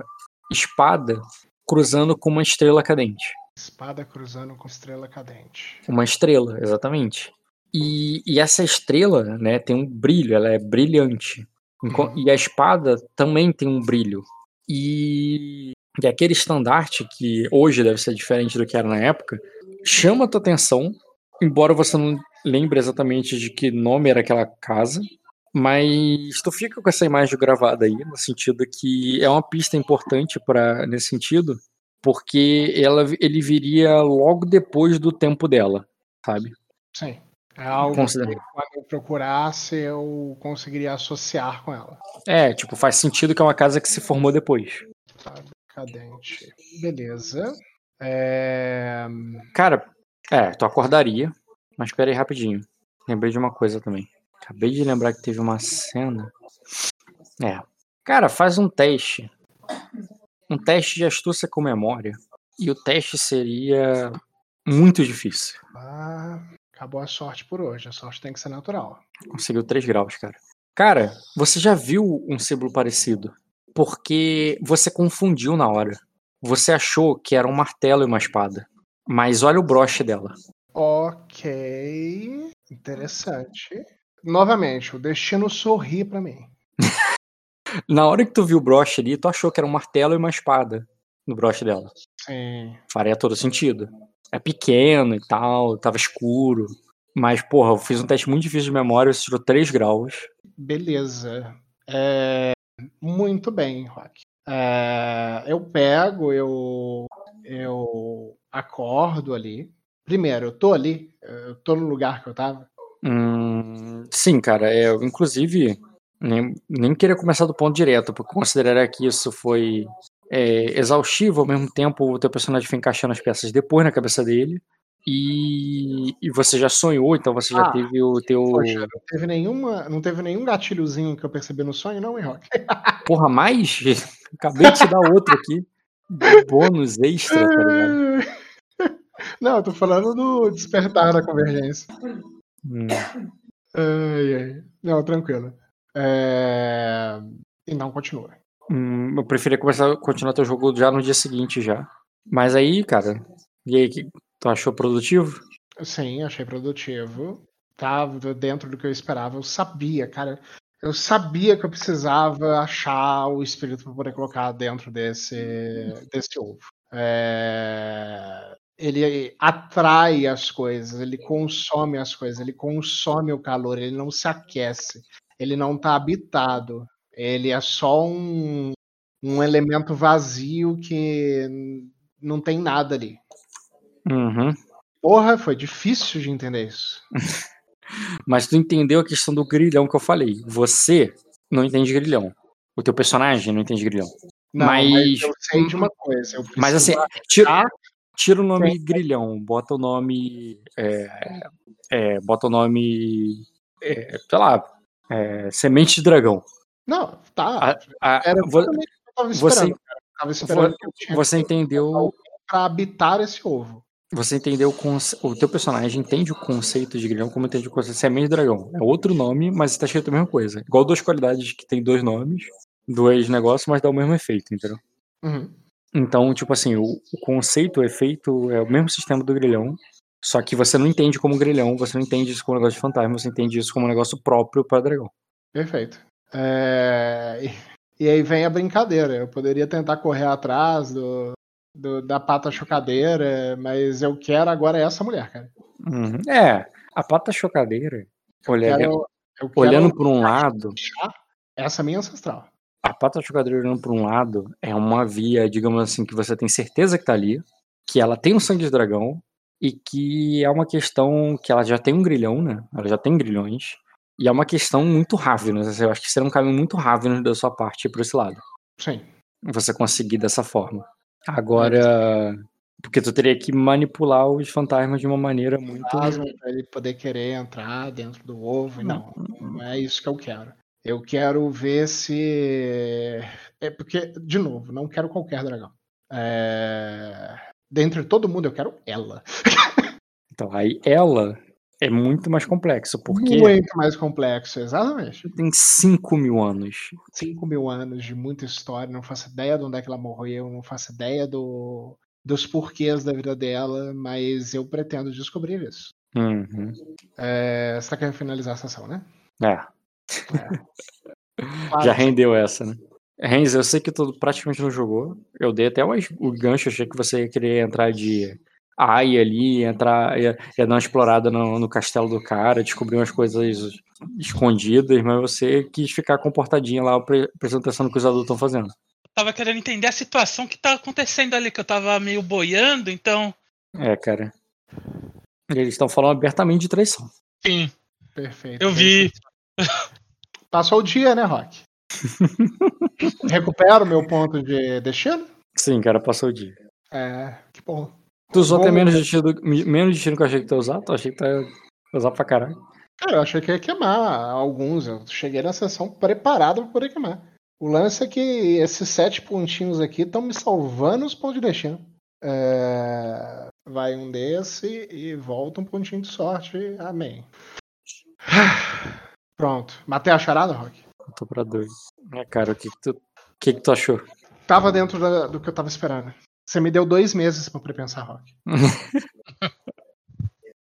espada cruzando com uma estrela cadente. Espada cruzando com estrela cadente. Uma estrela, exatamente. E, e essa estrela, né, tem um brilho, ela é brilhante. Uhum. E a espada também tem um brilho. E, e aquele estandarte, que hoje deve ser diferente do que era na época, chama a tua atenção, embora você não lembre exatamente de que nome era aquela casa. Mas tu fica com essa imagem gravada aí, no sentido que é uma pista importante para nesse sentido, porque ela, ele viria logo depois do tempo dela, sabe? Sim. É algo que quando eu procurasse eu conseguiria associar com ela. É, tipo, faz sentido que é uma casa que se formou depois. Espada cadente. Beleza. É... Cara, é, tu acordaria, mas espera aí rapidinho. Lembrei de uma coisa também. Acabei de lembrar que teve uma cena. É. Cara, faz um teste. Um teste de astúcia com memória. E o teste seria muito difícil. Ah, acabou a sorte por hoje. A sorte tem que ser natural. Conseguiu 3 graus, cara. Cara, você já viu um símbolo parecido? Porque você confundiu na hora. Você achou que era um martelo e uma espada. Mas olha o broche dela. Ok. Interessante. Novamente, o destino sorri pra mim. Na hora que tu viu o broche ali, tu achou que era um martelo e uma espada no broche dela. Sim. Faria todo sentido. É pequeno e tal, tava escuro. Mas, porra, eu fiz um teste muito difícil de memória, você tirou 3 graus. Beleza. É, Muito bem, Rock. É, Eu pego, eu, eu acordo ali. Primeiro, eu tô ali, eu tô no lugar que eu tava. Hum, sim, cara. É, eu, inclusive, nem, nem queria começar do ponto direto, porque considerar que isso foi é, exaustivo, ao mesmo tempo o teu personagem foi encaixando as peças depois na cabeça dele. E, e você já sonhou, então você já Ah, teve o teu. Poxa, não teve, nenhuma, não teve nenhum gatilhozinho que eu percebi no sonho, não, hein, Rock? Porra, mais? Acabei de te dar outro aqui. Bônus extra, tá ligado? Não, eu tô falando do despertar da convergência. Hum, Ai, ai. Não, tranquilo. É... Então, continua. Hum, eu preferia começar, continuar teu jogo já no dia seguinte já. Mas aí, cara, e aí, tu achou produtivo? Sim, achei produtivo. Tava dentro do que eu esperava. Eu sabia, cara. Eu sabia que eu precisava achar o espírito para poder colocar dentro desse, desse ovo. É, Ele atrai as coisas, ele consome as coisas, ele consome o calor, ele não se aquece, ele não está habitado. Ele é só um, um elemento vazio que não tem nada ali. Uhum. Porra, foi difícil de entender isso. Mas tu entendeu a questão do grilhão que eu falei. Você não entende grilhão. O teu personagem não entende grilhão. Não, Mas- mas, eu sei de uma coisa. Mas assim, tira, tira o nome Sim. grilhão, bota o nome. É, é, bota o nome. é, sei lá. é, semente de dragão. Não, tá. A- Era vo- exatamente o que eu tava você- esperando. cara. Eu esperando tinha você entendeu. pra habitar esse ovo. Você entendeu o conce- o teu personagem entende o conceito de grilhão como entende o conceito de semente de dragão. É outro nome, mas está escrito a mesma coisa. Igual duas qualidades que tem dois nomes, dois negócios, mas dá o mesmo efeito, entendeu? Uhum. Então, tipo assim, o, o conceito, o efeito é o mesmo sistema do grilhão, só que você não entende como grilhão, você não entende isso como um negócio de fantasma, você entende isso como um negócio próprio para dragão. Perfeito. É, E, aí vem a brincadeira. Eu poderia tentar correr atrás do, do- da pata chocadeira, mas eu quero agora essa mulher, cara. Uhum. É, a pata chocadeira, olha, Quero- eu quero olhando por um lado, essa minha ancestral. a pata chocadeira olhando por um lado é uma via, digamos assim, que você tem certeza que tá ali, que ela tem um sangue de dragão e que é uma questão que ela já tem um grilhão, né? Ela já tem grilhões. E é uma questão muito Ravenous. assim, Eu acho que será um caminho muito Ravenous da sua parte ir por esse lado. Sim. Você conseguir dessa forma. Agora. Porque tu teria que manipular os fantasmas de uma maneira muito. Fantasma pra ele poder querer entrar dentro do ovo. e Não, não é isso que eu quero. Eu quero ver se. É porque, de novo, não quero qualquer dragão. É... Dentre todo mundo, eu quero ela. Então, aí ela é muito mais complexo, porque Muito mais complexo, exatamente. tem 5 mil anos. 5 mil anos de muita história, não faço ideia de onde é que ela morreu, não faço ideia do, dos porquês da vida dela, mas eu pretendo descobrir isso. Uhum. É, você tá querendo finalizar a sessão, né? É, Claro, já rendeu essa, né? Renz, eu sei que tu praticamente não jogou. Eu dei até o gancho, achei que você ia querer entrar de AI ali, entrar, ia, ia dar uma explorada no, no castelo do cara, descobrir umas coisas escondidas, mas você quis ficar comportadinha lá, pre- prestando atenção no que os adultos estão fazendo. Tava querendo entender a situação que tá acontecendo ali, que eu tava meio boiando, então. É, cara. Eles estão falando abertamente de traição. Sim, Perfeito. eu vi. Passou o dia, né, Rock? Recupero meu ponto de destino? Sim, cara, passou o dia. É, que bom. Tu usou até menos destino, menos destino que eu achei que tu ia usar, tu achei que tu ia usar pra caralho. Cara, eu achei que ia queimar alguns. Eu cheguei na sessão preparado para poder queimar. O lance é que esses sete pontinhos aqui estão me salvando os pontos de destino. É, Vai um desse e volta um pontinho de sorte. Amém. Pronto. Matei a charada, Rock? Eu tô pra dois. É, cara, o que que tu, o que que tu achou? Tava dentro da- do que eu tava esperando. Você me deu dois meses poder pensar, Rock.